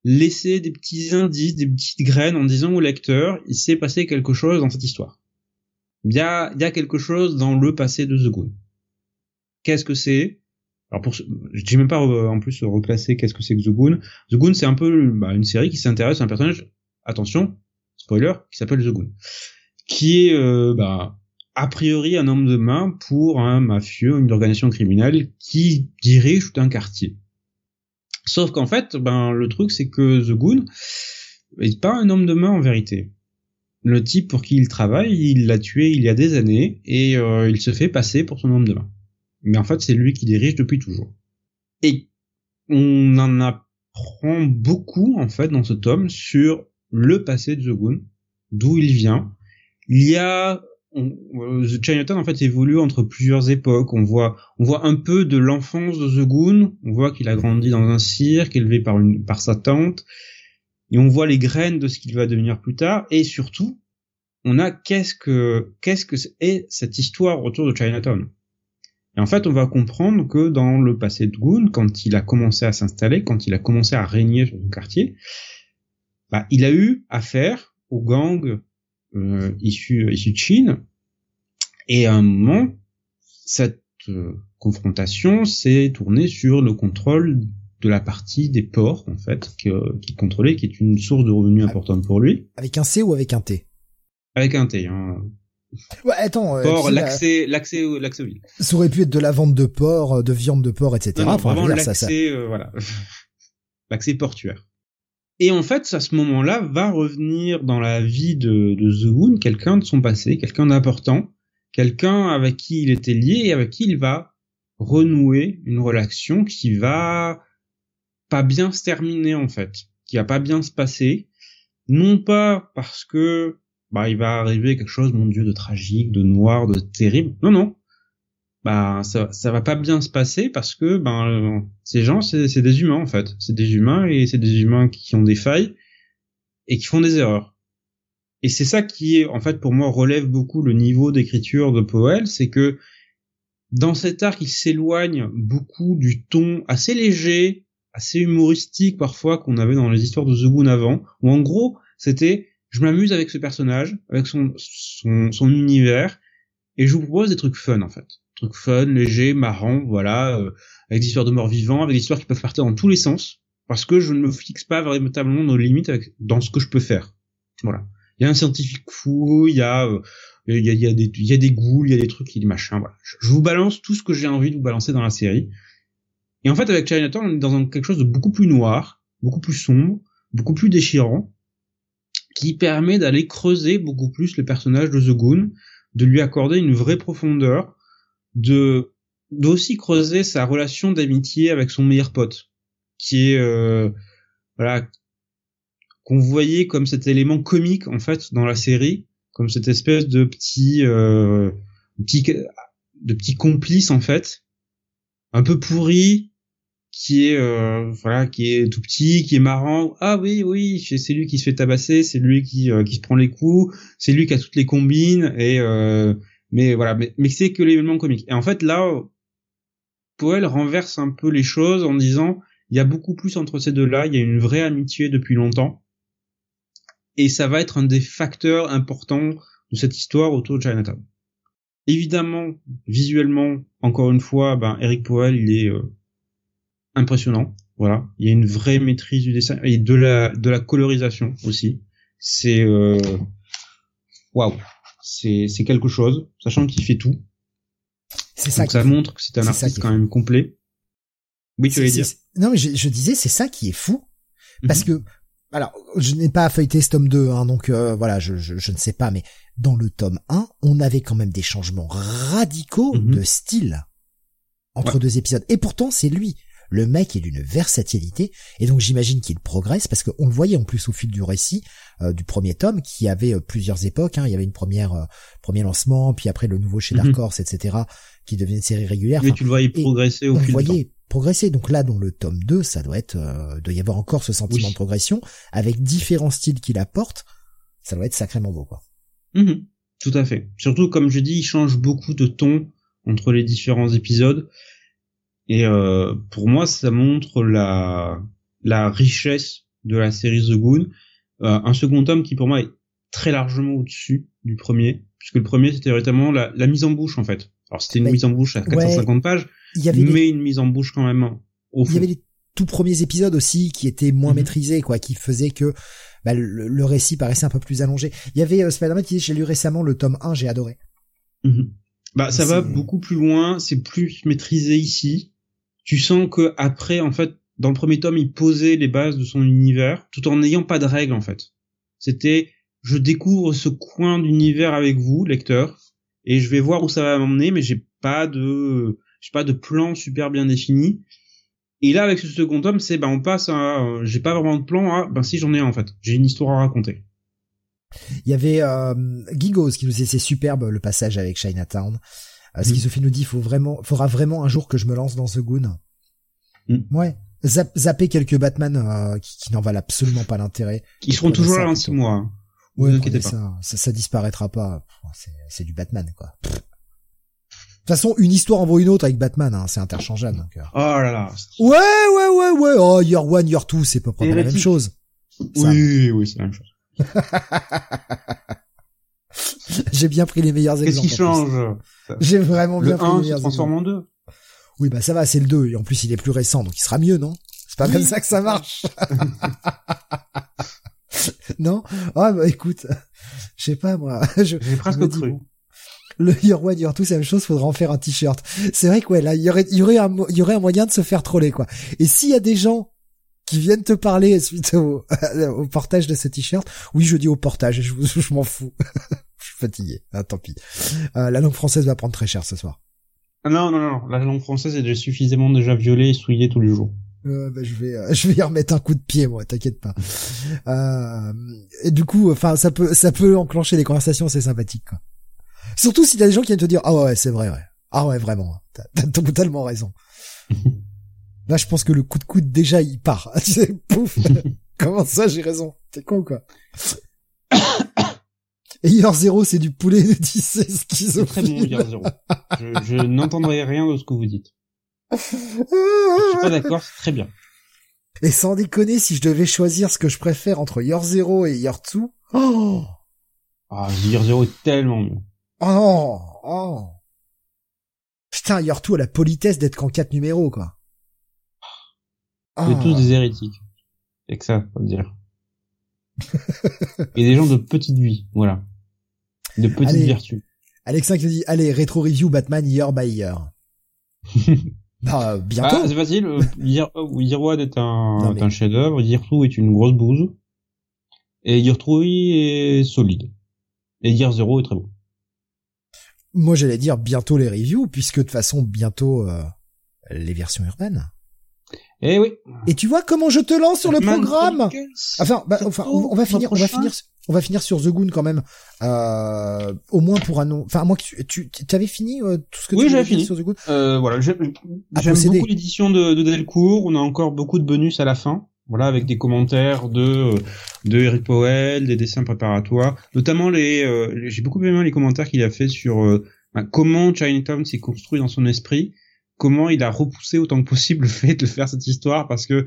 laissait des petits indices, des petites graines en disant au lecteur, il s'est passé quelque chose dans cette histoire. Il y a, il y a quelque chose dans le passé de The Goon. Qu'est-ce que c'est? Alors pour, je dis même pas euh, en plus reclasser qu'est-ce que c'est que The Goon. The Goon c'est un peu bah, une série qui s'intéresse à un personnage, attention, spoiler, qui s'appelle The Goon, qui est euh, bah, a priori un homme de main pour un mafieux, une organisation criminelle qui dirige tout un quartier. Sauf qu'en fait, ben le truc c'est que The Goon est pas un homme de main en vérité. Le type pour qui il travaille, il l'a tué il y a des années et euh, il se fait passer pour son homme de main mais en fait c'est lui qui dirige depuis toujours. Et on en apprend beaucoup en fait dans ce tome sur le passé de The Goon, d'où il vient. Il y a euh, The Chinatown en fait évolue entre plusieurs époques. On voit, on voit un peu de l'enfance de The Goon. On voit qu'il a grandi dans un cirque, élevé par une, par sa tante. Et on voit les graines de ce qu'il va devenir plus tard. Et surtout, on a qu'est-ce que, qu'est-ce que est cette histoire autour de Chinatown. Et en fait, on va comprendre que dans le passé de Goon, quand il a commencé à s'installer, quand il a commencé à régner sur son quartier, bah, il a eu affaire aux gangs euh, issus, de Chine. Et à un moment, cette euh, confrontation s'est tournée sur le contrôle de la partie des ports, en fait, qu'il contrôlait, qui est une source de revenus importante pour lui. Avec un C ou avec un T? Avec un T. Hein. Ouais, attends. Euh, l'accès, l'accès, l'accès aux villes. Ça aurait pu être de la vente de porc, de viande de porc, etc. Non, vraiment l'accès, euh, voilà, l'accès portuaire. Et en fait, à ce moment-là, va revenir dans la vie de, de quelqu'un de son passé, quelqu'un d'important, quelqu'un avec qui il était lié et avec qui il va renouer une relation qui va pas bien se terminer en fait, qui va pas bien se passer, non pas parce que bah il va arriver quelque chose, mon dieu, de tragique, de noir, de terrible. Non, non. Bah ça ça va pas bien se passer parce que ben ces gens c'est des humains en fait, c'est des humains et c'est des humains qui ont des failles et qui font des erreurs. Et c'est ça qui est en fait pour moi relève beaucoup le niveau d'écriture de Powell, c'est que dans cet arc il s'éloigne beaucoup du ton assez léger, assez humoristique parfois qu'on avait dans les histoires de Goon avant, où en gros c'était je m'amuse avec ce personnage, avec son, son, son univers, et je vous propose des trucs fun en fait trucs fun, léger, marrant, voilà, euh, avec des histoires de morts vivants, avec des histoires qui peuvent partir dans tous les sens, parce que je ne me fixe pas véritablement nos limites dans ce que je peux faire. Voilà. Il y a un scientifique fou, il y a, euh, il y a, y a des, il y a des ghouls, il y a des trucs, il y a des machins, voilà. Je, vous balance tout ce que j'ai envie de vous balancer dans la série. Et en fait, avec Chinatown, on est dans quelque chose de beaucoup plus noir, beaucoup plus sombre, beaucoup plus déchirant, qui permet d'aller creuser beaucoup plus le personnage de The Goon, de lui accorder une vraie profondeur, de d'aussi creuser sa relation d'amitié avec son meilleur pote, qui est euh, voilà qu'on voyait comme cet élément comique en fait dans la série, comme cette espèce de petit euh, petit de petit complice en fait, un peu pourri, qui est euh, voilà qui est tout petit qui est marrant. Ah oui oui c'est lui qui se fait tabasser c'est lui qui euh, qui se prend les coups c'est lui qui a toutes les combines et euh, mais voilà, mais, mais c'est que l'événement comique. Et en fait, là, Poel renverse un peu les choses en disant, il y a beaucoup plus entre ces deux-là, il y a une vraie amitié depuis longtemps. Et ça va être un des facteurs importants de cette histoire autour de Chinatown. Évidemment, visuellement, encore une fois, ben, Eric Poel, il est euh, impressionnant. Voilà, il y a une vraie maîtrise du dessin et de la de la colorisation aussi. C'est euh, waouh c'est c'est quelque chose, sachant qu'il fait tout. C'est ça. ça montre que c'est un artiste quand même complet. Oui, tu veux dire. Non, mais je, je disais, c'est ça qui est fou, parce mhm. que alors, je n'ai pas feuilleté ce tome 2, hein, donc euh, voilà, je, je, je, ne sais pas, mais dans le tome 1, on avait quand même des changements radicaux mhm. de style entre deux épisodes. Et pourtant, c'est lui. Le mec est d'une versatilité, et donc j'imagine qu'il progresse, parce qu'on le voyait en plus au fil du récit, euh, du premier tome qui avait euh, plusieurs époques. Hein. Il y avait une première euh, premier lancement, puis après le nouveau chez Dark mhm. Horse, etc., qui devenait une série régulière. Mais tu le voyais progresser au fil du temps. progresser. Donc là, dans le tome 2, ça doit être, doit y avoir encore ce sentiment de progression avec différents styles qu'il apporte. Ça doit être sacrément beau, quoi. Mhm. Tout à fait. Surtout, comme je dis, il change beaucoup de ton entre les différents épisodes. Et euh, pour moi, ça montre la la richesse de la série The Goon euh, un second tome qui pour moi est très largement au-dessus du premier, puisque le premier c'était véritablement la, la, mise en bouche en fait. Alors c'était une mise en bouche à 450 pages, y avait mais une mise en bouche quand même au fond. Il y avait les tout premiers épisodes aussi qui étaient moins mhm. maîtrisés, quoi, qui faisaient que bah, le, récit paraissait un peu plus allongé. Il y avait euh, Spider-Man qui disait j'ai lu récemment le tome 1, j'ai adoré. Mhm. Bah ça va beaucoup plus loin, c'est plus maîtrisé ici. Tu sens que après en fait dans le premier tome, il posait les bases de son univers, tout en n'ayant pas de règles en fait. C'était, je découvre ce coin d'univers avec vous, lecteur, et je vais voir où ça va m'emmener, mais j'ai pas de, j'ai pas de plan super bien défini. Et là, avec ce second tome, c'est, ben, on passe à, euh, j'ai pas vraiment de plan, à, ben, si j'en ai en fait, j'ai une histoire à raconter. Il y avait euh, Gigos qui nous disait c'est superbe le passage avec Chinatown. Ce qui Sophie nous dit faut vraiment, faudra vraiment un jour que je me lance dans The Goon. Mm. Ouais, zapper quelques Batman euh, qui, n'en valent absolument pas l'intérêt. Ils seront toujours là dans six mois. Hein. Ouais, ça, ça, ça, disparaîtra pas. C'est du Batman, quoi. De toute façon, une histoire en vaut une autre avec Batman, hein, c'est interchangeable. Donc, euh. Oh là là. Ouais, ouais, ouais, ouais. Oh, Year One, Year Two, c'est pas près la même chose. Oui, oui, c'est la même chose. J'ai bien pris les meilleurs exemples. Qu'est-ce qui change J'ai vraiment bien pris les meilleurs exemples. transforme en deux. Oui, bah ça va, c'est le 2, et en plus il est plus récent, donc il sera mieux, non? C'est pas comme ça que ça marche Non? Ah bah écoute, je sais pas moi. J'ai presque cru. le Year One, Year Two, c'est la même chose, faudra en faire un t-shirt. C'est vrai que ouais, là, il y aurait, y aurait un, y aurait un moyen de se faire troller, quoi. Et s'il y a des gens qui viennent te parler suite au, au portage de ce t-shirt, oui, je dis au portage, je, je m'en fous. Suis fatigué, ah, tant pis. Euh, la langue française va prendre très cher ce soir. Non, non, non, la langue française est déjà suffisamment déjà violée et souillée tous les jours. Euh, bah, je vais, euh, je vais y remettre un coup de pied, moi, t'inquiète pas. Euh, et du coup, enfin, ça peut, ça peut enclencher des conversations, c'est sympathique, quoi. Surtout si t'as des gens qui viennent te dire, ah ouais, c'est vrai, ouais. Ah ouais, vraiment. T'as as totalement raison. Là, je pense que le coup de coude, déjà, il part. C'est pouf. Comment ça, j'ai raison? T'es con, quoi. Et Year Zero, c'est du poulet de 10, c'est C'est très bon, Year Zero. Je, je n'entendrai rien de ce que vous dites. je suis pas d'accord, c'est très bien. Et sans déconner, si je devais choisir ce que je préfère entre Year Zero et Year Two, oh! Ah, Year Zero est tellement mieux. Oh, oh. Putain, Year Two a la politesse d'être qu'en quatre numéros, quoi. On est tous des hérétiques. C'est que ça, faut dire. Et des gens de petite vie, voilà. De petites vertus. Alexin qui dit, allez, rétro review Batman year by year. bah, bientôt. Ah, c'est facile. Euh, year, oh, year One est un, un chef-d'œuvre. Year Two est une grosse bouse. Et Year Three est solide. Et Year Zero est très beau. Moi, j'allais dire bientôt les reviews, puisque de toute façon, bientôt euh, les versions urbaines. Eh oui. Et tu vois comment je te lance sur le programme Enfin, bah, enfin, on, va finir, on va finir, on va finir sur The Goon quand même. Euh, au moins pour un nom. Enfin, moi, tu, tu avais fini euh, tout ce que oui, tu avais fini sur The Goon. Euh, voilà, j'aime beaucoup l'édition de, de Delcourt. On a encore beaucoup de bonus à la fin. Voilà, avec des commentaires de de Eric Powell, des dessins préparatoires, notamment les. Euh, J'ai beaucoup aimé les commentaires qu'il a fait sur euh, bah, comment Chinatown s'est construit dans son esprit comment il a repoussé autant que possible le fait de faire cette histoire parce que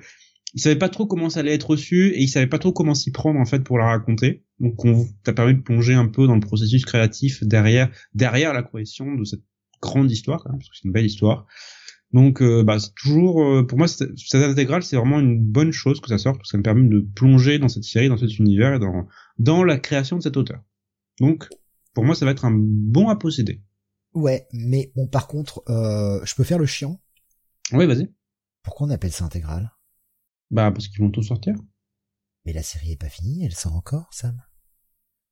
il savait pas trop comment ça allait être reçu et il savait pas trop comment s'y prendre en fait pour la raconter. Donc on t'a permis de plonger un peu dans le processus créatif derrière derrière la correction de cette grande histoire quand même, parce que c'est une belle histoire. Donc euh, bah c'est toujours euh, pour moi cette, intégrale c'est vraiment une bonne chose que ça sorte parce que ça me permet de plonger dans cette série, dans cet univers et dans dans la création de cet auteur. Donc pour moi ça va être un bon à posséder. Ouais, mais bon, par contre, euh, je peux faire le chiant Oui, vas-y. Pourquoi on appelle ça intégrale Bah, parce qu'ils vont tout sortir. Mais la série est pas finie, elle sort encore, Sam.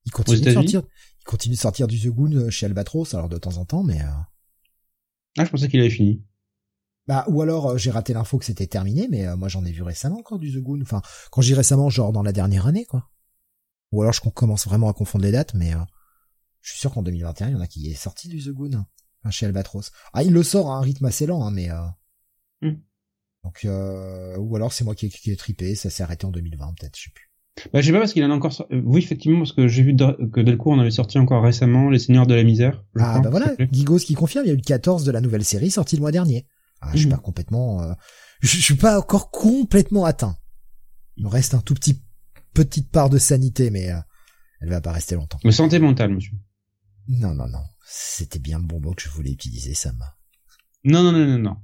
Il continue de sortir, il continue de sortir du The Goon euh, chez Albatros, alors de temps en temps, mais... Euh... Ah, je pensais qu'il avait fini. Bah, ou alors euh, j'ai raté l'info que c'était terminé, mais moi j'en ai vu récemment encore du The Goon. Enfin, quand j'ai récemment, genre dans la dernière année, quoi. Ou alors je commence vraiment à confondre les dates, mais je suis sûr qu'en 2021, il y en a qui est sorti du The Goon, hein, chez Albatros. Ah, il le sort à un rythme assez lent, hein, mais... Euh... Hmm. Donc, euh... ou alors c'est moi qui ai, qui tripé, ça s'est arrêté en 2020 peut-être, je sais plus. Bah, je sais pas parce qu'il en a encore sorti. Euh, oui, effectivement, parce que j'ai vu que Delcourt en avait sorti encore récemment, Les Seigneurs de la Misère. Ah, bah voilà, Gigos qui confirme, il y a eu le 14 de la nouvelle série sorti le mois dernier. Ah, je suis hmm. pas complètement, euh... je, suis pas encore complètement atteint. Il me reste un tout petit, petite part de sanité, mais euh, elle va pas rester longtemps. Mais santé mentale, monsieur. Non, non, non. C'était bien le bon mot que je voulais utiliser, Sam. Non, non, non, non, non.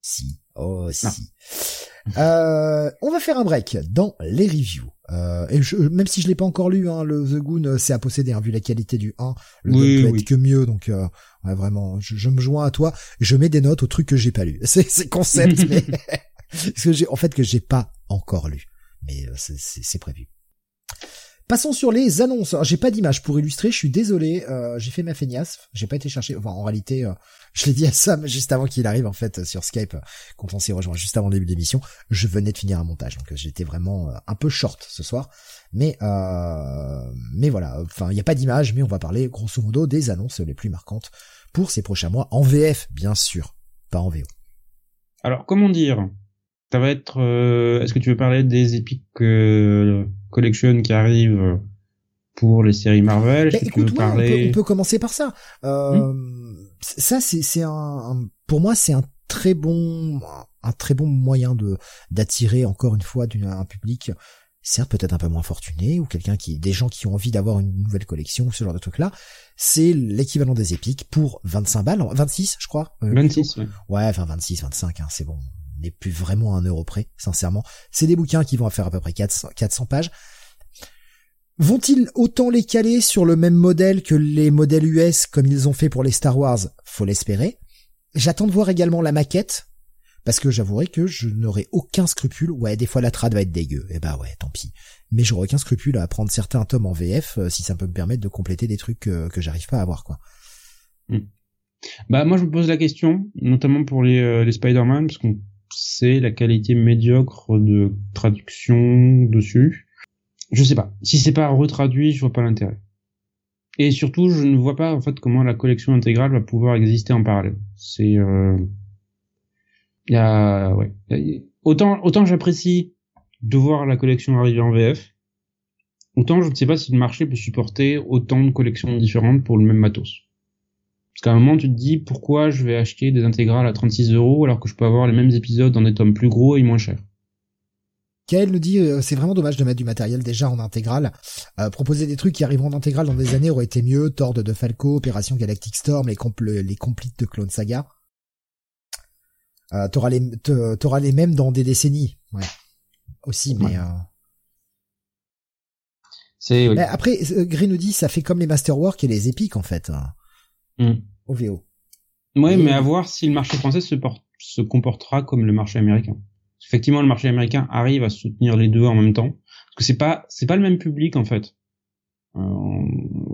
Si. Oh, si. Euh, on va faire un break dans les reviews. Euh, et je, même si je l'ai pas encore lu, hein, le The Goon, euh, c'est à posséder, hein, vu la qualité du 1. Le oui, peut être que mieux, donc euh, ouais, vraiment, je, me joins à toi. Je mets des notes aux trucs que j'ai pas lu. C'est, c'est concept, mais parce que j'ai, en fait, que j'ai pas encore lu. Mais euh, c'est, c'est prévu. Passons sur les annonces. J'ai pas d'image pour illustrer, je suis désolé, euh, j'ai fait ma feignasse, j'ai pas été chercher. Enfin, en réalité, euh, je l'ai dit à Sam juste avant qu'il arrive en fait sur Skype, quand on s'est rejoint juste avant le début de l'émission. Je venais de finir un montage, donc j'étais vraiment euh, un peu short ce soir. Mais mais voilà, enfin il y a pas d'image, mais on va parler grosso modo des annonces les plus marquantes pour ces prochains mois en VF, bien sûr, pas en VO. Alors comment dire? Ça va être. Euh, est-ce que tu veux parler des Epic euh, Collection qui arrivent pour les séries Marvel bah, écoute, parler... on, peut, commencer par ça. Euh, hmm. Ça, c'est c'est un, pour moi, c'est un très bon un très bon moyen de d'attirer encore une fois un public certes peut-être un peu moins fortuné ou quelqu'un qui des gens qui ont envie d'avoir une nouvelle collection ce genre de truc là c'est l'équivalent des épiques pour 25 balles 26 je crois 26 ouais. ouais enfin 26 25 hein, c'est bon n'est plus vraiment un euro près, sincèrement. C'est des bouquins qui vont faire à peu près 400, 400 pages. Vont-ils autant les caler sur le même modèle que les modèles US comme ils ont fait pour les Star Wars? Faut l'espérer. J'attends de voir également la maquette, parce que j'avouerai que je n'aurai aucun scrupule. Ouais, des fois la trad va être dégueu. Eh bah ouais, tant pis. Mais j'aurai aucun scrupule à prendre certains tomes en VF euh, si ça peut me permettre de compléter des trucs que, que j'arrive pas à avoir, quoi. Hmm. Bah moi je me pose la question, notamment pour les, euh, les Spider-Man, parce qu'on c'est la qualité médiocre de traduction dessus. Je sais pas. Si c'est pas retraduit, je vois pas l'intérêt. Et surtout, je ne vois pas en fait comment la collection intégrale va pouvoir exister en parallèle. C'est euh... y a ouais autant autant j'apprécie de voir la collection arriver en VF, autant je ne sais pas si le marché peut supporter autant de collections différentes pour le même matos. Parce qu'à un moment, tu te dis pourquoi je vais acheter des intégrales à 36 euros alors que je peux avoir les mêmes épisodes dans des tomes plus gros et moins chers? Kael nous dit euh, c'est vraiment dommage de mettre du matériel déjà en intégrale. Euh, proposer des trucs qui arriveront en intégrale dans des années aurait été mieux. Tord de Falco, Opération Galactic Storm, les, les complites de Clone Saga. Euh, t'auras les les mêmes dans des décennies. Ouais. Aussi, mais. Euh... Oui. après, Green nous dit ça fait comme les Masterwork et les Epic en fait. Mm. Au VO. Ouais, mais à voir si le marché français se, se comportera comme le marché américain. Effectivement le marché américain arrive à soutenir les deux en même temps. Parce que c'est pas c'est pas le même public en fait. Euh,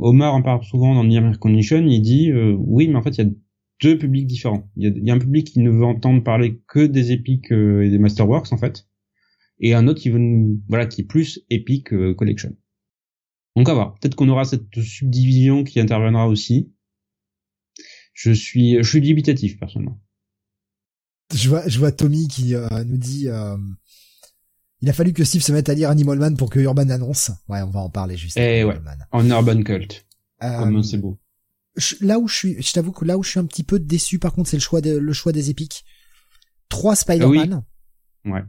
Omar en parle souvent dans Near Condition. Il dit euh, oui mais en fait il y a deux publics différents. Il y a, y a, un public qui ne veut entendre parler que des Epic euh, et des Masterworks en fait. Et un autre qui veut voilà qui est plus Epic euh, Collection. Donc à voir. Peut-être qu'on aura cette subdivision qui interviendra aussi je suis je suis dubitatif personnellement je vois, je vois Tommy qui euh, nous dit euh, il a fallu que Steve se mette à lire Animal Man pour que Urban annonce. Ouais, on va en parler juste. Eh ouais, en Urban Cult. Euh, c'est beau. là où je suis, je t'avoue que là où je suis un petit peu déçu, par contre, c'est le choix de, le choix des épiques. Trois Spider-Man. Ah ouais.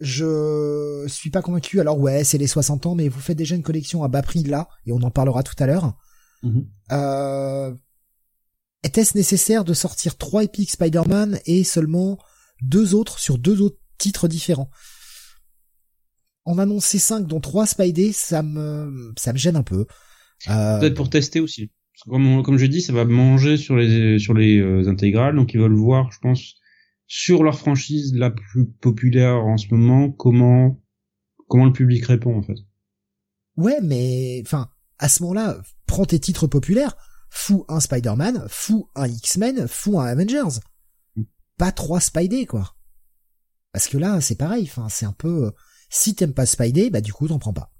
Je suis pas convaincu. Alors ouais, c'est les 60 ans, mais vous faites déjà une collection à bas prix là, et on en parlera tout à l'heure. Mm-hmm. euh, était-ce nécessaire de sortir trois Epic Spider-Man et seulement deux autres sur deux autres titres différents? En annoncer cinq dont trois Spidey, ça me ça me gêne un peu. Euh... Peut-être pour tester aussi. Comme, comme je dis, ça va manger sur les sur les euh, intégrales, donc ils veulent voir, je pense, sur leur franchise la plus populaire en ce moment, comment comment le public répond en fait. Ouais, mais enfin, à ce moment-là, prends tes titres populaires, fou un Spider-Man, fou un X-Men, fou un Avengers. Mm. Pas trois Spidey, quoi. Parce que là, c'est pareil, enfin, c'est un peu, si t'aimes pas Spidey, bah, du coup, t'en prends pas.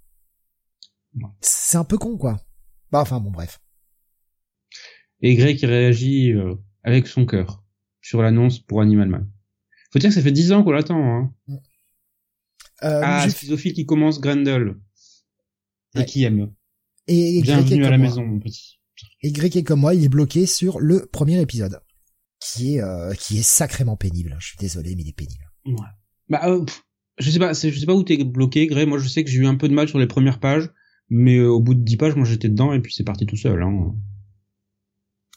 C'est un peu con, quoi. Bah, enfin, bon, bref. Et Grey qui réagit euh, avec son cœur sur l'annonce pour Animal Man. Faut dire que ça fait dix ans qu'on l'attend, hein. Mm. Euh, ah, schizophile qui commence Grendel. Et qui aime. Et, Bienvenue à la maison, mon petit. Et Greg est comme moi, il est bloqué sur le premier épisode, qui est euh, qui est sacrément pénible. Je suis désolé, mais il est pénible. Ouais. Bah, euh, je sais pas, je sais pas où t'es bloqué, Greg. Moi, je sais que j'ai eu un peu de mal sur les premières pages, mais euh, au bout de dix pages, moi, j'étais dedans et puis c'est parti tout seul. Hein.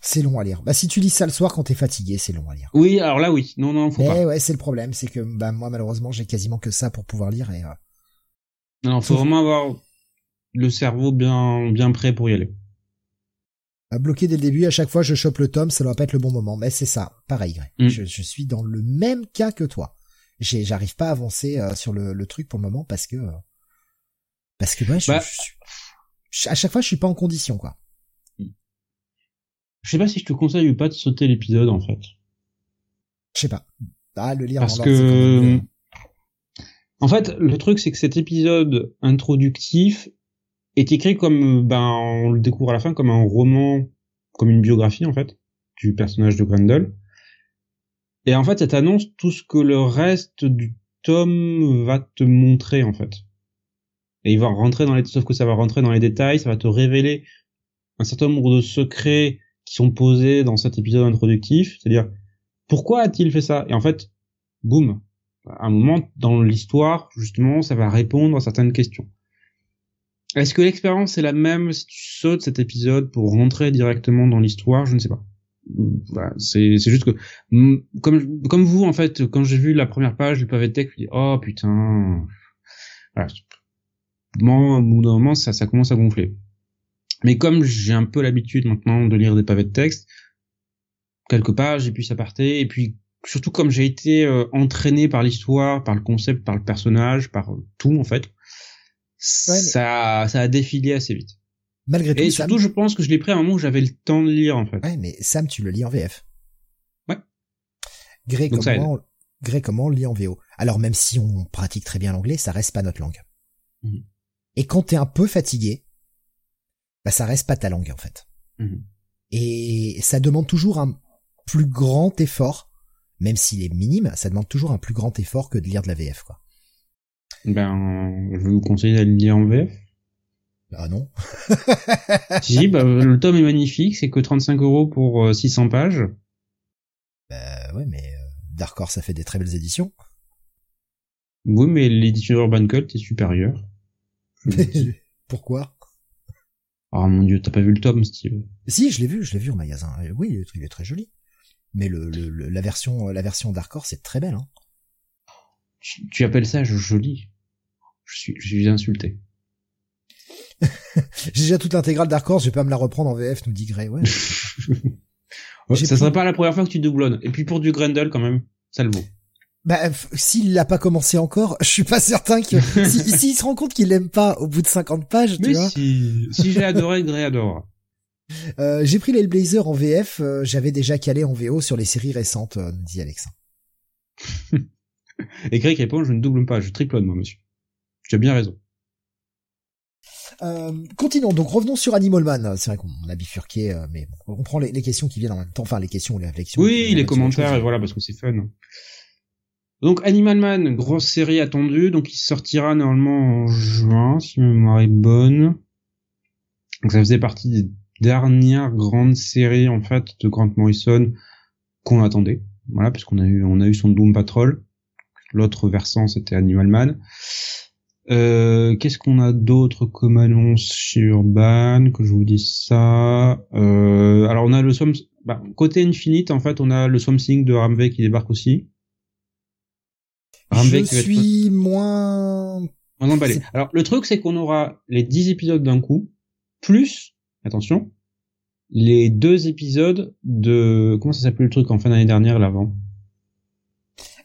C'est long à lire. Bah si tu lis ça le soir quand t'es fatigué, c'est long à lire. Oui, alors là oui. Non non, faut eh pas. ouais, c'est le problème, c'est que bah moi malheureusement, j'ai quasiment que ça pour pouvoir lire et Non, non faut, faut vraiment avoir le cerveau bien bien prêt pour y aller bloqué dès le début, à chaque fois je chope le tome, ça doit pas être le bon moment. Mais c'est ça, pareil. Mm. Je, je, suis dans le même cas que toi. J'arrive pas à avancer euh, sur le, le, truc pour le moment parce que euh, parce que ouais, je, bah. à chaque fois je suis pas en condition quoi. Je sais pas si je te conseille ou pas de sauter l'épisode en fait. Je sais pas. Ah le lire parce que en fait le truc c'est que cet épisode introductif est écrit comme ben on le découvre à la fin comme un roman comme une biographie en fait du personnage de Grendel. Et en fait ça t'annonce tout ce que le reste du tome va te montrer en fait. Et il va rentrer dans les sauf que ça va rentrer dans les détails ça va te révéler un certain nombre de secrets qui sont posés dans cet épisode introductif. C'est-à-dire pourquoi a-t-il fait ça? Et en fait boum à un moment dans l'histoire justement ça va répondre à certaines questions est-ce que l'expérience est la même si tu sautes cet épisode pour rentrer directement dans l'histoire? Je ne sais pas. Voilà, c'est juste que comme comme vous en fait quand j'ai vu la première page du pavé de texte je dis oh putain. Voilà. Bon, au bout d'un moment ça ça commence à gonfler. Mais comme j'ai un peu l'habitude maintenant de lire des pavés de texte quelques pages et puis ça partait et puis surtout comme j'ai été euh, entraîné par l'histoire par le concept par le personnage par tout en fait ça, ça a défilé assez vite. Malgré tout. Et surtout, je pense que je l'ai pris à un moment où j'avais le temps de lire, en fait. Ouais, mais Sam, tu le lis en VF. Ouais. Gré, comment, Gré, comment on le lit en VO? Alors, même si on pratique très bien l'anglais, ça reste pas notre langue. Mmh. Et quand t'es un peu fatigué, bah ça reste pas ta langue en fait. Mhm. Et ça demande toujours un plus grand effort, même s'il est minime, ça demande toujours un plus grand effort que de lire de la VF quoi. Ben, je vais vous conseiller d'aller le lire en VF. Ah non. si, bah, le tome est magnifique, c'est que 35 euros pour 600 euh, pages. Bah ouais, mais euh, Dark Horse ça fait des très belles éditions. Oui, mais l'édition Urban Cult est supérieure. Pourquoi? Oh mon dieu, t'as pas vu le tome, Steve? Si, je l'ai vu, je l'ai vu au magasin. Euh, oui, le truc est très joli. Mais le, le, la version la version Dark Horse c'est très belle. Hein. Tu, tu appelles ça joli Je suis je suis insulté. J'ai déjà toute l'intégrale Dark Horse, je vais pas me la reprendre en VF, nous dit Gray. Ouais. ça serait pas la première fois que tu doublonnes. Et puis pour du Grendel quand même, ça le vaut. Bah, s'il l'a pas commencé encore, je suis pas certain que s'il si, se rend compte qu'il l'aime pas au bout de 50 pages, Mais tu vois. si, si j'ai adoré, Gray adore. Euh, j'ai pris les Blazer en VF, euh, j'avais déjà calé en VO sur les séries récentes, euh, dit Alex. Et Greg répond, je ne double pas, je triplonne moi, monsieur. Tu as bien raison. Euh, continuons, donc revenons sur Animal Man. C'est vrai qu'on a bifurqué, euh, mais bon, on prend les, les, questions qui viennent en même temps, enfin les questions ou les réflexions. Oui, les commentaires, et voilà, parce que c'est fun. Donc Animal Man, grosse série attendue, donc il sortira normalement en juin, si ma mémoire est bonne. Donc ça faisait partie des dernières grandes séries en fait de Grant Morrison qu'on attendait. Voilà, parce qu'on a eu on a eu son Doom Patrol. L'autre versant c'était Animal Man. Euh, Qu'est-ce qu'on a d'autre comme annonce sur Ban Que je vous dise ça? Euh, alors on a le Swamp... Bah, côté Infinite en fait on a le Swamp Thing de Ramvé qui débarque aussi. Ramvé je suis être... moins... moins emballé. Alors le truc c'est qu'on aura les 10 épisodes d'un coup, plus, attention, les deux épisodes de... Comment ça s'appelle le truc en fin d'année dernière l'avant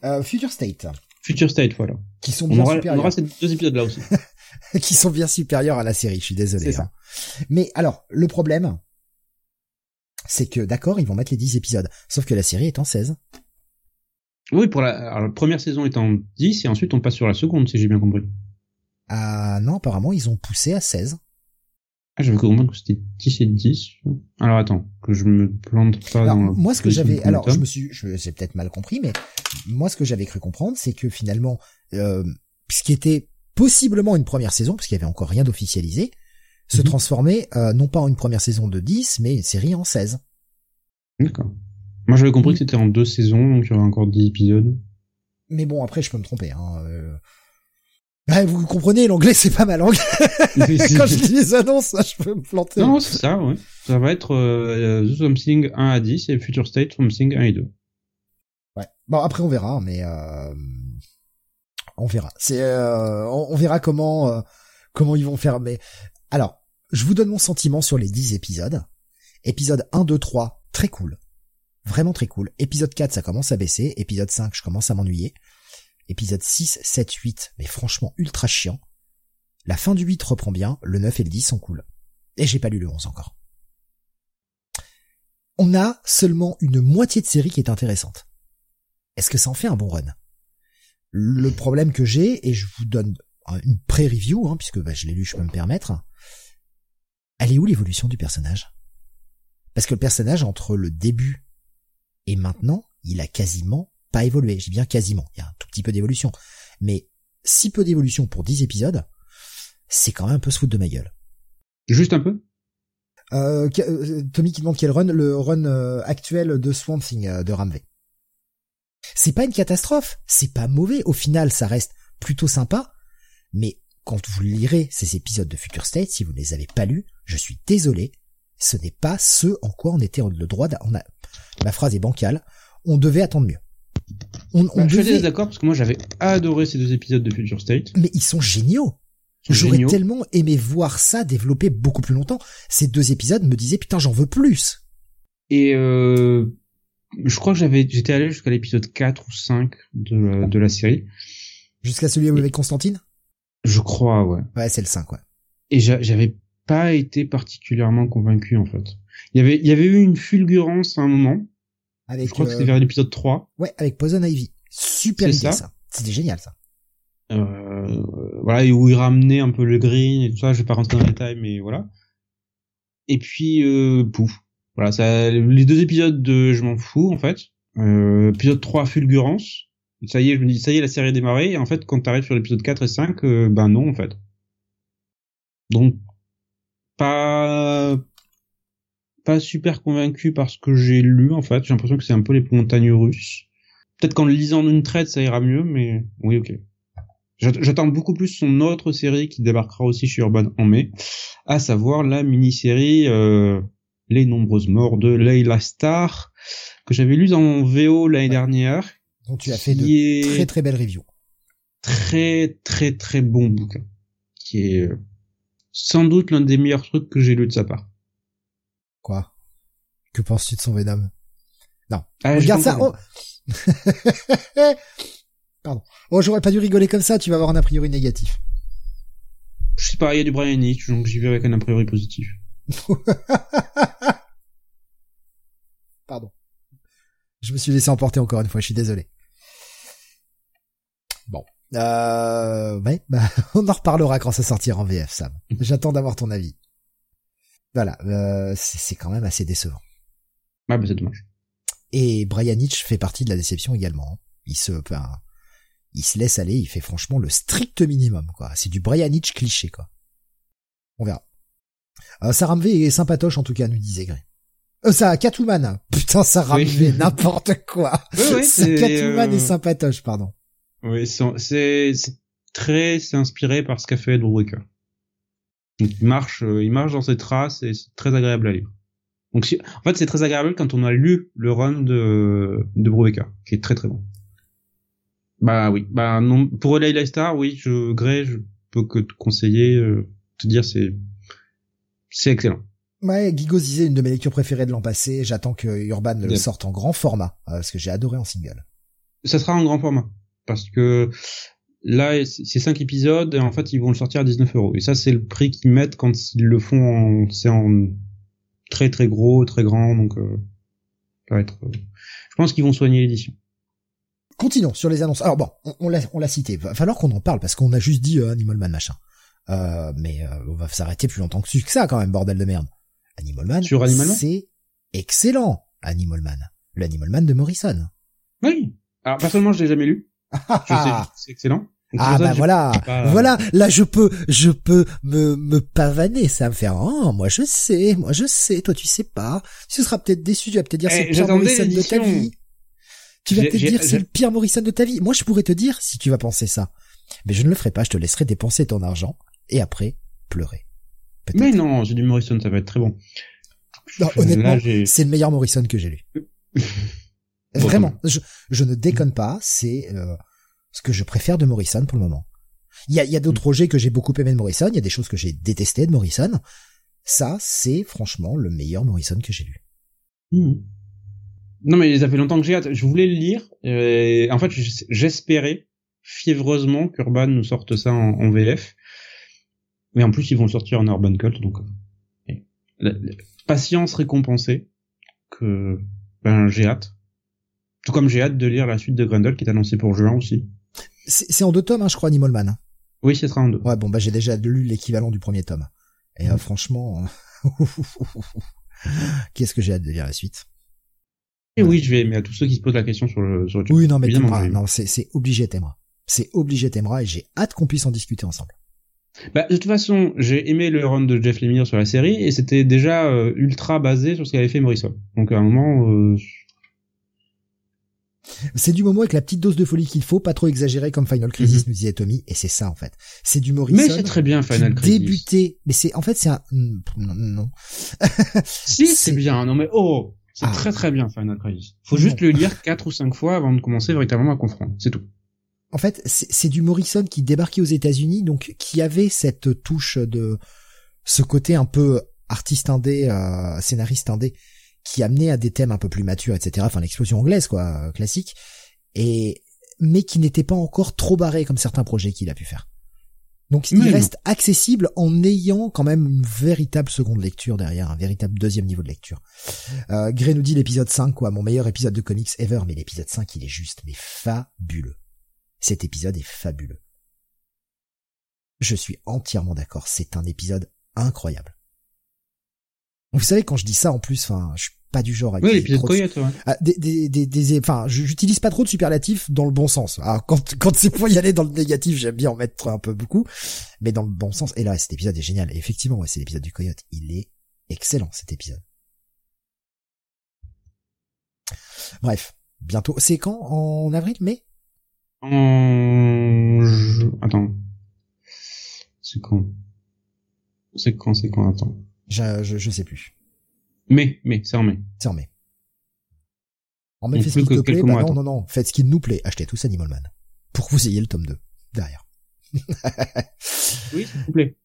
euh, Future State. Future State, voilà. Qui sont bien aura, supérieurs. On aura ces deux épisodes là aussi. qui sont bien supérieurs à la série, je suis désolé. Hein. Mais alors, le problème, c'est que d'accord, ils vont mettre les 10 épisodes, sauf que la série est en 16. Oui, pour la, alors, la première saison est en 10 et ensuite on passe sur la seconde, si j'ai bien compris. Ah non, apparemment ils ont poussé à 16. Ah, j'avais compris que c'était 10 et 10. Alors attends, que je me plante pas alors, dans Moi, ce que j'avais, alors je me suis, je j'ai peut-être mal compris, mais moi, ce que j'avais cru comprendre, c'est que finalement, euh, ce qui était possiblement une première saison, parce qu'il y avait encore rien d'officialisé, se Mhm. transformait euh, non pas en une première saison de 10, mais une série en 16. D'accord. Moi j'avais compris que c'était en deux saisons, donc il y aurait encore 10 épisodes. Mais bon, après, je peux me tromper. Hein, euh... ah, vous comprenez, l'anglais, c'est pas ma langue. Quand je lis les annonces, je peux me planter. non, c'est ça, ouais. Ça va être euh, The Something 1 à 10 et Future State Something 1 et 2. Ouais. Bon, après on verra, mais euh, on verra. C'est, euh, on, on verra comment euh, comment ils vont faire. Mais alors, je vous donne mon sentiment sur les 10 épisodes. Épisode 1, 2, 3, très cool, vraiment très cool. Épisode 4, ça commence à baisser. Épisode 5, je commence à m'ennuyer. Épisode 6, 7, 8, mais franchement ultra chiant. La fin du 8 reprend bien, le 9 et le 10 sont cool. Et j'ai pas lu le 11 encore. On a seulement une moitié de série qui est intéressante. Est-ce que ça en fait un bon run? Le problème que j'ai, et je vous donne une pré-review, hein, puisque bah, je l'ai lu, je peux me permettre, elle est où l'évolution du personnage? Parce que le personnage, entre le début et maintenant, il a quasiment pas évolué. J'ai bien quasiment, il y a un tout petit peu d'évolution. Mais si peu d'évolution pour 10 épisodes, c'est quand même un peu se foutre de ma gueule. Juste un peu? Euh, euh, Tommy qui demande quel run, le run euh, actuel de Swamp Thing de Ramvé. C'est pas une catastrophe, c'est pas mauvais, au final ça reste plutôt sympa, mais quand vous lirez ces épisodes de Future State, si vous ne les avez pas lus, je suis désolé, ce n'est pas ce en quoi on était le droit on a, ma phrase est bancale, on devait attendre mieux. On, on Bah, Je suis d'accord parce que moi j'avais adoré ces deux épisodes de Future State. mais ils sont géniaux. J'aurais tellement aimé voir ça développer beaucoup plus longtemps. Ces deux épisodes me disaient putain j'en veux plus. Et euh, je crois que j'avais j'étais allé jusqu'à l'épisode 4 ou 5 de la, de la série. Jusqu'à celui avec Constantine? Je crois, ouais. Ouais, c'est le 5, ouais. Et j'a- j'avais pas été particulièrement convaincu en fait. Il y avait il y avait eu une fulgurance à un moment. Avec, Je crois que euh, c'était vers l'épisode 3. Ouais, avec Poison Ivy. Super C'est idée, ça. ça. C'était génial, ça. Euh, voilà, et où il ramenait un peu le green et tout ça, je vais pas rentrer dans les détails, mais voilà. Et puis, euh, pouf. Voilà, ça, les deux épisodes de Je m'en fous, en fait. Euh, épisode 3, Fulgurance. Ça y est, je me dis, ça y est, la série est démarrée. Et en fait, quand t'arrives sur l'épisode 4 et 5, euh, ben non, en fait. Donc, pas, pas super convaincu par ce que j'ai lu, en fait. J'ai l'impression que c'est un peu les montagnes russes. Peut-être qu'en le lisant d'une traite, ça ira mieux, mais oui, ok. J'attends beaucoup plus son autre série qui débarquera aussi chez Urban en mai, à savoir la mini-série euh, Les nombreuses morts de Leila Star, que j'avais lu en VO l'année dernière. Dont tu as fait de très très belles reviews. Très très très bon bouquin, qui est euh, sans doute l'un des meilleurs trucs que j'ai lu de sa part. Quoi Que penses-tu de son Venom? Non. Ah, Regarde ça. Oh Pardon. Oh, j'aurais pas dû rigoler comme ça, tu vas avoir un a priori négatif. Je sais pas, il y a du Brian Hitch, donc j'y vais avec un a priori positif. Pardon. Je me suis laissé emporter encore une fois, je suis désolé. Bon. Euh, ouais, bah, on en reparlera quand ça sortira en VF, Sam. J'attends d'avoir ton avis. Voilà, euh, c'est quand même assez décevant. Ah bah c'est dommage. Et Brian Hitch fait partie de la déception également. Hein. Il se, il se laisse aller, il fait franchement le strict minimum, quoi. C'est du Brian Hitch cliché, quoi. On verra. Euh, Sarah est sympatoche, en tout cas, nous disait Grey. Euh, ça, Catwoman. Putain, Sarah oui. n'importe quoi. Oui, c'est, Catwoman euh... est sympatoche, pardon. Oui, c'est, très, c'est inspiré par ce qu'a fait Edward Il marche, euh, il marche dans ses traces et c'est très agréable à lire. Donc, en fait, c'est très agréable quand on a lu le run de, de qui est très très bon. Bah oui, bah non, pour Layla Star, oui, je Grey, je peux que te conseiller, euh, te dire c'est c'est excellent. Ouais, Gigo disait une de mes lectures préférées de l'an passé. J'attends que Urban le sorte en grand format euh, parce que j'ai adoré en single. Ça sera en grand format parce que là c'est cinq épisodes et en fait ils vont le sortir à 19 euros et ça c'est le prix qu'ils mettent quand ils le font en c'est en très très gros, très grand donc euh, ça va être. Euh, je pense qu'ils vont soigner l'édition. Continuons sur les annonces. Alors bon, on, l'a on l'a cité. Va falloir qu'on en parle parce qu'on a juste dit euh, Animal Man machin. Euh, mais euh, on va s'arrêter plus longtemps que ça quand même, bordel de merde. Animal Man, sur Animal Man c'est excellent. Animal Man, le Animal Man de Morrison. Oui. Alors personnellement, je l'ai jamais lu. je sais c'est excellent. Ah bah voilà, voilà, là je peux, je peux me me pavaner, ça me faire oh moi je sais, moi je sais, toi tu sais pas, tu seras peut-être déçu, tu vas peut-être dire eh, c'est le pire Morrison de ta vie. Tu vas peut-être dire c'est le pire Morrison de ta vie. Moi, je pourrais te dire si tu vas penser ça. Mais je ne le ferai pas, je te laisserai dépenser ton argent et après pleurer. Mais non, j'ai du Morrison, ça va être très bon. honnêtement, c'est le meilleur Morrison que j'ai lu. Vraiment, je, je, ne déconne pas, c'est euh, ce que je préfère de Morrison pour le moment. Il y a, y a d'autres mm. projets que j'ai beaucoup aimé de Morrison, il y a des choses que j'ai détestées de Morrison. Ça, c'est franchement le meilleur Morrison que j'ai lu. Mm. Non, mais ça fait longtemps que j'ai hâte. Je voulais le lire. Et en fait, j'espérais fiévreusement qu'Urban nous sorte ça en, VF. Mais en plus, ils vont le sortir en Urban Cult, donc la, patience récompensée. Que ben j'ai hâte. Tout comme j'ai hâte de lire la suite de Grendel qui est annoncée pour juin aussi. C'est en deux tomes, hein, je crois, Animal Man. Oui, ce sera en deux. Ouais, bon, bah j'ai déjà lu l'équivalent du premier tome. Et euh, franchement, qu'est-ce que j'ai hâte de lire la suite. Et oui, je vais, mais à tous ceux qui se posent la question sur le, sur Oui, non, mais non, c'est, c'est obligé t'aimeras. C'est obligé t'aimeras et j'ai hâte qu'on puisse en discuter ensemble. Bah, de toute façon, j'ai aimé le run de Jeff Lemire sur la série et c'était déjà euh, ultra basé sur ce qu'avait fait Morrison. Donc à un moment, euh... c'est du moment avec la petite dose de folie qu'il faut, pas trop exagéré comme Final Crisis mhm. nous disait Tommy, et c'est ça en fait. C'est du Morrison. Mais c'est très bien Final Crisis. Débuté, mais c'est en fait c'est un non. non. si c'est bien, non mais oh c'est ah. très très bien Final Crisis. Faut juste le lire quatre ou cinq fois avant de commencer véritablement à comprendre. C'est tout. En fait, c'est du Morrison qui débarquait aux États-Unis, donc qui avait cette touche de ce côté un peu artiste indé, euh, scénariste indé, qui amenait à des thèmes un peu plus matures, etc. Enfin, l'explosion anglaise, quoi, classique. Et mais qui n'était pas encore trop barré comme certains projets qu'il a pu faire. Donc il reste accessible en ayant quand même une véritable seconde lecture derrière, un véritable deuxième niveau de lecture. Euh, Gray nous dit l'épisode 5, quoi, mon meilleur épisode de comics ever, mais l'épisode 5 il est juste, mais fabuleux. Cet épisode est fabuleux. Je suis entièrement d'accord, c'est un épisode incroyable. Vous savez, quand je dis ça, en plus, enfin, je suis pas du genre à Oui, l'épisode Coyote, ouais. Ah, des, des, des, des, enfin, j'utilise pas trop de superlatifs dans le bon sens. Alors, quand, quand c'est pour y aller dans le négatif, j'aime bien en mettre un peu beaucoup, mais dans le bon sens. Et là, cet épisode est génial. Et effectivement, ouais, c'est l'épisode du Coyote. Il est excellent, cet épisode. Bref, bientôt. C'est quand? En avril, mai? En... Attends. C'est quand? C'est quand? C'est quand? Attends. Je, je, je sais plus. Mais, mais, c'est en mai. C'est en mai. En mai, faites ce qui te plaît. Bah non, non, non. Faites ce qui nous plaît. Achetez tous Animal Man. Pour que vous ayez le tome 2. Derrière. oui, s'il vous plaît.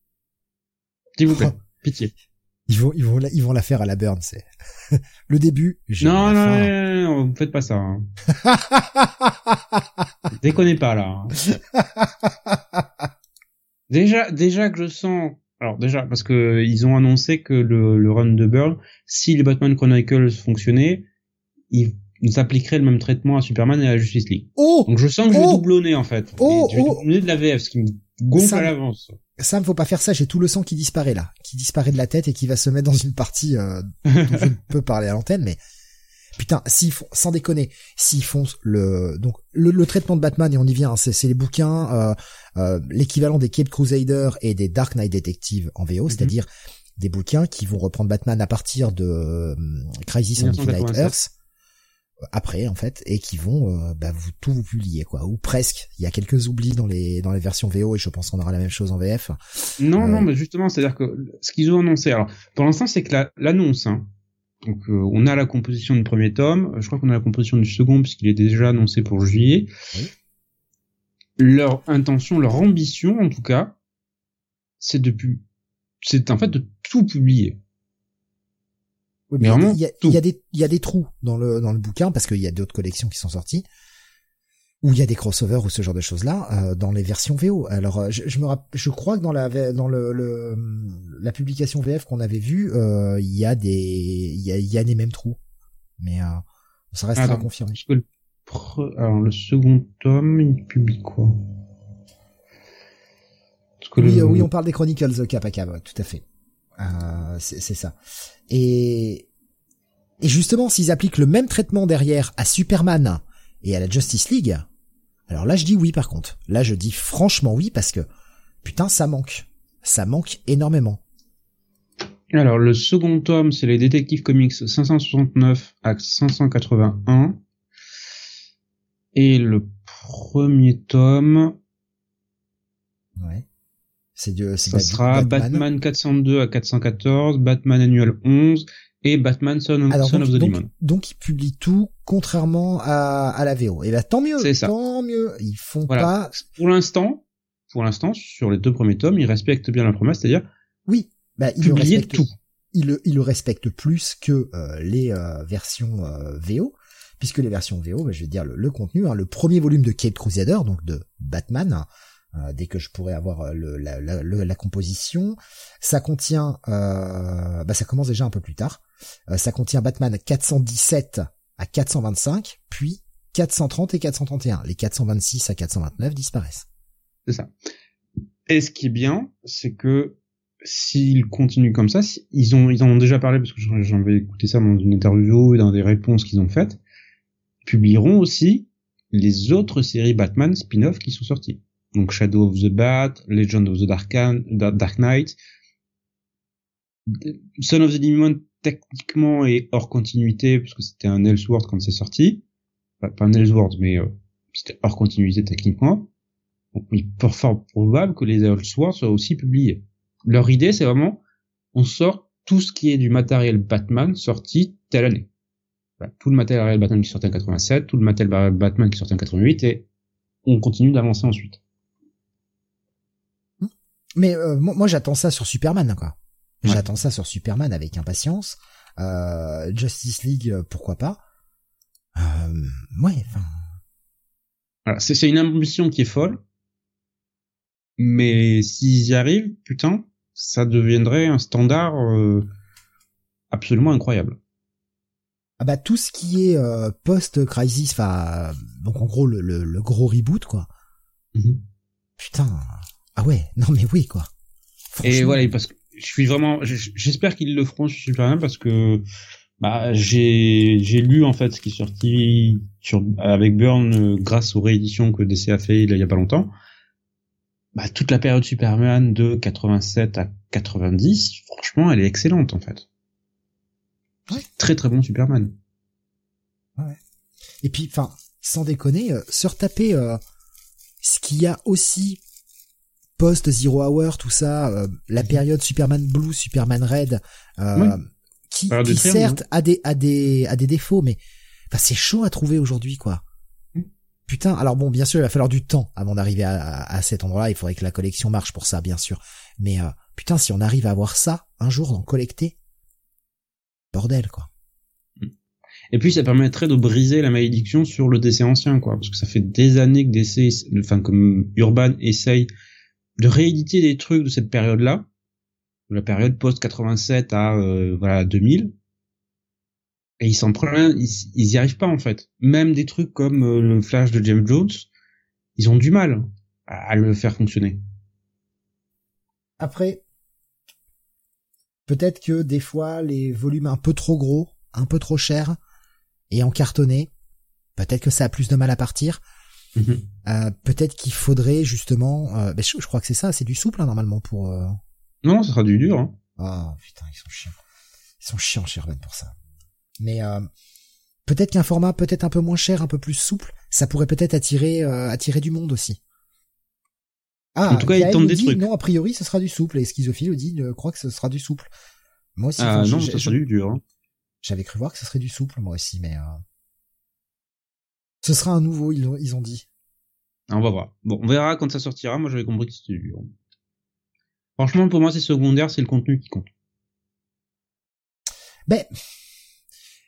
S'il vous plaît. Pitié. Ils vont, ils vont, la, ils vont la faire à la burn, c'est le début. Non, non, non, non, non, faites pas ça. Hein. Déconnez pas là. Hein. déjà, déjà que je sens. Alors déjà parce que ils ont annoncé que le, le run de Burn, si les Batman Chronicles fonctionnaient, ils, ils appliqueraient le même traitement à Superman et à Justice League. Oh Donc je sens que je vais oh doublonner en fait. Oh, je vais oh doublonner de la VF, ce qui me gonfle Ça- à l'avance. Sam, faut pas faire ça. J'ai tout le sang qui disparaît là, qui disparaît de la tête et qui va se mettre dans une partie euh, dont je ne peux parler à l'antenne. Mais putain, s'ils font, sans déconner, s'ils font le donc le, le traitement de Batman et on y vient, hein, c'est c'est les bouquins, euh, euh, l'équivalent des Cape Crusader et des Dark Knight Detective en VO, c'est-à-dire des bouquins qui vont reprendre Batman à partir de euh, Crisis on Infinite 1987. Earth euh, après en fait et qui vont euh, bah, vous tout vous publier quoi. Ou presque. Il y a quelques oublis dans les dans les versions VO et je pense qu'on aura la même chose en VF Non, non, mais justement, c'est-à-dire que ce qu'ils ont annoncé, alors pour l'instant, c'est que la- l'annonce, hein, donc euh, on a la composition du premier tome, euh, je crois qu'on a la composition du second puisqu'il est déjà annoncé pour juillet. Oui. Leur intention, leur ambition, en tout cas, c'est de pu- c'est en fait de tout publier. Oui, Mais il y a y a des il y a des trous dans le dans le bouquin parce qu'il y a d'autres collections qui sont sorties où il y a des crossovers ou ce genre de choses là euh, dans les versions VO. Alors euh, je, je me je crois que dans la dans le, le la publication VF qu'on avait vue, euh, il y a des il y a, y a les mêmes trous. Mais euh, ça reste à confirmer. Le, pre- alors, le second tome, il publie quoi? Parce que Oui, le- euh, oui, on parle des Chronicles Cap à Cap, ouais, tout à fait. Euh, c'est c'est ça. Et et justement, s'ils appliquent le même traitement derrière à Superman et à la Justice League, alors là, je dis oui. Par contre, là, je dis franchement oui parce que putain, ça manque, ça manque énormément. Alors, le second tome, c'est les Détectives Comics 569 à 581. Et le premier tome, Ouais. C'est ça de- sera Batman. 402 à 414, Batman Annual 11 et Batman Son, of- Alors Son donc, of the donc, Demon. donc ils publient tout contrairement à, à la VO. Et là, tant mieux, C'est ça. tant mieux. Ils font Voilà. pas. Pour l'instant, pour l'instant, sur les deux premiers tomes, ils respectent bien la promesse, c'est-à-dire Oui, bah ils le publier respectent tout. il le, il le respecte plus que euh, les euh, versions euh, VO, puisque les versions VO, bah, je vais dire le, le contenu, hein, le premier volume de Cape Crusader, donc de Batman, euh, dès que je pourrais avoir euh, le, la, la, composition, ça contient, euh, bah, ça commence déjà un peu plus tard, Euh, ça contient Batman 417 à 425, puis 430 et 431. Les 426 à 429 disparaissent. C'est ça. Et ce qui est bien, c'est que s'ils continuent comme ça, ils ont ils en ont déjà parlé parce que j'en vais écouter ça dans une interview et dans des réponses qu'ils ont faites, publieront aussi les autres séries Batman spin-off qui sont sorties. Donc Shadow of the Bat, Legend of the Dark, Dark Knight, Son of the Demon techniquement est hors continuité parce que c'était un Elseworld quand c'est sorti. Pas, un Elseworld, mais euh, c'était hors continuité techniquement. Donc, il est fort probable que les Elseworlds soient aussi publiés. Leur idée, c'est vraiment, on sort tout ce qui est du matériel Batman sorti telle année. Tout le matériel Batman qui sortait en 87, tout le matériel Batman qui sortait en 88, et on continue d'avancer ensuite. Mais euh, moi, j'attends ça sur Superman, quoi. Ouais. J'attends ça sur Superman avec impatience. Euh, Justice League, euh, pourquoi pas. Euh, ouais, enfin, Voilà, c'est c'est une ambition qui est folle, mais s'ils y arrivent, putain, ça deviendrait un standard euh, absolument incroyable. ah bah tout ce qui est euh, post-crisis, enfin, euh, donc en gros le, le, le gros reboot, quoi. Putain, ah ouais, non mais oui, quoi. Et voilà, parce que je suis vraiment, j'espère qu'ils le feront sur Superman parce que bah, j'ai j'ai lu en fait ce qui est sorti sur avec Burn euh, grâce aux rééditions que DC a fait il y a pas longtemps. Bah, toute la période Superman de 87 à 90, franchement, elle est excellente en fait. Très très bon Superman. Ouais. Et puis, enfin, sans déconner, euh, se retaper euh, ce qu'il y a aussi post Zero Hour, tout ça, euh, la mhm. période Superman Blue, Superman Red, euh, qui, qui certes a des a des a des défauts, mais enfin, c'est chaud à trouver aujourd'hui, quoi. Mhm. Putain, alors bon, bien sûr, il va falloir du temps avant d'arriver à, à, cet endroit-là. Il faudrait que la collection marche pour ça, bien sûr. Mais euh, putain, si on arrive à avoir ça un jour, d'en collecter, bordel, quoi. Et puis ça permettrait de briser la malédiction sur le DC ancien, quoi, parce que ça fait des années que DC, enfin comme Urban essaye de rééditer des trucs de cette période-là, de la période post 87 à euh, voilà 2000. Et ils s'en prennent, ils, ils y arrivent pas en fait. Même des trucs comme euh, le Flash de James Jones, ils ont du mal à, à le faire fonctionner. Après, peut-être que des fois les volumes un peu trop gros, un peu trop chers, et en cartonné, peut-être que ça a plus de mal à partir. Euh, peut-être qu'il faudrait justement, euh, ben, je, crois que c'est ça, c'est du souple hein, normalement pour. Euh... Non, ça sera du dur. Hein. Oh putain, ils sont chiants, ils sont chiants chez pour ça. Mais peut-être qu'un format peut-être un peu moins cher, un peu plus souple, ça pourrait peut-être attirer attirer du monde aussi. Ah, en tout cas, il tente des dit, trucs. Non, a priori, ce sera du souple. Et Schizophile dit, croit que ce sera du souple. Moi aussi. Ah non, ça sera du dur. Hein. J'avais cru voir que ce serait du souple, moi aussi, mais. Ce sera un nouveau, ils ont, ils ont dit. On va voir. Bon, on verra quand ça sortira. Moi, j'avais compris que c'était dur. Franchement, pour moi, c'est secondaire, c'est le contenu qui compte. Ben,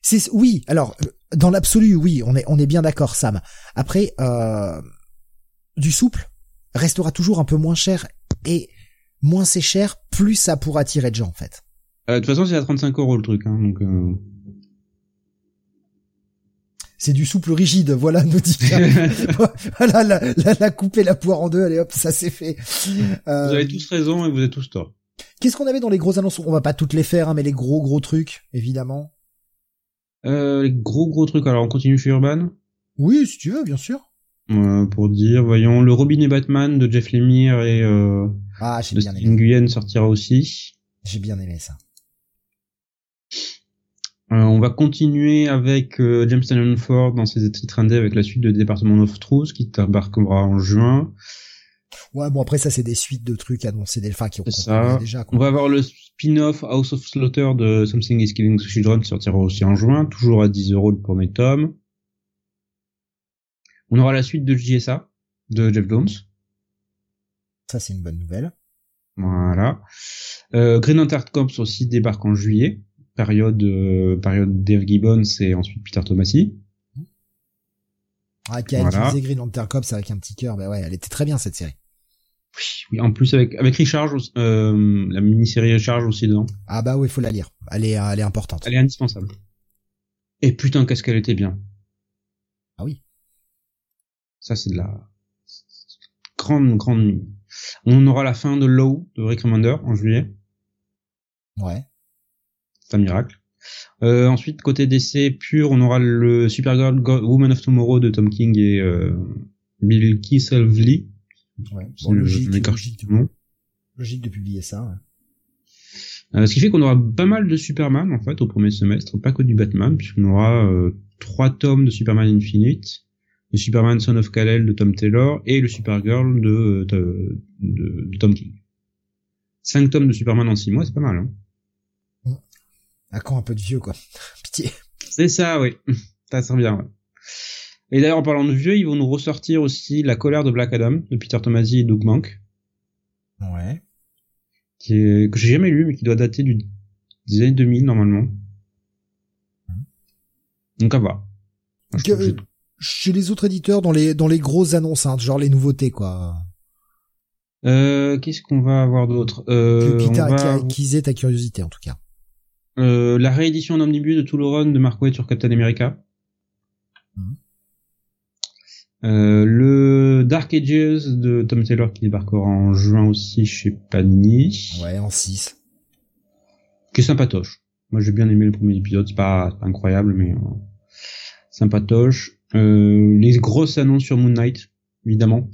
c'est oui. Alors, dans l'absolu, oui, on est on est bien d'accord, Sam. Après, euh, du souple restera toujours un peu moins cher et moins c'est cher, plus ça pourra attirer de gens en fait. Euh, de toute façon, c'est à 35 euros le truc, hein, donc. Euh... C'est du souple rigide, voilà, nous dit. voilà, la, la, la, couper la poire en deux, allez hop, ça c'est fait. Euh... Vous avez tous raison et vous êtes tous tort. Qu'est-ce qu'on avait dans les grosses annonces On va pas toutes les faire, hein, mais les gros gros trucs, évidemment. Euh, les gros gros trucs. Alors, on continue chez Urban. Oui, si tu veux, bien sûr. Euh, pour dire, voyons, le Robin et Batman de Jeff Lemire et euh, ah, j'ai bien aimé. sortira aussi. J'ai bien aimé ça. Euh, on va continuer avec euh, James Tynion Ford dans ses titres indés avec la suite de Département of Truth qui embarquera en juin. Ouais, bon après ça c'est des suites de trucs annoncés des enfin qui ont ça. déjà. On va avoir le spin-off House of Slaughter de Something is Killing the Children qui sortira aussi en juin, toujours à 10 euros le premier tome. On aura la suite de JSA de Jeff Jones. Ça c'est une bonne nouvelle. Voilà. Euh, Green Lantern Corps aussi débarque en juillet période euh, période Dave Gibbons et ensuite Peter Tomasi. Ah, qui a voilà. utilisé Green Lantern Corps avec un petit cœur, bah ouais, elle était très bien cette série. Oui, oui en plus avec avec Richard, euh, la mini-série Richard aussi dedans. Ah bah oui, faut la lire. Elle est elle est importante. Elle est indispensable. Et putain, qu'est-ce qu'elle était bien. Ah oui. Ça c'est de la grande grande. On aura la fin de Low de Rick Remender en juillet. Ouais c'est un miracle. Euh, ensuite, côté DC pur, on aura le Supergirl Woman of Tomorrow de Tom King et euh, Bill Kisselvly. Ouais, bon, logique, logique, logique, de publier ça. Ouais. Euh, ce qui fait qu'on aura pas mal de Superman en fait au premier semestre, pas que du Batman, puisqu'on aura euh, trois tomes de Superman Infinite, le Superman Son of Kal-El de Tom Taylor et le Supergirl de, de, de, de Tom King. Cinq tomes de Superman en six mois, c'est pas mal. Hein à quand un peu de vieux, quoi. Pitié. C'est ça, oui. Ça sert bien, ouais. Et d'ailleurs, en parlant de vieux, ils vont nous ressortir aussi La colère de Black Adam, de Peter Tomasi et Doug Mank. Ouais. Qui est, que j'ai jamais lu, mais qui doit dater du, des années 2000, normalement. Mmh. Donc, à voir. que, chez les autres éditeurs, dans les, dans les grosses annonces, hein, genre les nouveautés, quoi. Euh, qu'est-ce qu'on va avoir d'autre? Euh, que Peter va... acquisé ta curiosité, en tout cas. Euh, la réédition en omnibus de run de Mark Waid sur Captain America. Mmh. Euh, le Dark Ages de Tom Taylor qui débarquera en juin aussi chez Panini. Ouais, en 6. qui est sympatoche. Moi j'ai bien aimé le premier épisode, c'est pas, pas incroyable mais euh, sympatoche. Euh, les grosses annonces sur Moon Knight, évidemment.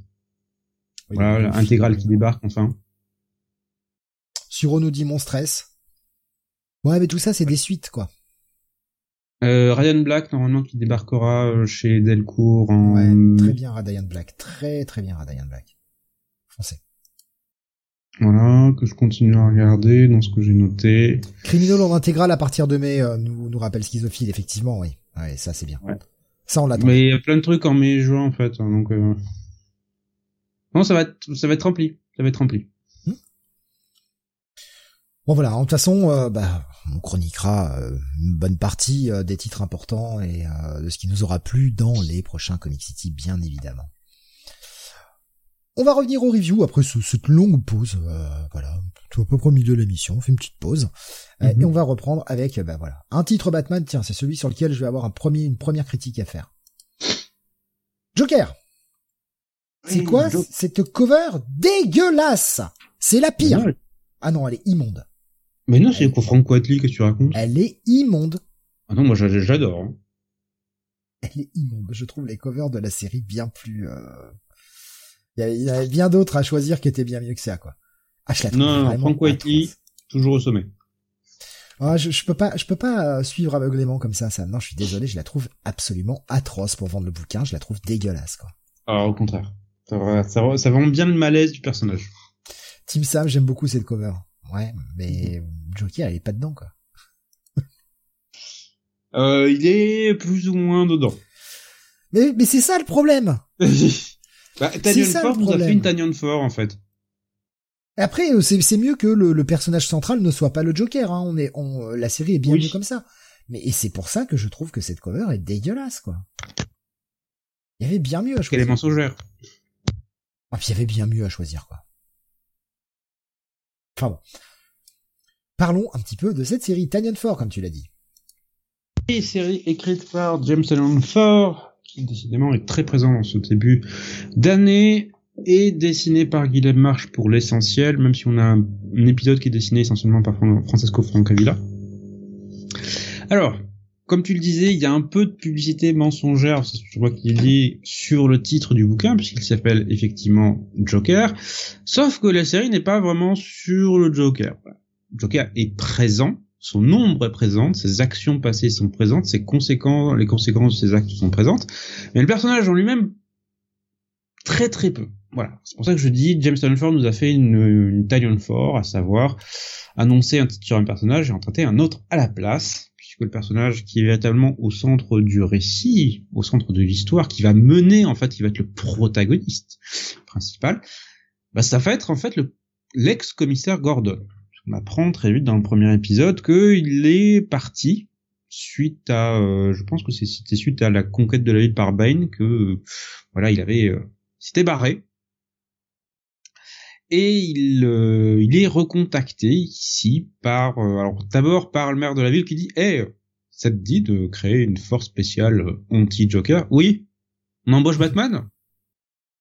voilà, l'intégrale qui débarque enfin. Sur Onodi Mon Stress. Ouais, mais tout ça c'est des suites quoi. Euh, Ryan Black normalement qui débarquera euh, chez Delcourt en... Ouais, très bien Ryan Black, très très bien Ryan Black. Foncez. Voilà, que je continue à regarder dans ce que j'ai noté. Criminal en intégrale à partir de mai euh, nous, nous rappelle Schizophile, effectivement, oui. Ouais, ça c'est bien. Ça on l'attend. Mais il y a plein de trucs en mai et juin en fait, hein, donc euh... non ça va être ça va être rempli, ça va être rempli. Bon voilà, de toute façon, euh, bah, on chroniquera euh, une bonne partie des titres importants et de ce qui nous aura plu dans les prochains Comic City, bien évidemment. On va revenir au review après cette longue pause. Euh, voilà, tout à peu près au milieu de l'émission, on fait une petite pause euh, et mhm. on va reprendre avec bah voilà un titre Batman. Tiens, c'est celui sur lequel je vais avoir un premier, une première critique à faire. Joker. C'est quoi cette cover dégueulasse? C'est la pire. Ah non, elle est immonde. Mais non, c'est quoi Frank Quatley que tu racontes? Elle est immonde. Ah non, moi j'adore. Hein. Elle est immonde. Je trouve les covers de la série bien plus euh, il y, avait, bien d'autres à choisir qui étaient bien mieux que ça, quoi. Ah, je la trouve non, vraiment Frank Whiteley, toujours au sommet. Ah, je, je peux pas, je peux pas euh, suivre aveuglément comme ça, ça. Non, je suis désolé, je la trouve absolument atroce pour vendre le bouquin. Je la trouve dégueulasse, quoi. Ah, au contraire. Ça, ça, ça vend bien le malaise du personnage. Team Sam, j'aime beaucoup cette cover. Ouais, mais Joker, il est pas dedans, quoi. euh, il est plus ou moins dedans. Mais, mais c'est ça le problème. Bah, Tanyon Ford nous a fait une Tanyon Ford, en fait. Après, euh, c'est mieux que le, personnage central ne soit pas le Joker. Hein. On est, on, la série est bien mieux comme ça. Mais et c'est pour ça que je trouve que cette cover est dégueulasse, quoi. Il y avait bien mieux à choisir. Qu'elle est mensongère. Ah, puis il y avait bien mieux à choisir, quoi. Parlons un petit peu de cette série Tanyon Ford, comme tu l'as dit. Une série écrite par James Tanyon Ford, décidément est très présent dans ce début d'année et dessiné par Guillaume March pour l'essentiel, même si on a un, épisode qui est dessiné essentiellement par Francesco Francavilla. Alors, comme tu le disais, il y a un peu de publicité mensongère, je vois qu'il dit sur le titre du bouquin, puisqu'il s'appelle effectivement Joker, sauf que la série n'est pas vraiment sur le Joker. Joker est présent, son nombre est présent, ses actions passées sont présentes, ses conséquences, les conséquences de ses actes sont présentes, mais le personnage en lui-même, très très peu. Voilà. C'est pour ça que je dis, James Ford nous a fait une, une taille fort, à savoir annoncer un titre sur un personnage et en traiter un autre à la place, le personnage qui est véritablement au centre du récit, au centre de l'histoire, qui va mener, en fait, qui va être le protagoniste principal, bah, ça va être en fait le l'ex-commissaire Gordon on apprend très vite dans le premier épisode qu'il est parti suite à, euh, je pense que c'était suite à la conquête de la ville par Bane que, euh, voilà, il avait, euh, s'était barré. Et il, il est recontacté ici par, alors d'abord par le maire de la ville qui dit, eh, ça te dit de créer une force spéciale anti-Joker? Oui. On embauche Batman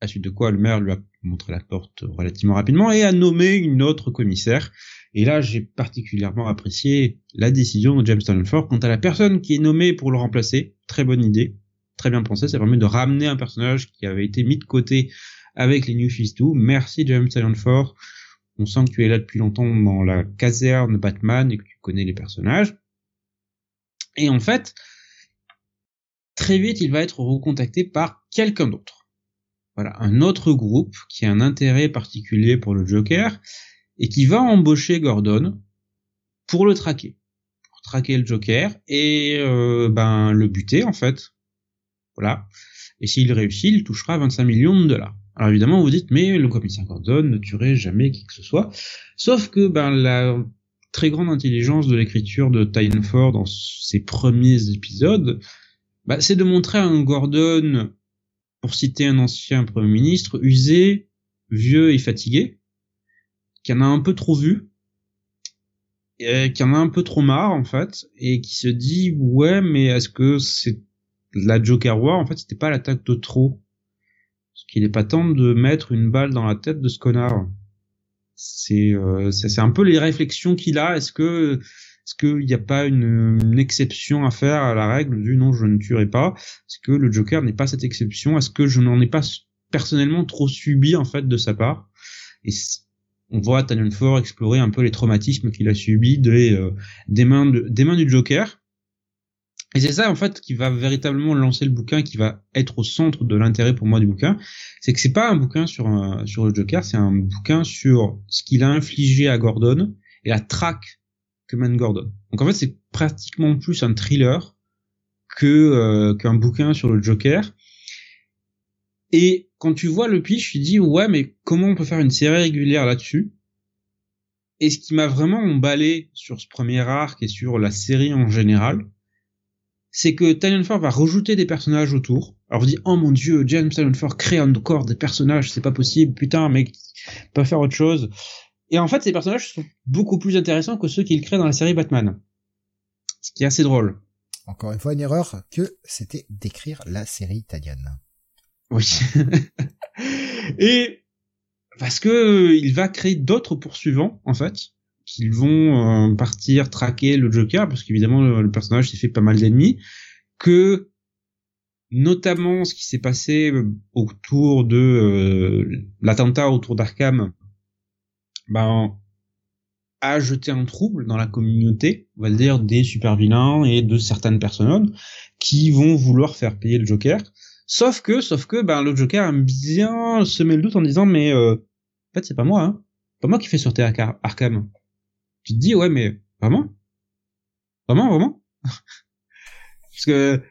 À suite de quoi le maire lui a montré la porte relativement rapidement et a nommé une autre commissaire et là, j'ai particulièrement apprécié la décision de James Ford quant à la personne qui est nommée pour le remplacer. Très bonne idée, très bien pensé. Ça permet de ramener un personnage qui avait été mis de côté avec les New 52. Merci James Ford. On sent que tu es là depuis longtemps dans la caserne Batman et que tu connais les personnages. Et en fait, très vite, il va être recontacté par quelqu'un d'autre. Voilà, un autre groupe qui a un intérêt particulier pour le Joker et qui va embaucher Gordon pour le traquer, pour traquer le Joker et euh, ben le buter en fait. Voilà. Et s'il réussit, il touchera 25 millions de dollars. Alors évidemment, vous dites, mais le commissaire Gordon ne tuerait jamais qui que ce soit. Sauf que ben la très grande intelligence de l'écriture de Ford dans ses premiers épisodes, ben, c'est de montrer un Gordon, pour citer un ancien premier ministre, usé, vieux et fatigué, qui en a un peu trop vu, et qui en a un peu trop marre en fait, et qui se dit ouais mais est-ce que c'est la Joker War? En fait c'était pas l'attaque de trop Parce qu'il est pas temps de mettre une balle dans la tête de ce connard. C'est euh, c'est un peu les réflexions qu'il a. Est-ce que Est-ce qu'il n'y a pas une, exception à faire à la règle du non, je ne tuerai pas? Est-ce que le Joker n'est pas cette exception? Est-ce que je n'en ai pas personnellement trop subi en fait de sa part? Et on voit Tanyan Ford explorer un peu les traumatismes qu'il a subis des, euh, des, mains de, des mains du Joker. Et c'est ça en fait qui va véritablement lancer le bouquin, qui va être au centre de l'intérêt pour moi du bouquin, c'est que c'est pas un bouquin sur sur le Joker, c'est un bouquin sur ce qu'il a infligé à Gordon et la traque que mène Gordon. Donc en fait c'est pratiquement plus un thriller que euh, qu'un bouquin sur le Joker. Et quand tu vois le pitch, tu dis ouais mais comment on peut faire une série régulière là-dessus? Et ce qui m'a vraiment emballé sur ce premier arc et sur la série en général, c'est que Tynion Ford va rajouter des personnages autour. Alors vous dites oh mon dieu, James Tynion Ford crée encore des personnages, c'est pas possible, putain mec, peut faire autre chose. Et en fait, ces personnages sont beaucoup plus intéressants que ceux qu'il crée dans la série Batman. Ce qui est assez drôle. Encore une fois, une erreur que c'était d'écrire la série Talion. Oui. Et parce que il va créer d'autres poursuivants, en fait, qu'ils vont euh, partir traquer le Joker, parce qu'évidemment le, personnage s'est fait pas mal d'ennemis, que notamment ce qui s'est passé euh, autour de euh, l'attentat autour d'Arkham, ben a jeté un trouble dans la communauté, on va dire des super vilains et de certaines personnes qui vont vouloir faire payer le Joker. Sauf que, sauf que, ben le Joker aime bien semer le doute en disant mais euh, en fait c'est pas moi, hein, pas moi qui fais sortir Arkham tu te dis ouais mais vraiment? Vraiment vraiment? Parce que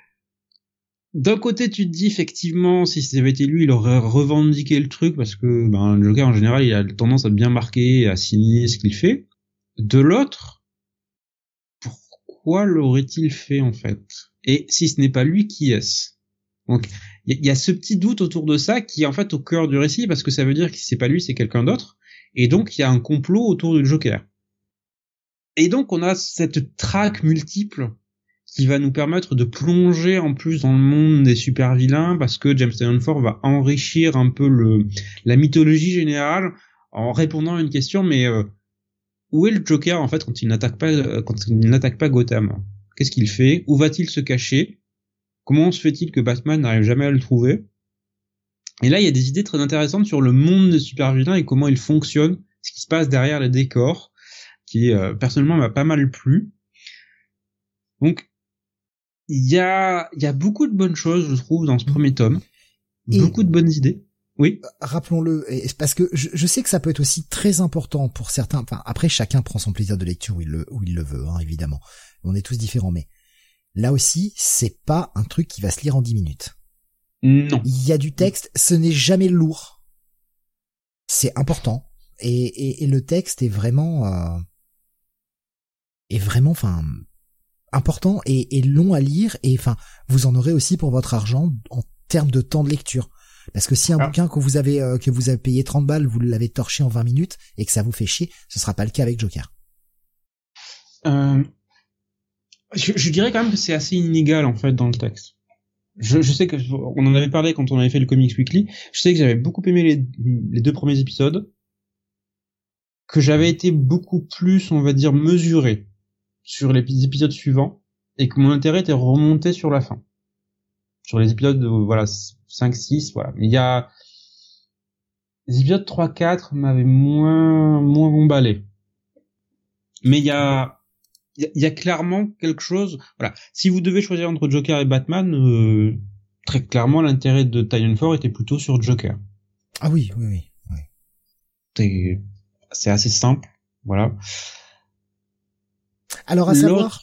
d'un côté tu te dis effectivement si été lui il aurait revendiqué le truc parce que ben le Joker en général il a tendance à bien marquer et à signer ce qu'il fait. De l'autre pourquoi l'aurait-il fait en fait? Et si ce n'est pas lui qui est-ce? Donc il y, a ce petit doute autour de ça qui est en fait au cœur du récit parce que ça veut dire que si c'est pas lui c'est quelqu'un d'autre. Et donc il y a un complot autour du Joker et donc on a cette traque multiple qui va nous permettre de plonger en plus dans le monde des super vilains parce que James Ford va enrichir un peu la mythologie générale en répondant à une question mais euh, où est le Joker en fait quand il n'attaque pas euh, quand il n'attaque pas Gotham? Qu'est-ce qu'il fait? Où va-t-il se cacher? Comment se fait-il que Batman n'arrive jamais à le trouver? Et là il y a des idées très intéressantes sur le monde des super vilains et comment il fonctionne, ce qui se passe derrière les décors qui euh, personnellement m'a pas mal plu. Donc il y a il y a beaucoup de bonnes choses je trouve dans ce premier tome, beaucoup de bonnes idées. Oui. Euh, rappelons-le, parce que je, sais que ça peut être aussi très important pour certains. Enfin, après, chacun prend son plaisir de lecture où il le, où il le veut, hein, évidemment. On est tous différents, mais là aussi, c'est pas un truc qui va se lire en dix minutes. Non. Il y a du texte, ce n'est jamais lourd. C'est important. Et, et, le texte est vraiment, euh, est vraiment, enfin, important et, long à lire et enfin, vous en aurez aussi pour votre argent en termes de temps de lecture. Parce que si un ah. bouquin que vous avez euh, que vous avez payé 30 balles, vous l'avez torché en 20 minutes et que ça vous fait chier, ce sera pas le cas avec Joker. Euh, je, dirais quand même que c'est assez inégal en fait dans le texte. Je, sais que on en avait parlé quand on avait fait le Comics Weekly. Je sais que j'avais beaucoup aimé les, les deux premiers épisodes, que j'avais été beaucoup plus, on va dire, mesuré sur les épisodes suivants et que mon intérêt était remonté sur la fin. Sur les épisodes de, voilà, 5, 6, voilà. Mais il y a, les épisodes 3, 4 m'avaient moins, moins emballé. Mais il y a, il y, a clairement quelque chose, voilà. Si vous devez choisir entre Joker et Batman, euh, très clairement, l'intérêt de Ford était plutôt sur Joker. Ah oui, oui, oui. oui. C'est assez simple, voilà. Alors à savoir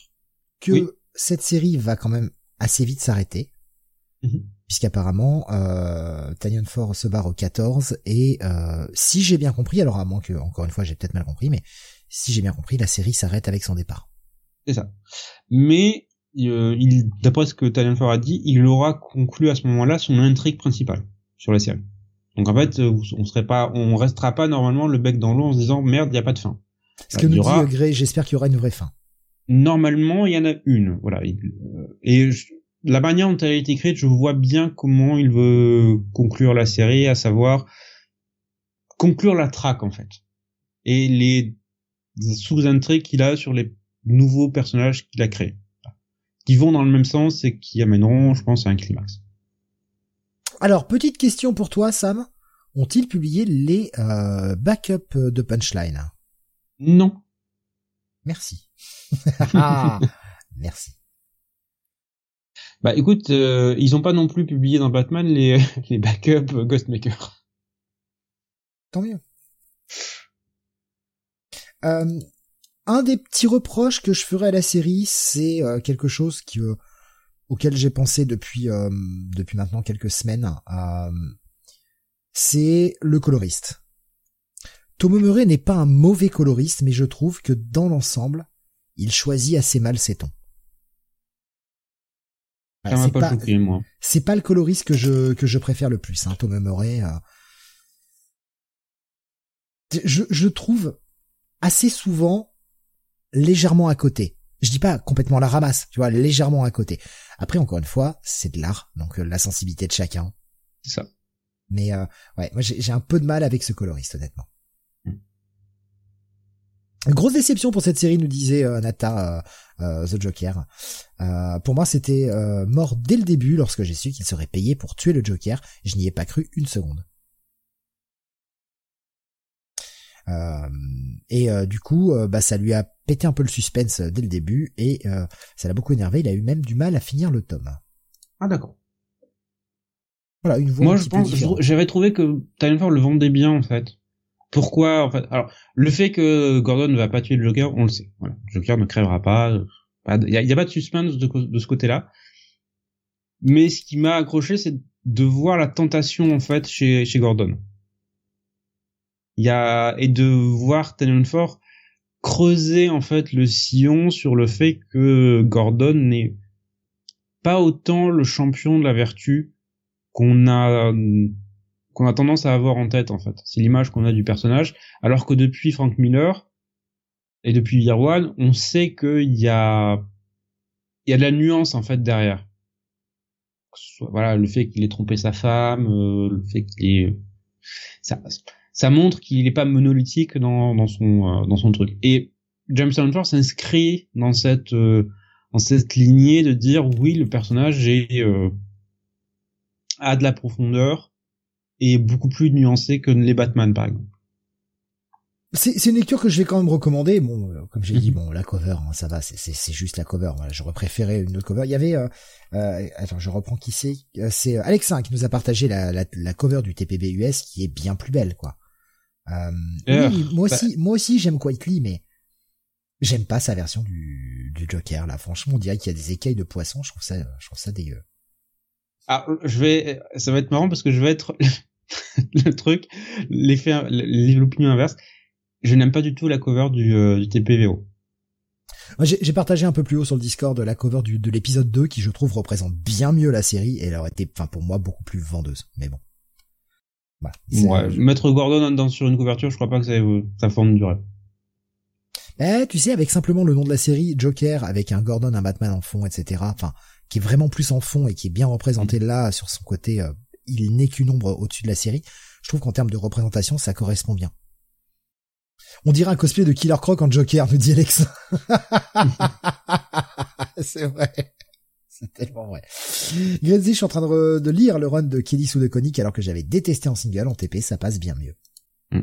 que cette série va quand même assez vite s'arrêter, mhm. puisqu'apparemment euh, Tanyan Ford se barre au 14 et euh, si j'ai bien compris, alors à moins que encore une fois j'ai peut-être mal compris, mais si j'ai bien compris, la série s'arrête avec son départ. C'est ça. Mais euh, il, d'après ce que Tanyan Ford a dit, il aura conclu à ce moment-là son intrigue principale sur la série. Donc en fait, euh, on serait pas, on restera pas normalement le bec dans l'eau en se disant merde, il y a pas de fin. Ce que nous dit Gray, j'espère qu'il y aura une vraie fin normalement, il y en a une. Voilà. Et la manière dont elle a été écrite, je vois bien comment il veut conclure la série, à savoir conclure la traque en fait. Et les sous-intrigues qu'il a sur les nouveaux personnages qu'il a créés, qui vont dans le même sens et qui amèneront, je pense, à un climax. Alors, petite question pour toi, Sam. Ont-ils publié les euh, backups de Punchline? Non. Merci. Ah, merci. Bah écoute, euh, ils ont pas non plus publié dans Batman les, les backups Ghostmaker. Tant mieux. Euh, un des petits reproches que je ferai à la série, c'est euh, quelque chose qui, euh, auquel j'ai pensé depuis depuis maintenant quelques semaines. c'est le coloriste. Tomo Murray n'est pas un mauvais coloriste, mais je trouve que dans l'ensemble, il choisit assez mal ses tons. Pas. C'est pas le coloriste que je que je préfère le plus, hein, Tomo Murray. Je, je trouve assez souvent légèrement à côté. Je dis pas complètement la ramasse, tu vois, légèrement à côté. Après, encore une fois, c'est de l'art, donc euh, la sensibilité de chacun. C'est ça. Mais euh, ouais, moi j'ai un peu de mal avec ce coloriste, honnêtement. Grosse déception pour cette série, nous disait euh, Nata The Joker. pour moi, c'était mort dès le début lorsque j'ai su qu'il serait payé pour tuer le Joker. Je n'y ai pas cru une seconde. Euh, et euh, du coup, euh, bah, ça lui a pété un peu le suspense dès le début et ça l'a beaucoup énervé. Il a eu même du mal à finir le tome. Ah d'accord. Voilà, une voix Moi, je pense, j'avais trouvé que Ford le vendait bien en fait. Pourquoi en fait Alors, le fait que Gordon ne va pas tuer le Joker, on le sait. Le Joker ne crèvera pas. Il n'y a, pas de suspense de, ce côté-là. Mais ce qui m'a accroché, c'est de voir la tentation en fait chez, chez Gordon il y a et de voir Ford creuser en fait le sillon sur le fait que Gordon n'est pas autant le champion de la vertu qu'on a qu'on a tendance à avoir en tête en fait. C'est l'image qu'on a du personnage, alors que depuis Frank Miller et depuis Year on sait qu'il y a il y a de la nuance en fait derrière. Voilà, le fait qu'il ait trompé sa femme, euh, le fait qu'il ait ça ça montre qu'il n'est pas monolithique dans, dans son euh, dans son truc. Et James Force s'inscrit dans cette euh, dans cette lignée de dire oui le personnage est euh, a de la profondeur et beaucoup plus nuancé que les Batman par exemple. C'est une lecture que je vais quand même recommander. Bon, comme j'ai dit, mhm. bon, la cover, hein, ça va, c'est juste la cover. J'aurais préféré une autre cover. Il y avait, euh, attends, je reprends qui c'est. C'est Alexin qui nous a partagé la, la, la, cover du TPB US qui est bien plus belle, quoi. Euh, oui, moi bah aussi, moi aussi j'aime Quietly, mais j'aime pas sa version du, du Joker là. Franchement, on dirait qu'il y a des écailles de poisson. Je trouve ça, je trouve ça dégueu. Ah, je vais, ça va être marrant parce que je vais être le truc, l'effet, l'opinion inverse. Je n'aime pas du tout la cover du, euh, du TPVO. J'ai partagé un peu plus haut sur le Discord la cover du, de l'épisode 2 qui je trouve représente bien mieux la série et elle aurait été, enfin pour moi, beaucoup plus vendeuse. Mais bon. Ouais, mettre Gordon dans sur une couverture, je crois pas que ça, ça fonde du rêve. Eh, tu sais, avec simplement le nom de la série, Joker, avec un Gordon, un Batman en fond, etc. Enfin, qui est vraiment plus en fond et qui est bien représenté mm. là sur son côté. Euh, il n'est qu'une ombre au-dessus de la série. Je trouve qu'en termes de représentation, ça correspond bien. On dirait un cosplay de Killer Croc en Joker, nous dit Alex. C'est vrai. C'est tellement vrai. Gretzky, je suis en train de, lire le run de Kelly sous de Conic alors que j'avais détesté en single, en TP, ça passe bien mieux. Hmm.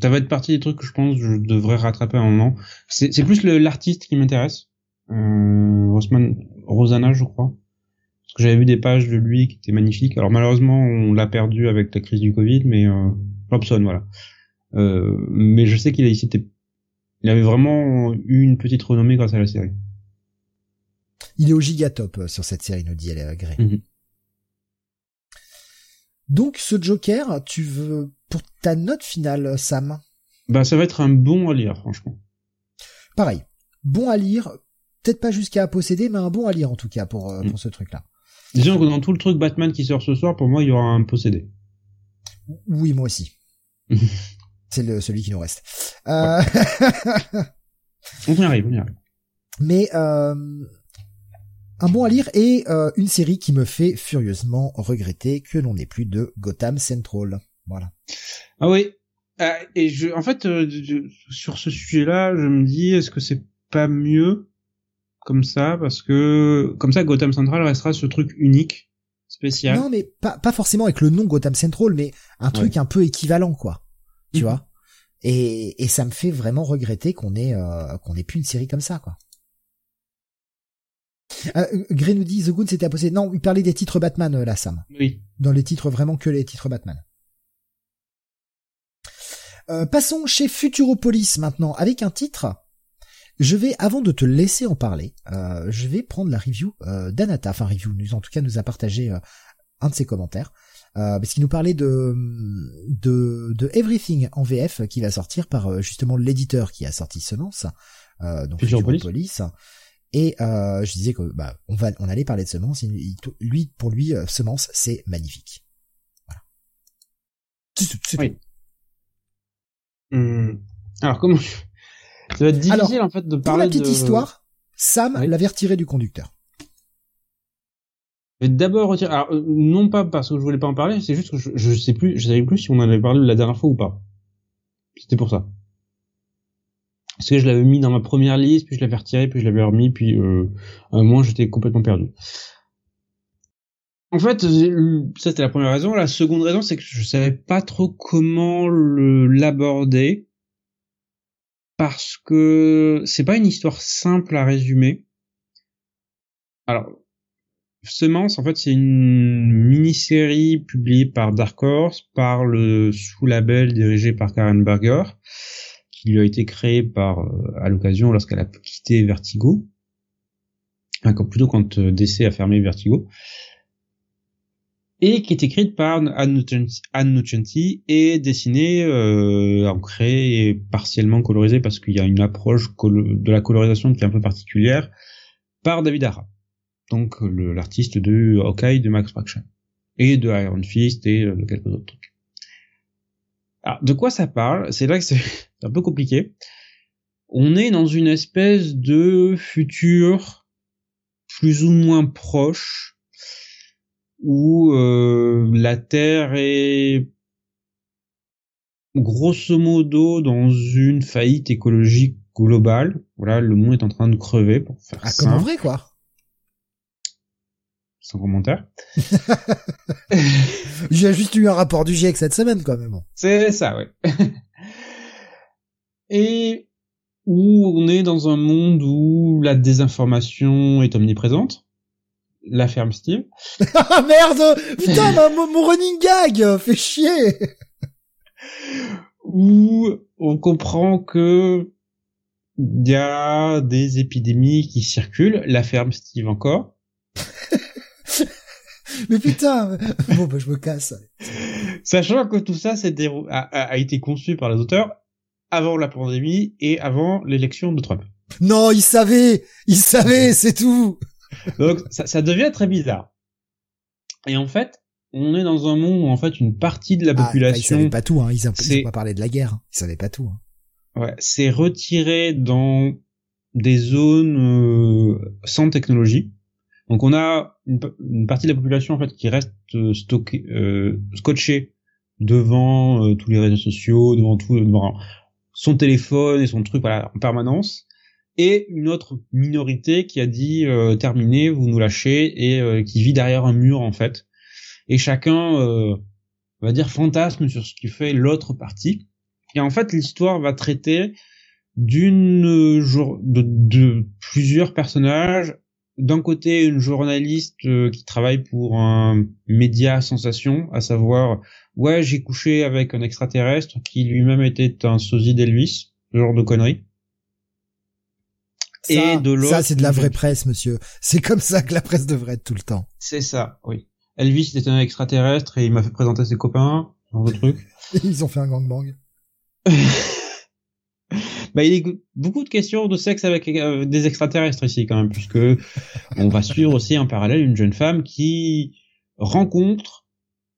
Ça va être partie des trucs que je pense que je devrais rattraper à un moment. C'est, plus l'artiste qui m'intéresse. Euh, Rosanna, je crois. Parce que j'avais vu des pages de lui qui étaient magnifiques. Alors malheureusement, on l'a perdu avec la crise du Covid, mais euh, Robson, voilà. Euh, mais je sais qu'il a, il avait vraiment eu une petite renommée grâce à la série. Il est au gigatop euh, sur cette série, nous dit elle Grey. Mhm. Donc ce Joker, tu veux pour ta note finale, Sam Bah ça va être un bon à lire, franchement. Pareil, bon à lire, peut-être pas jusqu'à posséder, mais un bon à lire en tout cas pour, euh, pour mhm. ce truc-là. Disons que dans tout le truc Batman qui sort ce soir, pour moi, il y aura un possédé. Oui, moi aussi. C'est le, celui qui nous reste. Euh... on y arrive, on y arrive. Mais euh, un bon à lire et euh, une série qui me fait furieusement regretter que l'on n'ait plus de Gotham Central. Voilà. Ah oui. Euh, et je, en fait, euh, sur ce sujet-là, je me dis, est-ce que c'est pas mieux comme ça parce que comme ça Gotham Central restera ce truc unique spécial. Non, mais pas, pas forcément avec le nom Gotham Central, mais un truc un peu équivalent, quoi. Tu mhm. vois? Et, et ça me fait vraiment regretter qu'on ait euh, qu'on ait plus une série comme ça, quoi. Euh, Grey nous dit The Goon c'était imposé. Non, il parlait des titres Batman euh, là, Sam. Oui. Dans les titres vraiment que les titres Batman. Euh, passons chez Futuropolis maintenant avec un titre. Je vais, avant de te laisser en parler, euh, je vais prendre la review euh, d'Anata, enfin review, nous en tout cas nous a partagé un de ses commentaires, parce qu'il nous parlait de, de, de Everything en VF qui va sortir par justement l'éditeur qui a sorti Semence, donc Futuropolis. Et je disais que bah on va on allait parler de Semence. lui pour lui Semence c'est magnifique. Voilà. C'est oui. Hum. Alors comment ça va être difficile en fait de parler pour la petite histoire, Sam l'avait retiré du conducteur. Mais d'abord retirer. Alors euh, non pas parce que je voulais pas en parler, c'est juste que je, je sais plus, je savais plus si on en avait parlé la dernière fois ou pas. C'était pour ça. Parce que je l'avais mis dans ma première liste, puis je l'avais retiré, puis je l'avais remis, puis euh, à un moment j'étais complètement perdu. En fait, ça c'était la première raison. La seconde raison, c'est que je savais pas trop comment l'aborder parce que c'est pas une histoire simple à résumer. Alors, Semence, en fait, c'est une mini-série publiée par Dark Horse, par le sous-label dirigé par Karen Berger, qui lui a été créé par euh, à l'occasion lorsqu'elle a quitté Vertigo, enfin, plutôt quand euh, DC a fermé Vertigo et qui est écrite par Anne Nocenti et dessinée, euh, ancrée et partiellement colorisée parce qu'il y a une approche de la colorisation qui est un peu particulière par David Ara, donc l'artiste de Hawkeye de Max Fraction et de Iron Fist et de quelques autres trucs. Alors, de quoi ça parle? C'est là que c'est un peu compliqué. On est dans une espèce de futur plus ou moins proche où euh, la Terre est grosso modo dans une faillite écologique globale. Voilà, le monde est en train de crever pour faire ah, comme en vrai quoi. Sans commentaire. J'ai juste eu un rapport du GIEC cette semaine quand même. C'est ça, ouais. Et où on est dans un monde où la désinformation est omniprésente la ferme Steve. ah merde Putain, mon, running gag fait chier Où on comprend que il y a des épidémies qui circulent, la ferme Steve encore. Mais putain Bon bah je me casse. Sachant que tout ça a, a été conçu par les auteurs avant la pandémie et avant l'élection de Trump. Non, ils savaient Ils savaient, c'est tout donc ça, ça, devient très bizarre. Et en fait, on est dans un monde où en fait une partie de la ah, population. ils savaient pas tout, hein. Ils, ont, pas parlé de la guerre. Ils savaient pas tout. Hein. Ouais, c'est retiré dans des zones euh, sans technologie. Donc on a une, partie de la population en fait qui reste euh, stockée, euh, scotchée devant euh, tous les réseaux sociaux, devant tout, devant son téléphone et son truc voilà en permanence et une autre minorité qui a dit euh, terminé, vous nous lâchez et euh, qui vit derrière un mur en fait. Et chacun euh, va dire fantasme sur ce qui fait l'autre partie. Et en fait, l'histoire va traiter d'une de, de, plusieurs personnages. D'un côté, une journaliste euh, qui travaille pour un média sensation, à savoir ouais j'ai couché avec un extraterrestre qui lui-même était un sosie d'Elvis, ce genre de conneries et de l'autre. Ça, c'est de la vraie presse, monsieur. C'est comme ça que la presse devrait être tout le temps. C'est ça, oui. Elvis était un extraterrestre et il m'a fait présenter ses copains, dans le truc. Ils ont fait un gangbang. bah, il y a beaucoup de questions de sexe avec euh, des extraterrestres ici quand même, puisque on va suivre aussi en parallèle une jeune femme qui rencontre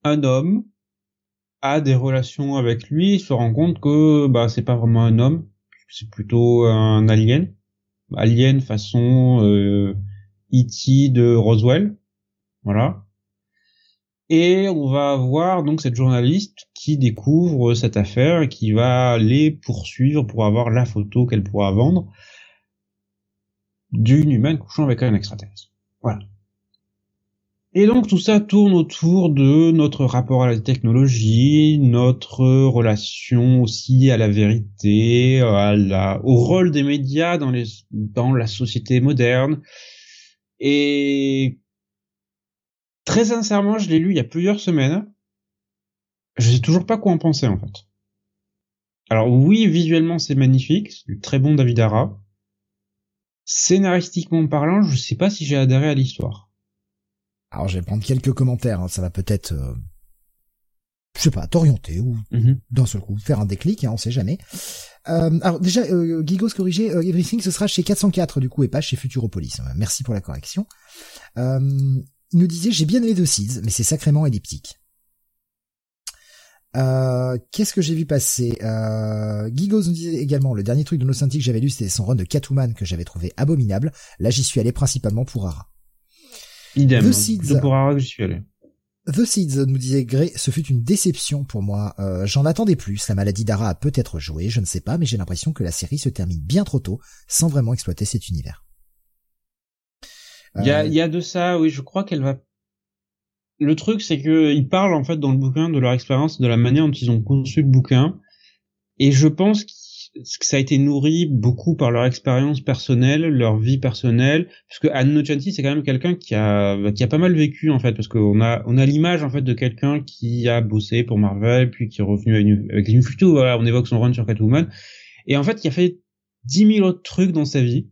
un homme, a des relations avec lui, se rend compte que bah c'est pas vraiment un homme, c'est plutôt un alien alien façon euh, E.T. de Roswell, voilà. Et on va avoir donc cette journaliste qui découvre cette affaire et qui va les poursuivre pour avoir la photo qu'elle pourra vendre. d'une humaine couchant avec un extraterrestre. Voilà. Et donc tout ça tourne autour de notre rapport à la technologie, notre relation aussi à la vérité, au rôle des médias dans la société moderne. Et très sincèrement, je l'ai lu il y a plusieurs semaines. Je sais toujours pas quoi en penser en fait. Alors oui, visuellement c'est magnifique, c'est du très bon David Ara. Scénaristiquement parlant, je sais pas si j'ai adhéré à l'histoire. Alors je vais prendre quelques commentaires, hein. ça va peut-être, euh, je sais pas, t'orienter ou Mhm. d'un seul coup faire un déclic, hein, on sait jamais. Euh, alors déjà, euh, Gigos corrigé, euh, Everything ce sera chez 404 du coup et pas chez Futuropolis. Merci pour la correction. Euh, il nous disait j'ai bien aimé The Seeds, mais c'est sacrément elliptique. Euh, Qu'est-ce que j'ai vu passer? Euh, Gigos nous disait également le dernier truc de Nocenti que j'avais lu c'était son run de Catwoman que j'avais trouvé abominable. Là j'y suis allé principalement pour Ara. Idem. The Seeds. C'est pour Ara que j'y suis allé. The Seeds nous disait Gray, ce fut une déception pour moi. Euh, J'en attendais plus. La maladie d'Ara a peut-être joué, je ne sais pas, mais j'ai l'impression que la série se termine bien trop tôt, sans vraiment exploiter cet univers. Il y a, Euh, il y a de ça, oui, je crois qu'elle va. Le truc, c'est que ils parlent en fait dans le bouquin de leur expérience, de la manière dont ils ont conçu le bouquin, et je pense ça a été nourri beaucoup par leur expérience personnelle, leur vie personnelle, parce que Anne Nocenti, c'est quand même quelqu'un qui a qui a pas mal vécu en fait, parce qu'on a on a l'image en fait de quelqu'un qui a bossé pour Marvel, puis qui est revenu avec New 52, voilà, on évoque son run sur Catwoman, et en fait qui a fait dix mille autres trucs dans sa vie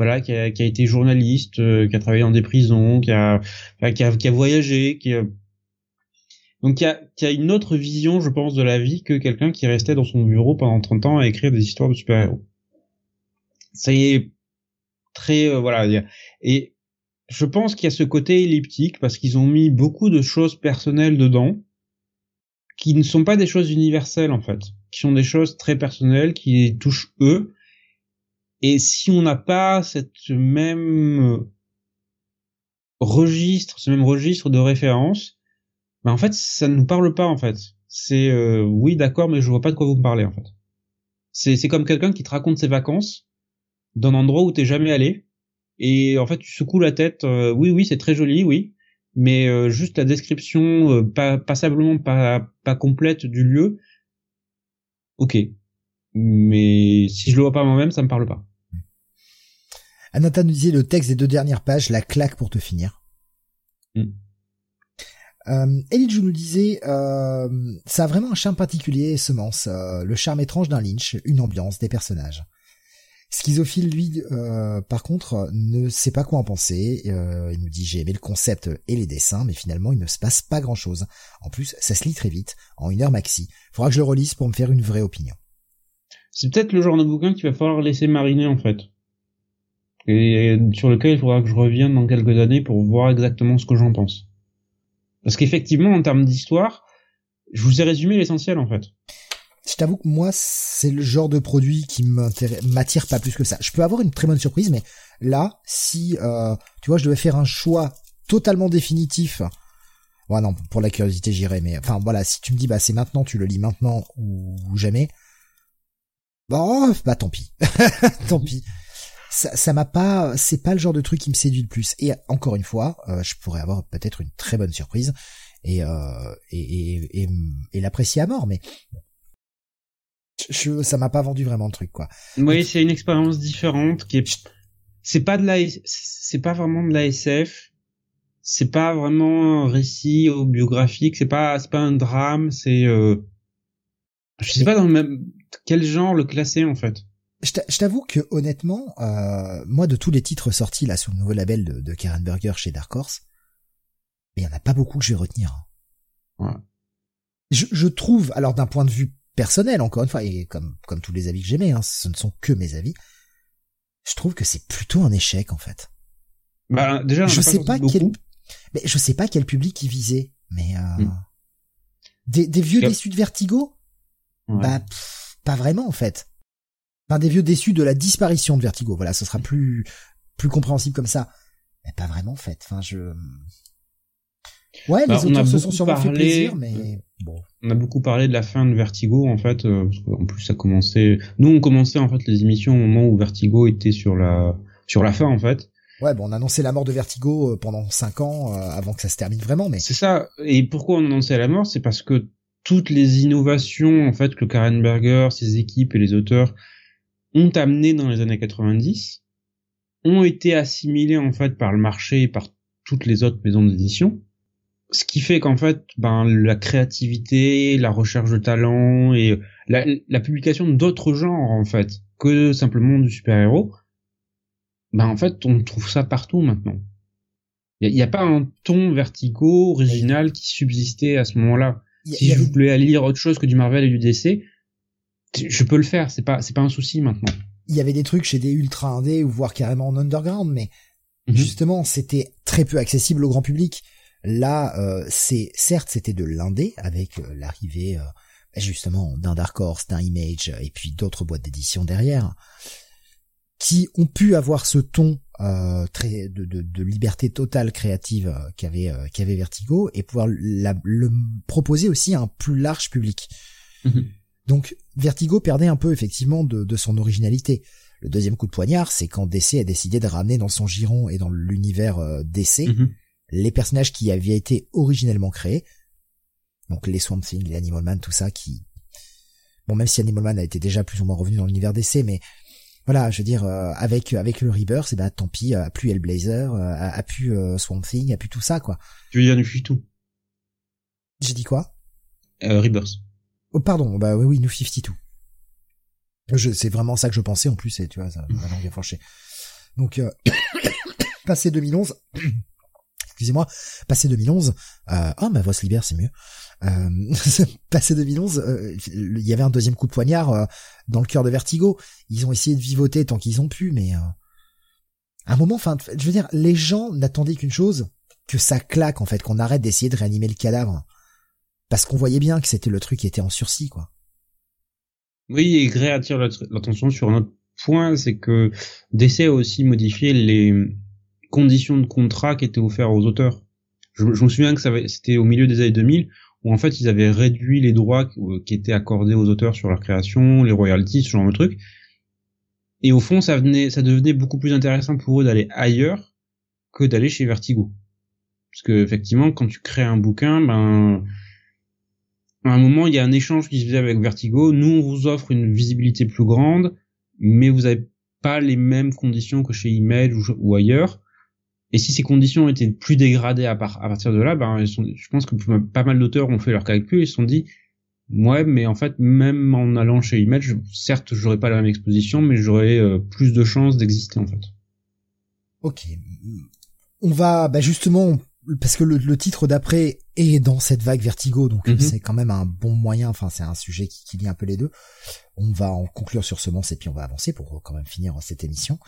voilà, qui a, qui a été journaliste, euh, qui a travaillé dans des prisons, qui a, qui a, qui a voyagé, qui a... donc qui a, qui a une autre vision, je pense, de la vie que quelqu'un qui restait dans son bureau pendant 30 ans à écrire des histoires de super-héros. C'est très, euh, voilà, il y et je pense qu'il y a ce côté elliptique parce qu'ils ont mis beaucoup de choses personnelles dedans qui ne sont pas des choses universelles en fait, qui sont des choses très personnelles qui les touchent eux et si on n'a pas cette même euh, registre, ce même registre de référence, ben en fait, ça ne nous parle pas en fait. C'est euh, oui, d'accord, mais je vois pas de quoi vous me parlez en fait. C'est c'est comme quelqu'un qui te raconte ses vacances d'un endroit où t'es jamais allé et en fait tu secoues la tête. euh, oui, oui, c'est très joli, oui, mais euh, juste la description euh, pas passablement pas pas complète du lieu. Ok, mais si je le vois pas moi-même, ça me parle pas. Anata nous disait le texte des deux dernières pages, la claque pour te finir. Mm. Euh, nous disait, euh, ça a vraiment un charme particulier, Semence, euh, le charme étrange d'un Lynch, une ambiance, des personnages. Schizophile, lui, euh, par contre, ne sait pas quoi en penser. Euh, il nous dit j'ai aimé le concept et les dessins, mais finalement il ne se passe pas grand-chose. En plus, ça se lit très vite, en une heure maxi. Faudra que je le relise pour me faire une vraie opinion. C'est peut-être le genre de bouquin qu'il va falloir laisser mariner en fait. Et sur lequel il faudra que je revienne dans quelques années pour voir exactement ce que j'en pense. Parce qu'effectivement, en termes d'histoire, je vous ai résumé l'essentiel en fait. Je t'avoue que moi, c'est le genre de produit qui m'attire pas plus que ça. Je peux avoir une très bonne surprise, mais là, si, euh, tu vois, je devais faire un choix totalement définitif, ouais non, pour la curiosité j'irais, mais enfin voilà, si tu me dis bah c'est maintenant, tu le lis maintenant ou, jamais, bon, bah tant pis, tant pit. Ça, ça m'a pas, c'est pas le genre de truc qui me séduit le plus. Et encore une fois, euh, je pourrais avoir peut-être une très bonne surprise et euh, et, et, et, et l'apprécier à mort, mais je, ça m'a pas vendu vraiment le truc quoi. Oui, c'est une expérience différente qui est, c'est pas de la, c'est pas vraiment de la SF. C'est pas vraiment un récit biographique. C'est pas, c'est pas un drame. C'est, euh, je sais pas dans le même, quel genre le classer en fait. Je t'a- je t'avoue que honnêtement, euh, moi de tous les titres sortis là sur le nouveau label de, de Karen Berger chez Dark Horse, il y en a pas beaucoup que je vais retenir. hein. Ouais. Je, je trouve, alors d'un point de vue personnel encore une fois, et comme comme tous les avis que j'aimais, hein, ce ne sont que mes avis, je trouve que c'est plutôt un échec en fait. Bah, déjà, je sais pas quel, mais je sais pas quel public il visait, mais euh, Hmm. des, des vieux Yep. déçus de Vertigo, Ouais. bah pff, pas vraiment en fait. Enfin des vieux déçus de la disparition de Vertigo, voilà, ce sera plus plus compréhensible comme ça. Mais pas vraiment en fait. Enfin je Ouais, Bah, les on a auteurs se beaucoup sont sûrement fait parlé- plaisir, mais bon. on a beaucoup parlé de la fin de Vertigo en fait euh, parce qu'en plus ça commençait nous on commençait en fait les émissions au moment où Vertigo était sur la sur la fin en fait. Ouais, bon, on a annoncé la mort de Vertigo pendant 5 ans avant que ça se termine vraiment, mais. C'est ça. Et pourquoi on a annoncé la mort, c'est parce que toutes les innovations en fait que Karen Berger, ses équipes et les auteurs ont amené dans les années 90 ont été assimilées en fait par le marché et par toutes les autres maisons d'édition. Ce qui fait qu'en fait, ben la créativité, la recherche de talent et la, la publication d'autres genres en fait que simplement du super-héros, ben en fait on trouve ça partout maintenant. Il n'y a, a, pas un ton vertigo original qui subsistait à ce moment-là si je voulais aller lire autre chose que du Marvel et du DC, je peux le faire, c'est pas c'est pas un souci maintenant. Il y avait des trucs chez des ultra indés ou voire carrément en underground, mais mhm. justement c'était très peu accessible au grand public. Là, euh, c'est certes c'était de l'indé avec euh, l'arrivée euh, justement d'un Dark Horse, d'un Image et puis d'autres boîtes d'édition derrière qui ont pu avoir ce ton euh, très de, de, de, liberté totale créative euh, qu'avait euh, qu'avait Vertigo et pouvoir la, le proposer aussi à un plus large public. Mhm. Donc Vertigo perdait un peu effectivement de, de son originalité. Le deuxième coup de poignard, c'est quand DC a décidé de ramener dans son giron et dans l'univers euh, DC mhm. les personnages qui avaient été originellement créés. Donc les Swamp Thing, les Animal Man, tout ça qui... Bon, même si Animal Man a été déjà plus ou moins revenu dans l'univers DC, mais voilà, je veux dire, euh, avec avec le Rebirth, c'est bah tant pis, a plus Hellblazer, euh, a, a plus euh, Swamp Thing, a plus tout ça, quoi. Tu veux dire New tout J'ai dit quoi? Euh, Rebirth. Oh pardon, bah oui, oui, New 52. Je, c'est vraiment ça que je pensais en plus, et tu vois, ça m'a langue a Donc, euh, passé 2011, excusez-moi, passé 2011, euh, oh ma voix se libère, c'est mieux. Euh, passé 2011, euh, il y avait un deuxième coup de poignard euh, dans le cœur de Vertigo. Ils ont essayé de vivoter tant qu'ils ont pu, mais à un moment, enfin, je veux dire, les gens n'attendaient qu'une chose, que ça claque en fait, qu'on arrête d'essayer de réanimer le cadavre, parce qu'on voyait bien que c'était le truc qui était en sursis, quoi. Oui, et Gray attire l'attention sur un autre point, c'est que DC a aussi modifié les conditions de contrat qui étaient offertes aux auteurs. Je, me souviens que c'était au milieu des années 2000 où en fait ils avaient réduit les droits euh, qui étaient accordés aux auteurs sur leur création, les royalties, ce genre de trucs. Et au fond, ça venait, ça devenait beaucoup plus intéressant pour eux d'aller ailleurs que d'aller chez Vertigo. Parce que effectivement, quand tu crées un bouquin, ben à un moment, il y a un échange qui se faisait avec Vertigo. Nous, on vous offre une visibilité plus grande, mais vous n'avez pas les mêmes conditions que chez Image ou ailleurs. Et si ces conditions étaient plus dégradées à, partir de là, ben, je pense que pas mal d'auteurs ont fait leur calcul et se sont dit, ouais, mais en fait, même en allant chez Image, certes, j'aurais pas la même exposition, mais j'aurais euh, plus de chances d'exister, en fait. Ok. On va, bah justement, parce que le, titre d'après est dans cette vague vertigo, donc mhm. c'est quand même un bon moyen, enfin, c'est un sujet qui, qui lie un peu les deux. On va en conclure sur ce et puis on va avancer pour quand même finir cette émission.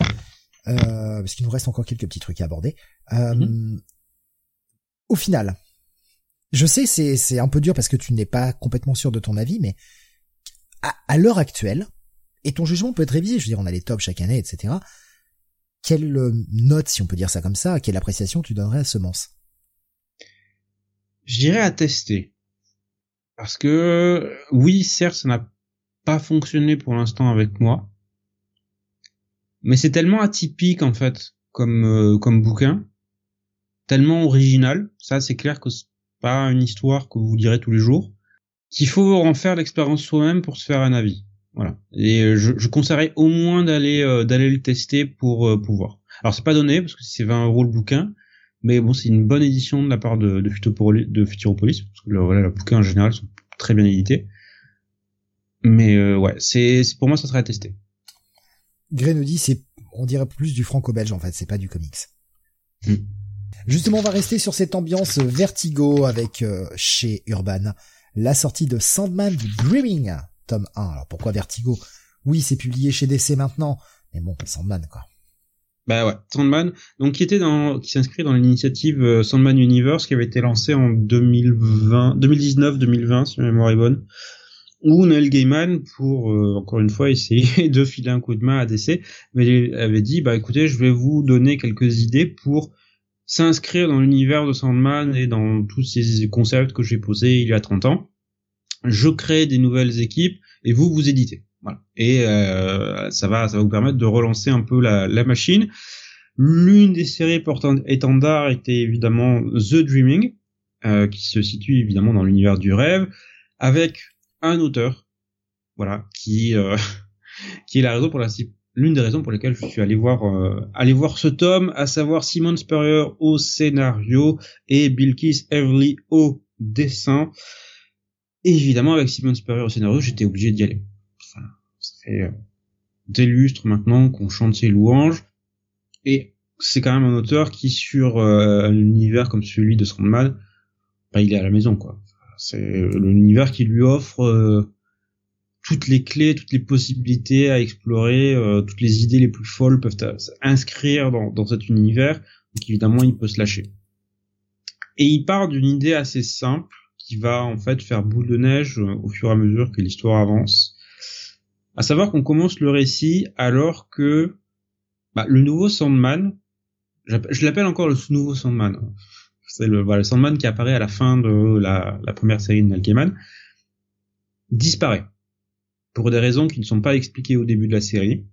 Euh, parce qu'il nous reste encore quelques petits trucs à aborder. Euh, mhm. Au final, je sais c'est c'est un peu dur parce que tu n'es pas complètement sûr de ton avis, mais à, l'heure actuelle, et ton jugement peut être révisé, je veux dire, on a les tops chaque année, etc. Quelle euh, note, si on peut dire ça comme ça, quelle appréciation tu donnerais à Semence Je dirais à tester. Parce que, oui, certes, ça n'a pas fonctionné pour l'instant avec moi mais c'est tellement atypique en fait comme euh, comme bouquin, tellement original. Ça, c'est clair que c'est pas une histoire que vous lirez tous les jours. Qu'il faut en faire l'expérience soi-même pour se faire un avis. Voilà. Et euh, je, je conseillerais au moins d'aller euh, d'aller le tester pour pouvoir. Alors c'est pas donné parce que c'est 20 euros le bouquin, mais bon c'est une bonne édition de la part de, de, Futuropolis, de Futuropolis parce que le, voilà, le bouquin en général sont très bien édités. Mais ouais, c'est pour moi ça serait à tester. Gray nous dit c'est on dirait plus du franco-belge en fait, c'est pas du comics. Hmm. Justement, on va rester sur cette ambiance vertigo avec euh, chez Urban la sortie de Sandman du Dreaming, tome 1. Alors pourquoi vertigo? Oui, c'est publié chez DC maintenant, mais bon, Sandman quoi. Bah ouais, Sandman, donc qui était dans, qui s'inscrit dans l'initiative euh, Sandman Universe qui avait été lancée en 2020, 2019-2020 si ma mémoire est bonne ou Neil Gaiman pour euh, encore une fois essayer de filer un coup de main à DC, il avait dit bah écoutez je vais vous donner quelques idées pour s'inscrire dans l'univers de Sandman et dans tous ces concepts que j'ai posés il y a 30 ans. Je crée des nouvelles équipes et vous vous éditez. Voilà. Et euh, ça va, ça va vous permettre de relancer un peu la, la machine. L'une des séries portant étendard était évidemment The Dreaming, euh, qui se situe évidemment dans l'univers du rêve, avec un auteur, voilà, qui euh, qui est la raison pour la l'une des raisons pour lesquelles je suis allé voir euh, aller voir ce tome, à savoir Simon Spurrier au scénario et Bill Keith Everly au dessin. Évidemment, avec Simon Spurrier au scénario, j'étais obligé d'y aller. Fait euh, des lustres maintenant qu'on chante ses louanges. Et c'est quand même un auteur qui, sur euh, un univers comme celui de Sandman, bah, il est à la maison, quoi. C'est l'univers qui lui offre euh, toutes les clés, toutes les possibilités à explorer, euh, toutes les idées les plus folles peuvent s'inscrire dans, dans cet univers. Donc évidemment, il peut se lâcher. Et il part d'une idée assez simple qui va en fait faire boule de neige euh, au fur et à mesure que l'histoire avance. À savoir qu'on commence le récit alors que bah, le nouveau Sandman, je l'appelle encore le nouveau Sandman. C'est le, voilà, Sandman qui apparaît à la fin de la, première série de Neil disparaît pour des raisons qui ne sont pas expliquées au début de la série.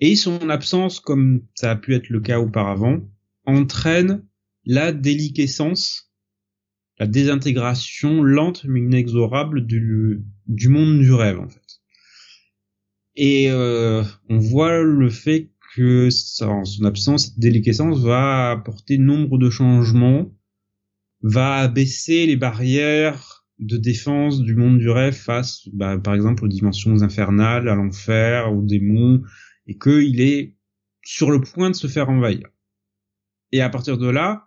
Et son absence, comme ça a pu être le cas auparavant, entraîne la déliquescence, la désintégration lente mais inexorable du monde du rêve en fait. Et euh, on voit le fait que en son absence, cette déliquescence va apporter nombre de changements, va abaisser les barrières de défense du monde du rêve face, bah, par exemple, aux dimensions infernales, à l'enfer, aux démons, et qu'il est sur le point de se faire envahir. Et à partir de là,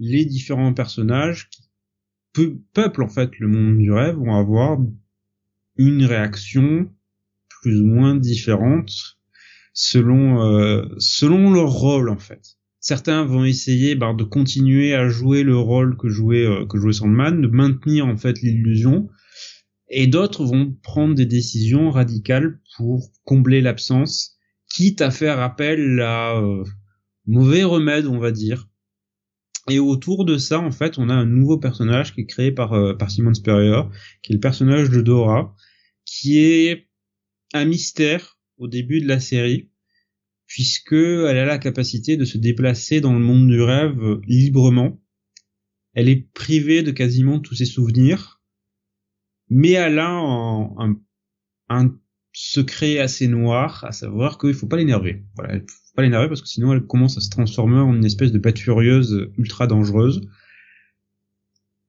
les différents personnages qui peuplent en fait le monde du rêve vont avoir une réaction plus ou moins différente selon euh, selon leur rôle en fait certains vont essayer bah, de continuer à jouer le rôle que jouait euh, que jouait Sandman, de maintenir en fait l'illusion, et d'autres vont prendre des décisions radicales pour combler l'absence, quitte à faire appel à euh, mauvais remède, on va dire. Et autour de ça, en fait, on a un nouveau personnage qui est créé par euh, par Simon Spurrier, qui est le personnage de Dora, qui est un mystère au début de la série puisque elle a la capacité de se déplacer dans le monde du rêve librement. Elle est privée de quasiment tous ses souvenirs, mais elle a un, secret assez noir, à savoir qu'il faut pas l'énerver. Voilà, il faut pas l'énerver parce que sinon elle commence à se transformer en une espèce de bête furieuse ultra dangereuse.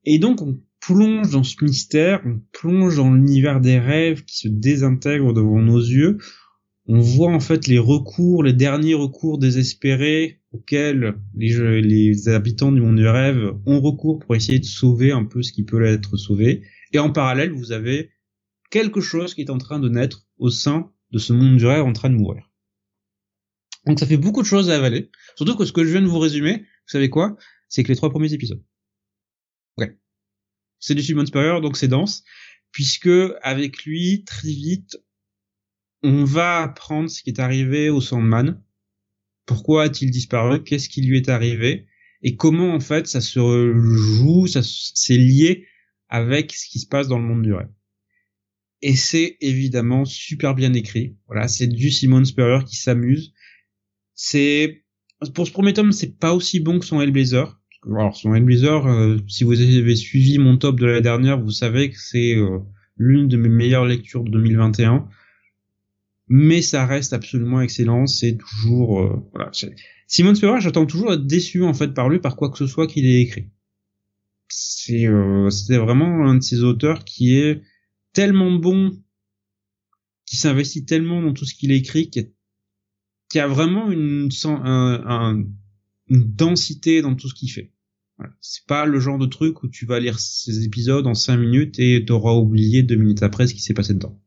Et donc on plonge dans ce mystère, on plonge dans l'univers des rêves qui se désintègre devant nos yeux, on voit en fait les recours, les derniers recours désespérés auxquels les, les habitants du monde du rêve ont recours pour essayer de sauver un peu ce qui peut être sauvé. Et en parallèle, vous avez quelque chose qui est en train de naître au sein de ce monde du rêve en train de mourir. Donc ça fait beaucoup de choses à avaler. Surtout que ce que je viens de vous résumer, vous savez quoi? C'est que les trois premiers épisodes. C'est du Simon Spurrier, donc c'est dense. Puisque avec lui, très vite, on va apprendre ce qui est arrivé au Sandman. Pourquoi a-t-il disparu? Qu'est-ce qui lui est arrivé? Et comment en fait ça se joue, ça c'est lié avec ce qui se passe dans le monde du rêve. Et c'est évidemment super bien écrit. Voilà, c'est du Simon Spurrier qui s'amuse. C'est pour ce premier tome, c'est pas aussi bon que son Hellblazer. Alors son Hellblazer, euh, si vous avez suivi mon top de la dernière, vous savez que c'est euh, l'une de mes meilleures lectures de 2021 mais ça reste absolument excellent. C'est toujours euh, voilà. Simon j'attends toujours être déçu en fait par lui, par quoi que ce soit qu'il ait écrit. C'est euh, c'est vraiment un de ces auteurs qui est tellement bon, qui s'investit tellement dans tout ce qu'il écrit, qui, qui a vraiment une, un, une densité dans tout ce qu'il fait. Voilà. C'est pas le genre de truc où tu vas lire ces épisodes en cinq minutes et t'auras oublié deux minutes après ce qui s'est passé dedans.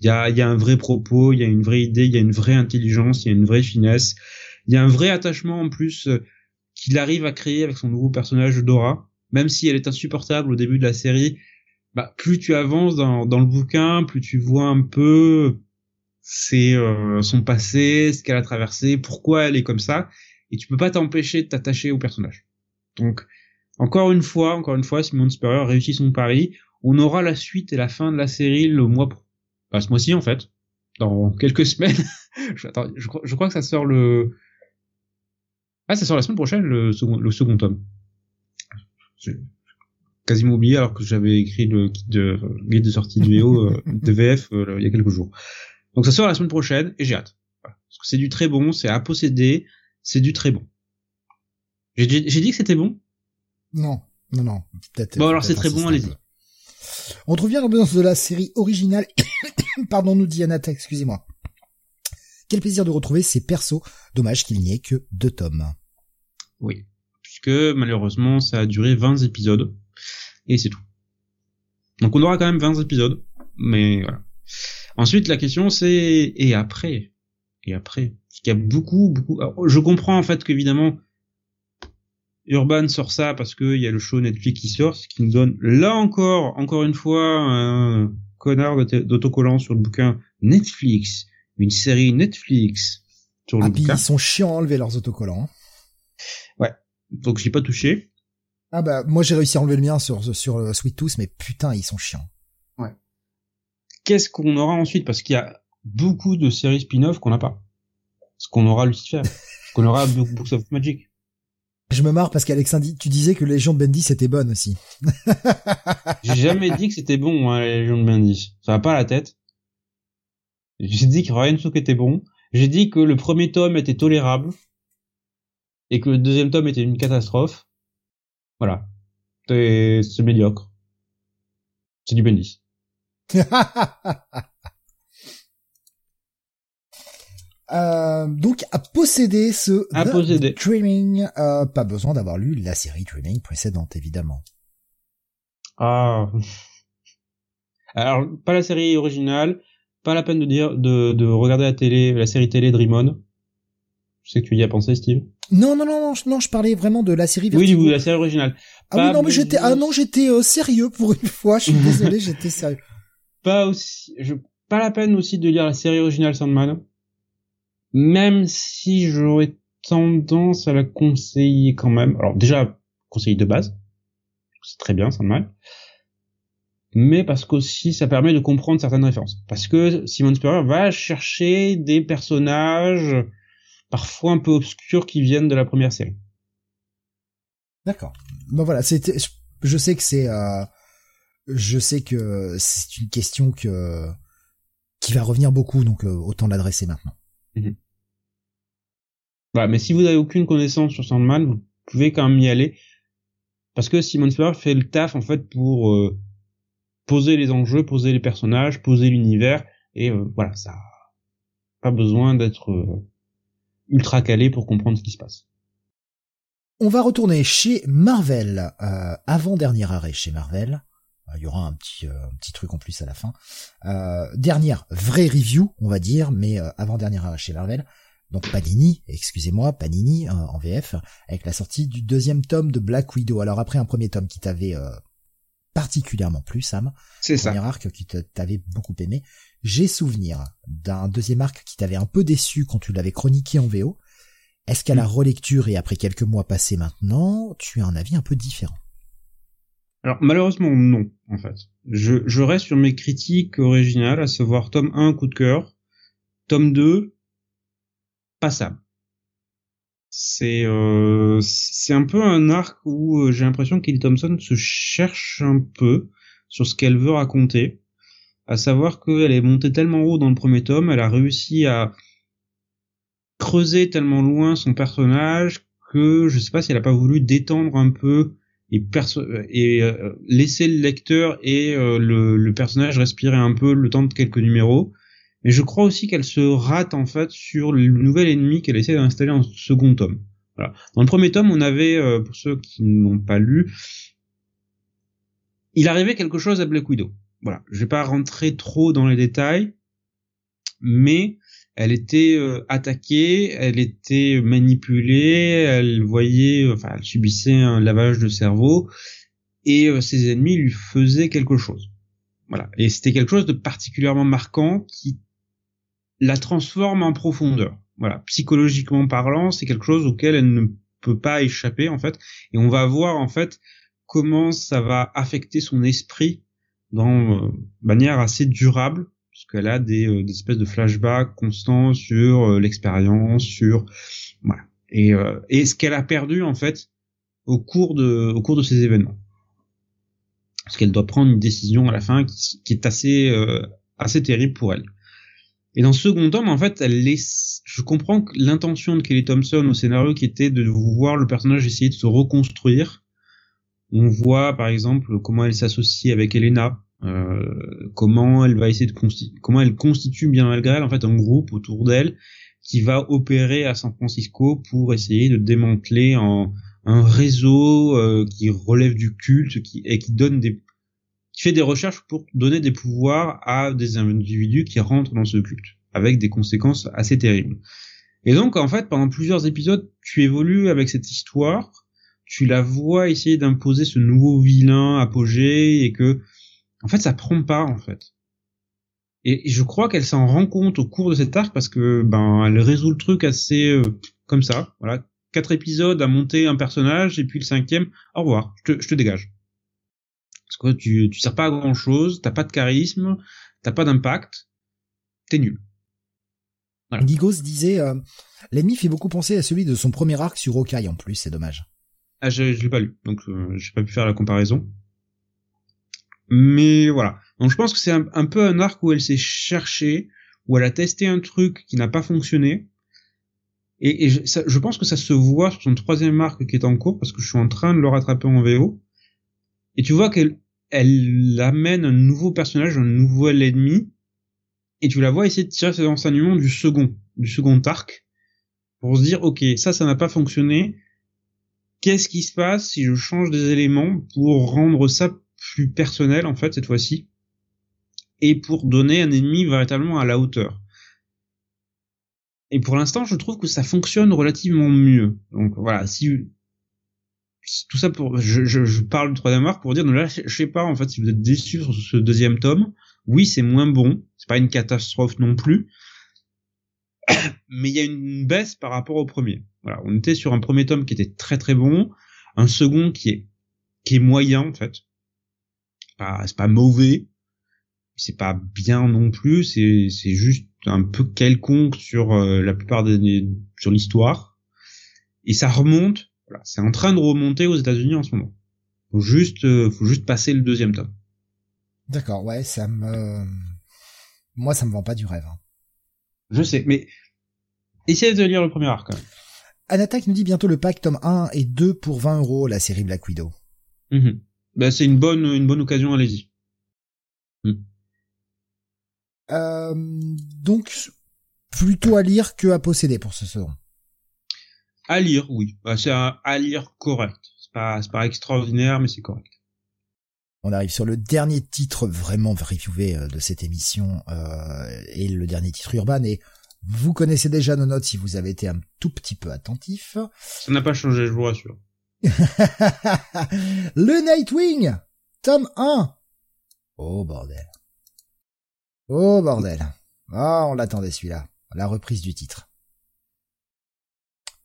Il y a, y a un vrai propos, il y a une vraie idée, il y a une vraie intelligence, il y a une vraie finesse, il y a un vrai attachement en plus euh, qu'il arrive à créer avec son nouveau personnage Dora, même si elle est insupportable au début de la série. Bah, plus tu avances dans, dans le bouquin, plus tu vois un peu c'est euh, son passé, ce qu'elle a traversé, pourquoi elle est comme ça, et tu peux pas t'empêcher de t'attacher au personnage. Donc, encore une fois, encore une fois, Simon Spurrier réussit son pari. On aura la suite et la fin de la série le mois bah, ce mois-ci en fait, dans quelques semaines. je, crois que ça sort le. Ah, ça sort la semaine prochaine le second, le second tome. J'ai quasiment oublié alors que j'avais écrit le guide de, de sortie du VO euh, de VF euh, il y a quelques jours. Donc ça sort la semaine prochaine et j'ai hâte. Parce que c'est du très bon, c'est à posséder, c'est du très bon. J'ai dit que c'était bon? Non, non, non. Peut-être. Bon alors c'est très bon, allez-y. On revient dans l'ambiance de la série originale. Pardon, nous dit Anata, excusez-moi. Quel plaisir de retrouver ces persos. Dommage qu'il n'y ait que deux tomes. Oui. Puisque malheureusement ça a duré 20 épisodes. Et c'est tout. Donc on aura quand même 20 épisodes. Mais voilà. Ensuite la question c'est et après? Et après qu'il y a beaucoup, beaucoup... je comprends en fait qu'évidemment Urban sort ça parce qu'il y a le show Netflix qui sort, ce qui nous donne là encore, encore une fois, un connard d'autocollant sur le bouquin Netflix, une série Netflix sur le ah, bouquin. ils sont chiants à enlever leurs autocollants. Hein. Ouais, donc j'ai pas touché. Ah bah moi j'ai réussi à enlever le mien sur sur Sweet Tooth, mais putain ils sont chiants. Ouais. Qu'est-ce qu'on aura ensuite? Parce qu'il y a beaucoup de séries spin-off qu'on n'a pas. Ce qu'on aura Lucifer, ce qu'on aura Books of Magic. Je me marre parce qu'Alexandre, tu disais que Légion de Bendis était bonne aussi. J'ai jamais dit que c'était bon, hein, Légion de Bendis. Ça va pas à la tête. J'ai dit que Ryan Sook était bon. J'ai dit que le premier tome était tolérable. Et que le deuxième tome était une catastrophe. Voilà. C'est médiocre. C'est du Bendis. Euh, donc à posséder ce à posséder. Dreaming, euh, pas besoin d'avoir lu la série Dreaming précédente évidemment. Ah. Alors pas la série originale, pas la peine de dire de, de regarder la télé, la série télé Dream On. Je sais que tu y as pensé, Steve. Non, non, non, non, non, je parlais vraiment de la série Vertigo. Oui, oui, la série originale. Ah oui, non, mais j'étais, ah non, j'étais euh, sérieux pour une fois. Je suis désolé, j'étais sérieux. Pas aussi, je, pas la peine aussi de lire la série originale Sandman même si j'aurais tendance à la conseiller quand même. Alors déjà, conseiller de base, c'est très bien, ça mal. Mais parce qu'aussi ça permet de comprendre certaines références. Parce que Simon Spurrier va chercher des personnages parfois un peu obscurs qui viennent de la première série. D'accord. Bon voilà, c'était. Je sais que c'est. Euh, je sais que c'est une question que qui va revenir beaucoup, donc euh, autant l'adresser maintenant. Mhm. mais si vous avez aucune connaissance sur Sandman, vous pouvez quand même y aller. Parce que Simon Spurrier fait le taf, en fait, pour euh, poser les enjeux, poser les personnages, poser l'univers. Et euh, voilà, ça pas besoin d'être euh, ultra calé pour comprendre ce qui se passe. On va retourner chez Marvel, avant-dernier arrêt chez Marvel. Il y aura un petit, un petit truc en plus à la fin. dernière vraie review, on va dire, mais avant-dernier arrêt chez Marvel donc Panini, excusez-moi, Panini hein, en VF, avec la sortie du deuxième tome de Black Widow. Alors après un premier tome qui t'avait euh, particulièrement plu, Sam, c'est ça, premier arc qui t'avait beaucoup aimé, j'ai souvenir d'un deuxième arc qui t'avait un peu déçu quand tu l'avais chroniqué en VO. Est-ce qu'à la mm. relecture et après quelques mois passés maintenant, tu as un avis un peu différent? Alors malheureusement non, en fait. Je, reste sur mes critiques originales, à savoir tome 1 coup de cœur, tome 2 passable. C'est euh, c'est un peu un arc où euh, j'ai l'impression qu'Ellie Thompson se cherche un peu sur ce qu'elle veut raconter, à savoir qu'elle est montée tellement haut dans le premier tome, elle a réussi à creuser tellement loin son personnage que je sais pas si elle a pas voulu détendre un peu et, et euh, laisser le lecteur et le, le, personnage respirer un peu le temps de quelques numéros mais je crois aussi qu'elle se rate en fait sur le nouvel ennemi qu'elle essaie d'installer en second tome. Voilà. Dans le premier tome, on avait, euh, pour ceux qui n'ont pas lu, il arrivait quelque chose à Black Widow. Voilà, je vais pas rentrer trop dans les détails, mais elle était euh, attaquée, elle était manipulée, elle voyait, enfin, elle subissait un lavage de cerveau, et euh, ses ennemis lui faisaient quelque chose. Voilà, et c'était quelque chose de particulièrement marquant qui la transforme en profondeur. Voilà, psychologiquement parlant, c'est quelque chose auquel elle ne peut pas échapper en fait, et on va voir en fait comment ça va affecter son esprit dans euh, manière assez durable, puisqu'elle a des, des espèces de flashbacks constants sur l'expérience, sur voilà, et, et ce qu'elle a perdu en fait au cours de au cours de ces événements parce qu'elle doit prendre une décision à la fin qui, est assez euh, assez terrible pour elle. Et dans ce second tome, en fait, elle laisse. Je comprends que l'intention de Kelly Thompson au scénario qui était de voir le personnage essayer de se reconstruire. On voit, par exemple, comment elle s'associe avec Elena, euh, comment elle va essayer de constituer, comment elle constitue bien malgré elle en fait un groupe autour d'elle qui va opérer à San Francisco pour essayer de démanteler en un réseau euh, qui relève du culte qui, et qui donne des qui fait des recherches pour donner des pouvoirs à des individus qui rentrent dans ce culte avec des conséquences assez terribles. Et donc en fait pendant plusieurs épisodes tu évolues avec cette histoire, tu la vois essayer d'imposer ce nouveau vilain apogée et que en fait ça prend pas en fait. Et je crois qu'elle s'en rend compte au cours de cet arc parce que ben elle résout le truc assez euh, comme ça, voilà, quatre épisodes à monter un personnage et puis le cinquième, au revoir, je te, je te dégage. Parce que tu, tu sers pas à grand chose, t'as pas de charisme, t'as pas d'impact, t'es nul. Voilà. Gigos disait, euh, l'ennemi fait beaucoup penser à celui de son premier arc sur Hawkeye en plus, c'est dommage. Ah, je, je l'ai pas lu, donc euh, j'ai pas pu faire la comparaison. Mais voilà. Donc je pense que c'est un, peu un arc où elle s'est cherchée, où elle a testé un truc qui n'a pas fonctionné, et, je, pense que ça se voit sur son troisième arc qui est en cours, parce que je suis en train de le rattraper en VO. Et tu vois qu'elle elle amène un nouveau personnage, un nouvel ennemi, et tu la vois essayer de tirer ses enseignements du second, du second arc, pour se dire, ok, ça, ça n'a pas fonctionné. Qu'est-ce qui se passe si je change des éléments pour rendre ça plus personnel, en fait, cette fois-ci, et pour donner un ennemi véritablement à la hauteur et pour l'instant, je trouve que ça fonctionne relativement mieux. Donc voilà, si tout ça pour, je, je, je parle du troisième arc pour dire, je sais pas en fait si vous êtes déçu sur ce deuxième tome. Oui, c'est moins bon, c'est pas une catastrophe non plus, mais il y a une baisse par rapport au premier. Voilà, on était sur un premier tome qui était très très bon, un second qui est qui est moyen en fait. Pas, c'est pas mauvais, c'est pas bien non plus, c'est c'est juste un peu quelconque sur euh, la plupart des sur l'histoire et ça remonte voilà, c'est en train de remonter aux États-Unis en ce moment. Faut juste euh, faut juste passer le deuxième tome. D'accord, ouais, ça me moi ça me vend pas du rêve. Hein. Je sais, mais essayez de lire le premier arc quand même. Anatak nous dit bientôt le pack tome 1 et 2 pour 20 euros la série Black Widow. Mm Ben, c'est une bonne une bonne occasion, allez-y. Mm. Euh, donc plutôt à lire que à posséder pour ce second. À lire, oui. Bah, c'est à lire correct. C'est pas, pas extraordinaire, mais c'est correct. On arrive sur le dernier titre vraiment reviewé euh, de cette émission euh, et le dernier titre urbain. Et vous connaissez déjà nos notes si vous avez été un tout petit peu attentif. Ça n'a pas changé, je vous rassure. le Nightwing, tome 1. Oh bordel. Oh bordel. Ah, on l'attendait celui-là. La reprise du titre.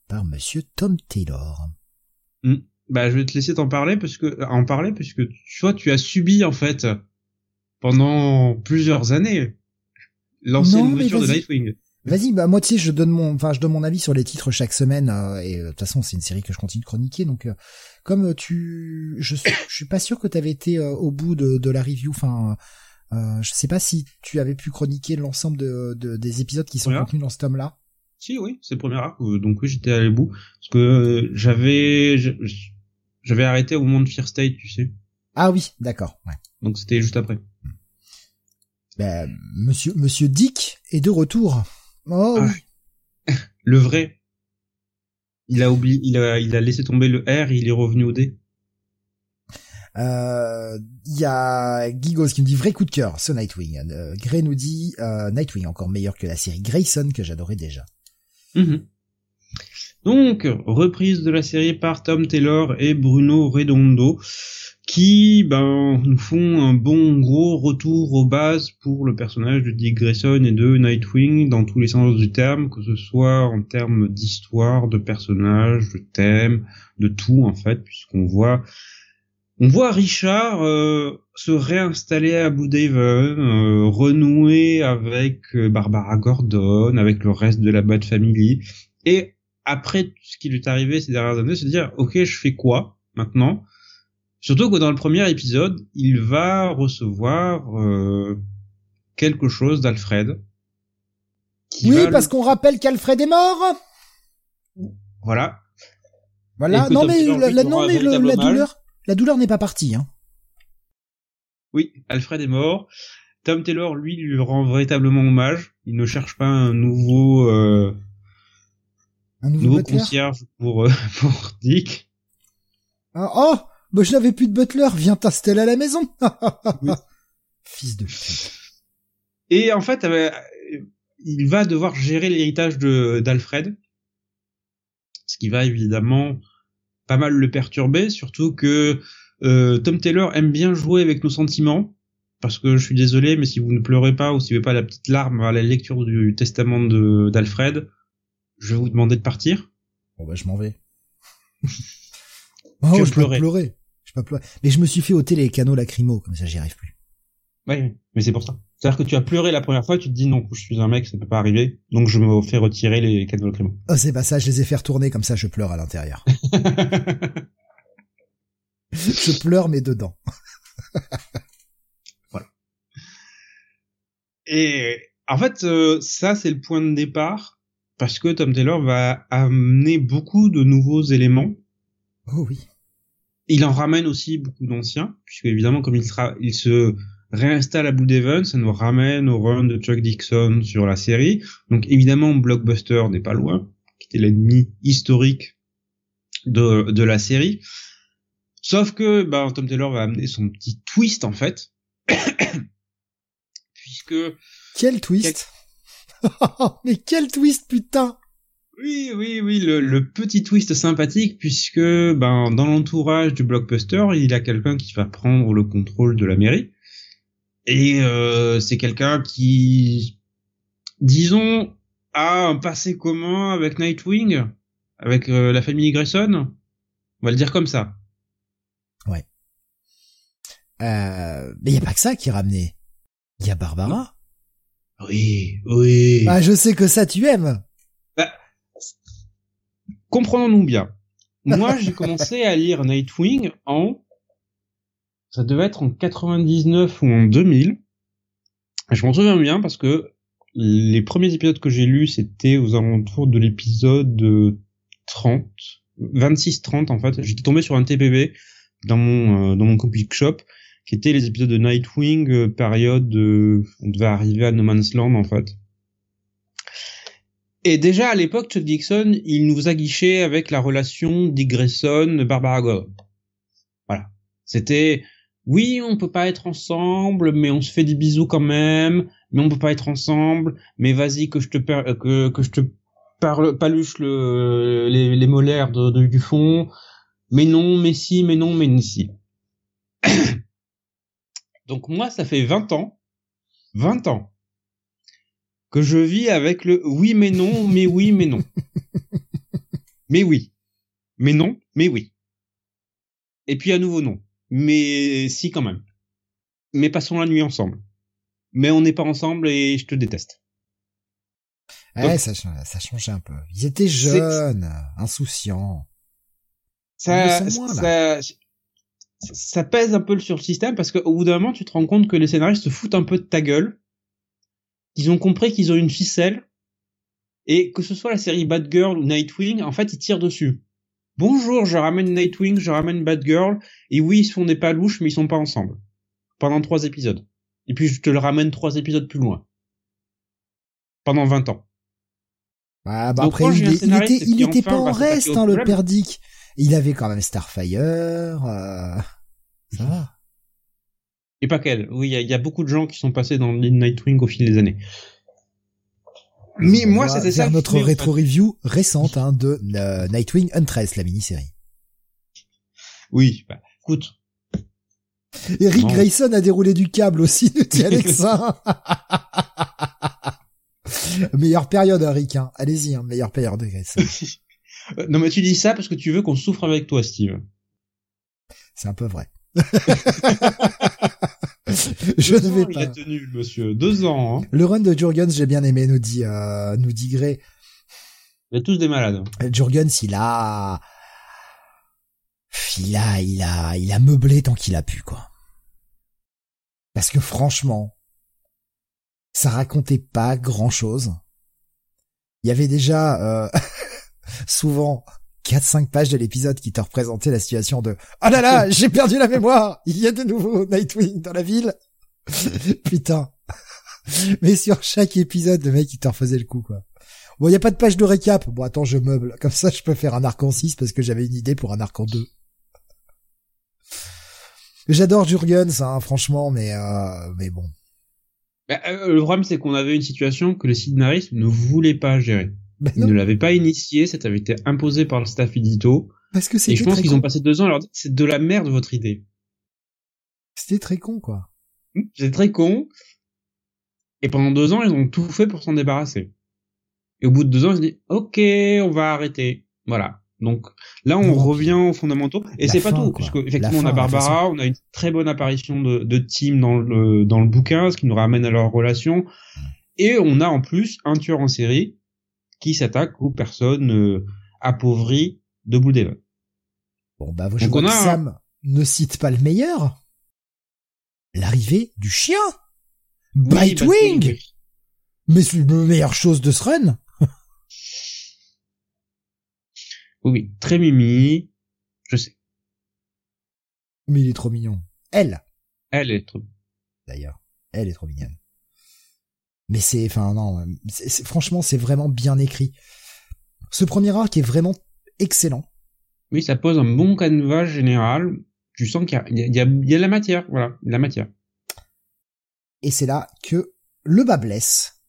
Par monsieur Tom Taylor. Bah, je vais te laisser t'en parler parce que, en parler puisque tu vois, tu as subi, en fait, pendant plusieurs années, l'ancienne mouture de Nightwing. Vas-y, bah moi tu sais, je donne mon, enfin je donne mon avis sur les titres chaque semaine euh, et euh, de toute façon c'est une série que je continue de chroniquer donc euh, comme tu, je, je suis pas sûr que tu avais été au bout de, de la review, enfin euh, je sais pas si tu avais pu chroniquer l'ensemble de, des épisodes qui sont contenus dans ce tome-là. Si, oui, c'est le premier arc, euh, donc oui, j'étais allé au bout. Parce que euh, j'avais j'avais arrêté au moment de Fear State, tu sais. Ah oui, d'accord, ouais. Donc c'était juste après. Ben, monsieur, monsieur Dick est de retour. Oh ah. Le vrai. Il a oublié, il a, il a laissé tomber le R, il est revenu au D. Il euh, y a Gigos qui nous dit vrai coup de cœur, ce Nightwing. Euh, Gray nous dit euh, Nightwing encore meilleur que la série Grayson que j'adorais déjà. Mhm. Donc, reprise de la série par Tom Taylor et Bruno Redondo, qui ben, nous font un bon gros retour aux bases pour le personnage de Dick Grayson et de Nightwing dans tous les sens du terme, que ce soit en termes d'histoire, de personnages, de thème, de tout en fait, puisqu'on voit On voit Richard euh, se réinstaller à Blue Daven, euh, renouer avec euh, Barbara Gordon, avec le reste de la Bat Family, et après ce qui lui est arrivé ces dernières années, se dire ok, je fais quoi maintenant? Surtout que dans le premier épisode, il va recevoir quelque chose d'Alfred. Oui, parce qu'on rappelle qu'Alfred est mort. Voilà. Voilà. Non mais, la, non mais la douleur, la douleur n'est pas partie. Hein. Oui, Alfred est mort. Tom Taylor, lui, lui rend véritablement hommage. Il ne cherche pas un nouveau, euh, un nouveau, concierge pour, euh, pour Dick. Ah, oh, bah, je n'avais plus de butler. Viens t'installer à la maison. Fils de. Et en fait, euh, il va devoir gérer l'héritage de d'Alfred, ce qui va évidemment pas mal le perturber, surtout que euh, Tom Taylor aime bien jouer avec nos sentiments, parce que je suis désolé, mais si vous ne pleurez pas ou si vous n'avez pas la petite larme à la lecture du testament d'Alfred, je vais vous demander de partir. Bon bah je m'en vais. oh, je peux pleurer. Mais je me suis fait ôter les canaux lacrymaux, comme ça j'y arrive plus. Oui, mais c'est pour ça. C'est-à-dire que tu as pleuré la première fois, tu te dis non, je suis un mec, ça peut pas arriver, donc je me fais retirer les canaux lacrymaux. Oh, c'est pas ça, je les ai fait retourner, comme ça je pleure à l'intérieur. je pleure, mais dedans. voilà. Et en fait, euh, ça c'est le point de départ, parce que Tom Taylor va amener beaucoup de nouveaux éléments. Oh oui. Il en ramène aussi beaucoup d'anciens, puisque évidemment, comme il sera, il se réinstalle à Blue Devon, ça nous ramène au run de Chuck Dixon sur la série. Donc évidemment, Blockbuster n'est pas loin, qui était l'ennemi historique de, de la série. Sauf que bah, Tom Taylor va amener son petit twist en fait. Puisque... Quel twist Mais quel twist putain oui, oui, oui, le, le, petit twist sympathique puisque ben dans l'entourage du blockbuster, il y a quelqu'un qui va prendre le contrôle de la mairie et euh, c'est quelqu'un qui, disons, a un passé commun avec Nightwing, avec euh, la famille Grayson. On va le dire comme ça. Ouais. Euh, mais il y a pas que ça qui est ramené. Il y a Barbara. Oui, oui. Ah, je sais que ça tu aimes. Comprenons-nous bien. Moi, j'ai commencé à lire Nightwing en ça devait être en 99 ou en 2000. Je m'en souviens bien parce que les premiers épisodes que j'ai lus, c'était aux alentours de l'épisode 30, 26-30 en fait. J'étais tombé sur un TPB dans mon euh, dans mon comic shop qui était les épisodes de Nightwing euh, période euh, on devait arriver à No Man's Land en fait. Et déjà à l'époque, Chuck Dixon, il nous a guiché avec la relation Dick Grayson, Barbara Gordon. Voilà. C'était oui, on peut pas être ensemble, mais on se fait des bisous quand même, mais on peut pas être ensemble, mais vas-y que je te que, que je te parle paluche le les, les molaires de, du fond, mais non, mais si, mais non, mais si. Donc moi, ça fait 20 ans, 20 ans que je vis avec le oui mais non, mais oui mais non. mais oui. Mais non, mais oui. Et puis à nouveau non mais si quand même. Mais passons la nuit ensemble. Mais on n'est pas ensemble et je te déteste. Ouais, ça, ça changeait un peu. Ils étaient jeunes, insouciants. Ça, ça, ça, pèse un peu sur le système parce qu'au bout d'un moment, tu te rends compte que les scénaristes se foutent un peu de ta gueule. Ils ont compris qu'ils ont une ficelle et que ce soit la série Bad Girl ou Nightwing, en fait, ils tirent dessus. Bonjour, je ramène Nightwing, je ramène Batgirl, et oui, ils se font des palouches, mais ils sont pas ensemble. Pendant trois épisodes. Et puis je te le ramène trois épisodes plus loin. Pendant 20 ans. Ah, bah après, il, était, il était pas en reste, hein, le père Dick. Il avait quand même Starfire, euh... ça va. Et pas qu'elle. Oui, il y, a beaucoup de gens qui sont passés dans Nightwing au fil des années. Mais moi, c'était ça. notre rétro-review récente hein, de euh, Nightwing Untressed, la mini-série. Oui, bah, écoute. Eric Grayson a déroulé du câble aussi, nous dit Alexa. meilleure période, Eric. Hein. Allez-y, hein, meilleure période, Grayson. non, mais tu dis ça parce que tu veux qu'on souffre avec toi, Steve. C'est un peu vrai. je ne vais pas. Il a tenu, monsieur. Deux ans. Hein. Le run de Jurgens, j'ai bien aimé, nous dit, euh, nous dit Gray. Il y a tous des malades. Jurgens, il a, il a, il a, il a meublé tant qu'il a pu, quoi. Parce que franchement, ça racontait pas grand chose. Il y avait déjà, euh, souvent, 4-5 pages de l'épisode qui te représentaient la situation de « Oh là là, j'ai perdu la mémoire Il y a de nouveau Nightwing dans la ville !» Putain Mais sur chaque épisode, le mec, il te refaisait le coup, quoi. Bon, il y a pas de page de récap. Bon, attends, je meuble. Comme ça, je peux faire un arc en 6 parce que j'avais une idée pour un arc en 2. J'adore Jurgens, hein, franchement, mais euh, mais bon. Bah, euh, le problème, c'est qu'on avait une situation que les scénaristes ne voulaient pas gérer. Ben ils ne l'avaient pas initié, ça avait été imposé par le staff édito. Parce que Et je pense qu'ils ont passé deux ans à leur dire c'est de la merde votre idée. C'était très con, quoi. C'est très con. Et pendant deux ans, ils ont tout fait pour s'en débarrasser. Et au bout de deux ans, ils se disent, OK, on va arrêter. Voilà. Donc là, on revient aux fondamentaux. Et c'est pas tout, puisque effectivement, on a Barbara, on a une très bonne apparition de, de Tim dans le, dans le bouquin, ce qui nous ramène à leur relation. Et on a en plus un tueur en série qui s'attaque aux personnes euh, appauvries de Blue Devon. Bon, bah, je vois que Sam ne cite pas le meilleur. L'arrivée du chien. Bitewing. Mais c'est la meilleure chose de ce run. Oui, très mimi, je sais. Mais il est trop mignon. Elle. Elle est trop. D'ailleurs, elle est trop mignonne. Mais c'est, enfin non, franchement, c'est vraiment bien écrit. Ce premier arc est vraiment excellent. Oui, ça pose un bon canevas général. Tu sens qu'il y, y, y a, de la matière, voilà, de la matière. Et c'est là que le bas blesse.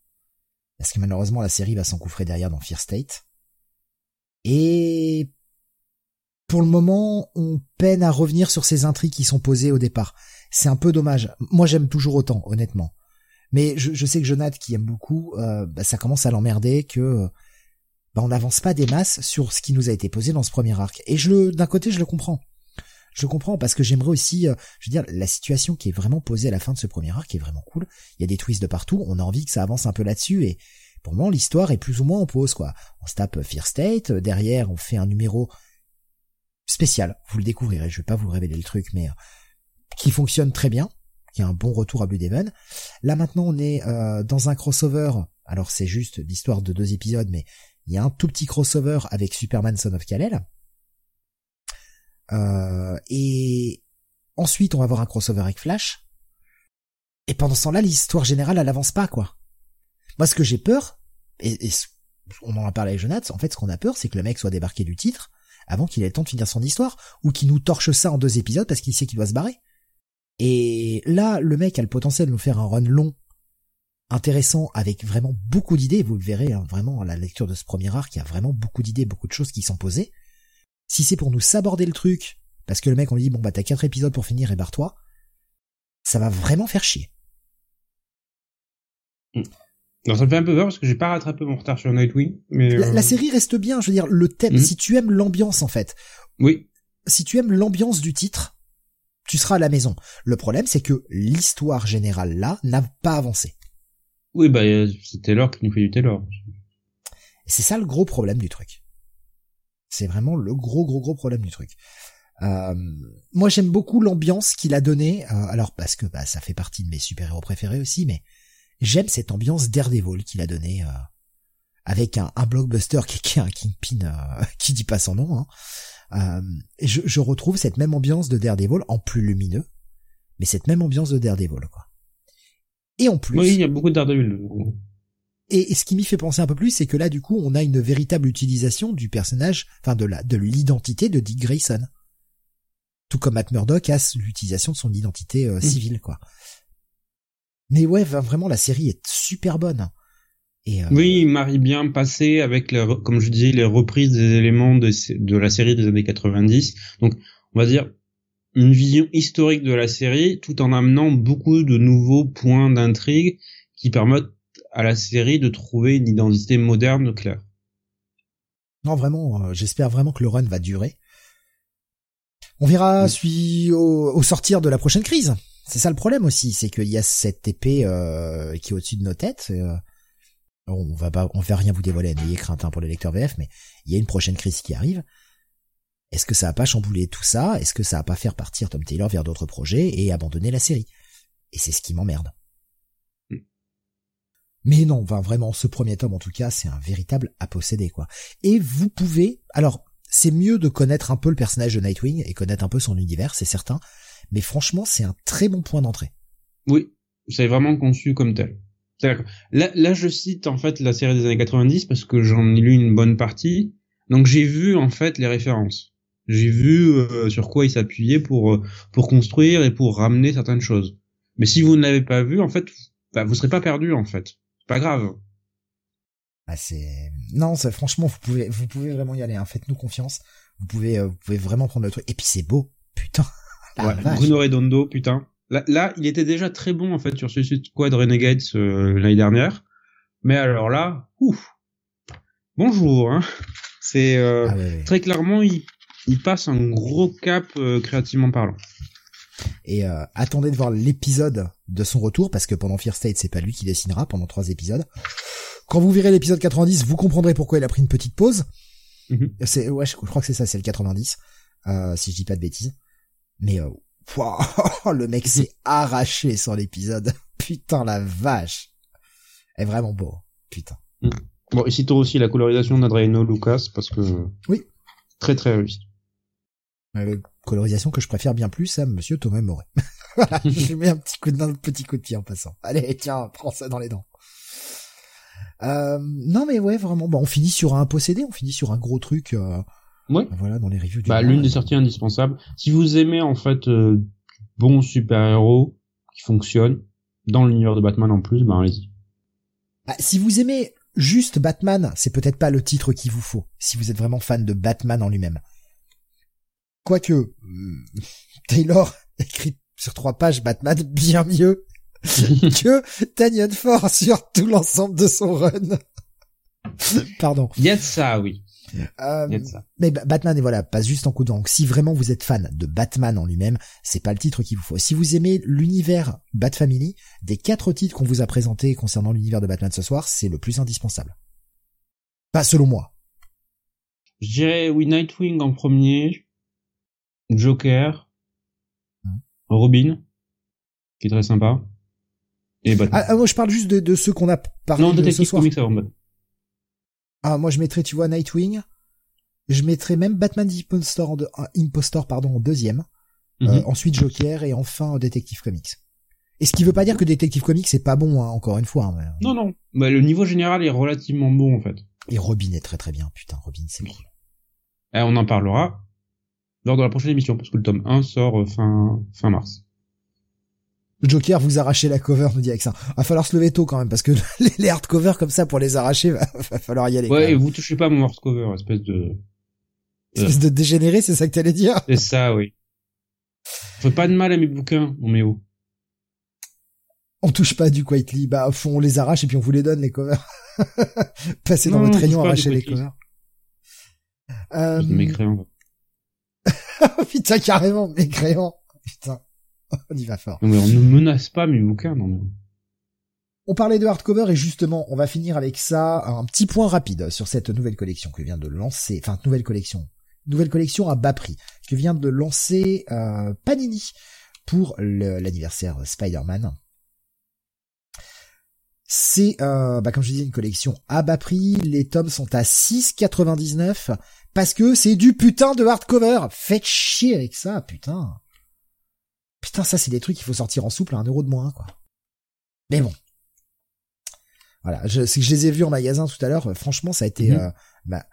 Parce que malheureusement, la série va s'encouffrer derrière dans Fear State. Et pour le moment, on peine à revenir sur ces intrigues qui sont posées au départ. C'est un peu dommage. Moi, j'aime toujours autant, honnêtement. Mais je, sais que Jonathan, qui aime beaucoup, euh, bah, ça commence à l'emmerder que bah, on n'avance pas des masses sur ce qui nous a été posé dans ce premier arc. Et je d'un côté, je le comprends. Je comprends parce que j'aimerais aussi, euh, je veux dire, la situation qui est vraiment posée à la fin de ce premier arc est vraiment cool. Il y a des twists de partout. On a envie que ça avance un peu là-dessus et pour moi, l'histoire est plus ou moins en pause, quoi. On se tape Fear State, derrière, on fait un numéro spécial. Vous le découvrirez, je vais pas vous révéler le truc, mais euh, qui fonctionne très bien, qui a un bon retour à Blue Devon. Là maintenant, on est euh, dans un crossover. Alors c'est juste l'histoire de deux épisodes, mais il y a un tout petit crossover avec Superman Son of Kal-El. Euh, et ensuite, on va avoir un crossover avec Flash. Et pendant ce temps-là, l'histoire générale, elle avance pas, quoi. Moi, ce que j'ai peur, et, on en a parlé avec Jonathan, en fait, ce qu'on a peur, c'est que le mec soit débarqué du titre avant qu'il ait le temps de finir son histoire, ou qu'il nous torche ça en deux épisodes parce qu'il sait qu'il doit se barrer. Et là, le mec a le potentiel de nous faire un run long, intéressant, avec vraiment beaucoup d'idées. Vous le verrez hein, vraiment à la lecture de ce premier arc, il y a vraiment beaucoup d'idées, beaucoup de choses qui sont posées. Si c'est pour nous saborder le truc, parce que le mec on lui dit bon bah t'as quatre épisodes pour finir et barre-toi, ça va vraiment faire chier. Mm. Non, ça me fait un peu peur parce que j'ai pas rattrapé mon retard sur Nightwing, mais la, euh, série reste bien. Je veux dire, le thème. Mhm. Si tu aimes l'ambiance, en fait. Oui. Si tu aimes l'ambiance du titre, tu seras à la maison. Le problème, c'est que l'histoire générale là n'a pas avancé. Oui, bah c'est Taylor qui nous fait du Taylor. C'est ça le gros problème du truc. C'est vraiment le gros gros gros problème du truc. Euh, moi, j'aime beaucoup l'ambiance qu'il a donnée. Euh, alors parce que bah, ça fait partie de mes super héros préférés aussi, mais J'aime cette ambiance Daredevil qu'il a donné euh, avec un, blockbuster qui, qui est un Kingpin euh, qui dit pas son nom. Hein. Euh, je, je, retrouve cette même ambiance de Daredevil en plus lumineux, mais cette même ambiance de Daredevil quoi. Et en plus, oui, il y a beaucoup de Daredevil. Et, ce qui m'y fait penser un peu plus, c'est que là, du coup, on a une véritable utilisation du personnage, enfin de la de l'identité de Dick Grayson. Tout comme Matt Murdock a l'utilisation de son identité euh, mmh. civile, quoi. Mais ouais, vraiment, la série est super bonne. Et euh... Oui, il marie bien passé avec, comme je dis, les reprises des éléments de, de la série des années 90. Donc, on va dire une vision historique de la série, tout en amenant beaucoup de nouveaux points d'intrigue qui permettent à la série de trouver une identité moderne claire. Non, vraiment, euh, j'espère vraiment que le run va durer. On verra si au, sortir de la prochaine crise. C'est ça le problème aussi, c'est qu'il y a cette épée euh, qui est au-dessus de nos têtes. Euh, on va pas, on va rien vous dévoiler, n'ayez crainte hein, pour le lecteur VF, mais il y a une prochaine crise qui arrive. Est-ce que ça va pas chambouler tout ça? Est-ce que ça va pas faire partir Tom Taylor vers d'autres projets et abandonner la série? Et c'est ce qui m'emmerde. Hmm. Mais non, vraiment, ce premier tome en tout cas, c'est un véritable à posséder quoi. Et vous pouvez, alors c'est mieux de connaître un peu le personnage de Nightwing et connaître un peu son univers, c'est certain. Mais franchement, c'est un très bon point d'entrée. Oui, c'est vraiment conçu comme tel. Là, là, je cite en fait la série des années 90 parce que j'en ai lu une bonne partie. Donc j'ai vu en fait les références. J'ai vu euh, sur quoi il s'appuyait pour euh, pour construire et pour ramener certaines choses. Mais si vous ne l'avez pas vu, en fait, bah, vous serez pas perdu en fait. C'est pas grave. Ah, c'est non, c'est franchement vous pouvez vous pouvez vraiment y aller. Hein. Faites-nous confiance. Vous pouvez euh, vous pouvez vraiment prendre le truc. Et puis c'est beau, putain. ouais, Bruno Redondo, putain. Là, là, il était déjà très bon en fait sur Suicide Squad Renegades euh, l'année dernière. Mais alors là, ouf. Bonjour. Hein. C'est euh, ah très clairement il, il passe un gros cap créativement parlant. Et attendez de voir l'épisode de son retour parce que pendant Fear State c'est pas lui qui dessinera pendant trois épisodes. Quand vous verrez l'épisode 90, vous comprendrez pourquoi il a pris une petite pause. Mhm. C'est ouais, je, crois que c'est ça, c'est le 90, euh, si je dis pas de bêtises. Mais le mec s'est arraché sur l'épisode. Putain la vache, est vraiment beau. Putain. Mhm. Bon, et citons aussi la colorisation d'Adriano Lucas parce que oui, très très réussi. Euh, colorisation que je préfère bien plus à Monsieur Thomas Moret. voilà, je lui mets un petit coup de, un petit coup de pied en passant. Allez, tiens, prends ça dans les dents. Euh, non mais ouais vraiment bah on finit sur un possédé on finit sur un gros truc euh, ouais. voilà dans les reviews du bah l'une des sorties indispensables si vous aimez en fait euh, bons super héros qui fonctionnent dans l'univers de Batman en plus bah allez-y bah, si vous aimez juste Batman c'est peut-être pas le titre qu'il vous faut si vous êtes vraiment fan de Batman en lui-même quoique hmm, Taylor écrit sur trois pages Batman bien mieux que Tanyan Ford sur tout l'ensemble de son run. Pardon. Il y a de ça, oui. Euh, de. Mais Batman, et voilà, passe juste en coup Donc, si vraiment vous êtes fan de Batman en lui-même, c'est pas le titre qu'il vous faut. Si vous aimez l'univers Bat Family, des quatre titres qu'on vous a présentés concernant l'univers de Batman ce soir, c'est le plus indispensable. Pas selon moi. Je dirais oui, Nightwing en premier, Joker, hum. Robin, qui est très sympa. Ah, ah, moi je parle juste de, de ceux qu'on a parlé non, de ce soir. Comics avant Ah, moi je mettrais, tu vois, Nightwing. Je mettrais même Batman Impostor en, Impostor, pardon, en deuxième. Mhm. euh, ensuite Joker et enfin Detective Comics. Et ce qui veut pas dire que Detective Comics c'est pas bon, hein, encore une fois. Hein, non, non. Mais le niveau général est relativement bon en fait. Et Robin est très très bien. Putain, Robin c'est cool. Et on en parlera lors de la prochaine émission parce que le tome 1 sort euh, fin fin mars. Joker, vous arrachez la cover, nous dit Alexin. Va falloir se lever tôt quand même, parce que les hardcovers comme ça, pour les arracher, va, falloir y aller. Ouais, et vous touchez pas mon hardcover, espèce de... Espèce de dégénéré, c'est ça que t'allais dire C'est ça, oui. Fais pas de mal à mes bouquins, mon méo. On touche pas du Quietly, bah on les arrache et puis on vous les donne les covers. Passez dans votre rayon, arracher les covers. Euh... Mes crayons. Putain, carrément, mes crayons. Putain. on y va fort. mais on ne menace pas mes bouquins, non. On parlait de hardcover et justement, on va finir avec ça, un petit point rapide sur cette nouvelle collection que vient de lancer, enfin nouvelle collection, nouvelle collection à bas prix que vient de lancer euh, Panini pour l'anniversaire Spider-Man. C'est, euh, bah, comme je disais, une collection à bas prix. Les tomes sont à 6,99 parce que c'est du putain de hardcover. Faites chier avec ça, putain. Putain, ça, c'est des trucs qu'il faut sortir en souple à un euro de moins, quoi. Mais bon. Voilà, je, que je les ai vus en magasin tout à l'heure. Euh, franchement, ça a été. Mhm. Euh, bah,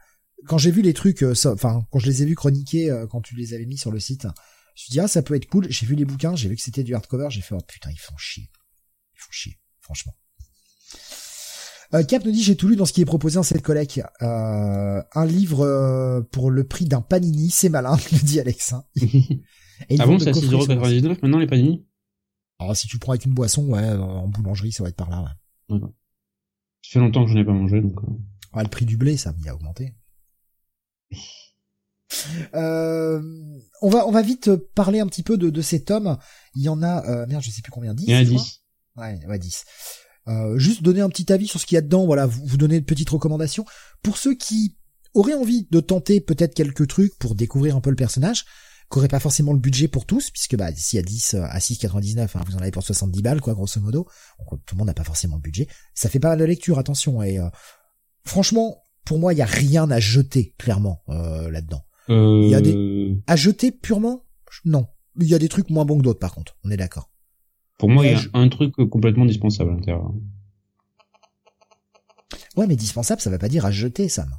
quand j'ai vu les trucs, euh, enfin, quand je les ai vus chroniquer, quand tu les avais mis sur le site, je me suis dit ah ça peut être cool. J'ai vu les bouquins, j'ai vu que c'était du hardcover, j'ai fait oh putain ils font chier, ils font chier, franchement. Cap nous dit j'ai tout lu dans ce qui est proposé en cette collecte. un livre pour le prix d'un panini, c'est malin, nous dit Alex. ah bon, c'est à 6,99€ maintenant les panini? Alors si tu prends avec une boisson, ouais, en boulangerie, ça va être par là, ouais. Ça fait longtemps que je n'ai pas mangé, donc... Euh. le prix du blé, ça, il a augmenté. Euh, on va on va vite parler un petit peu de, de ces tomes. Il y en a euh, merde, je sais plus combien 10. Il y en a 10. Ouais, ouais 10. Euh, juste donner un petit avis sur ce qu'il y a dedans, voilà, vous, vous donner de petites recommandations pour ceux qui auraient envie de tenter peut-être quelques trucs pour découvrir un peu le personnage, qui pas forcément le budget pour tous, puisque bah s'il y a 10 à 6,99, hein, vous en avez pour 70 balles quoi, grosso modo. Donc tout le monde n'a pas forcément le budget. Ça fait pas mal de lecture, attention. Et euh, franchement, pour moi, il y a rien à jeter clairement euh, là-dedans. Il y a des Euh, à jeter purement, non. Il y a des trucs moins bons que d'autres par contre. On est d'accord. Pour moi, il y a je- un truc complètement dispensable à l'intérieur. Ouais, mais dispensable, ça va pas dire à jeter, Sam.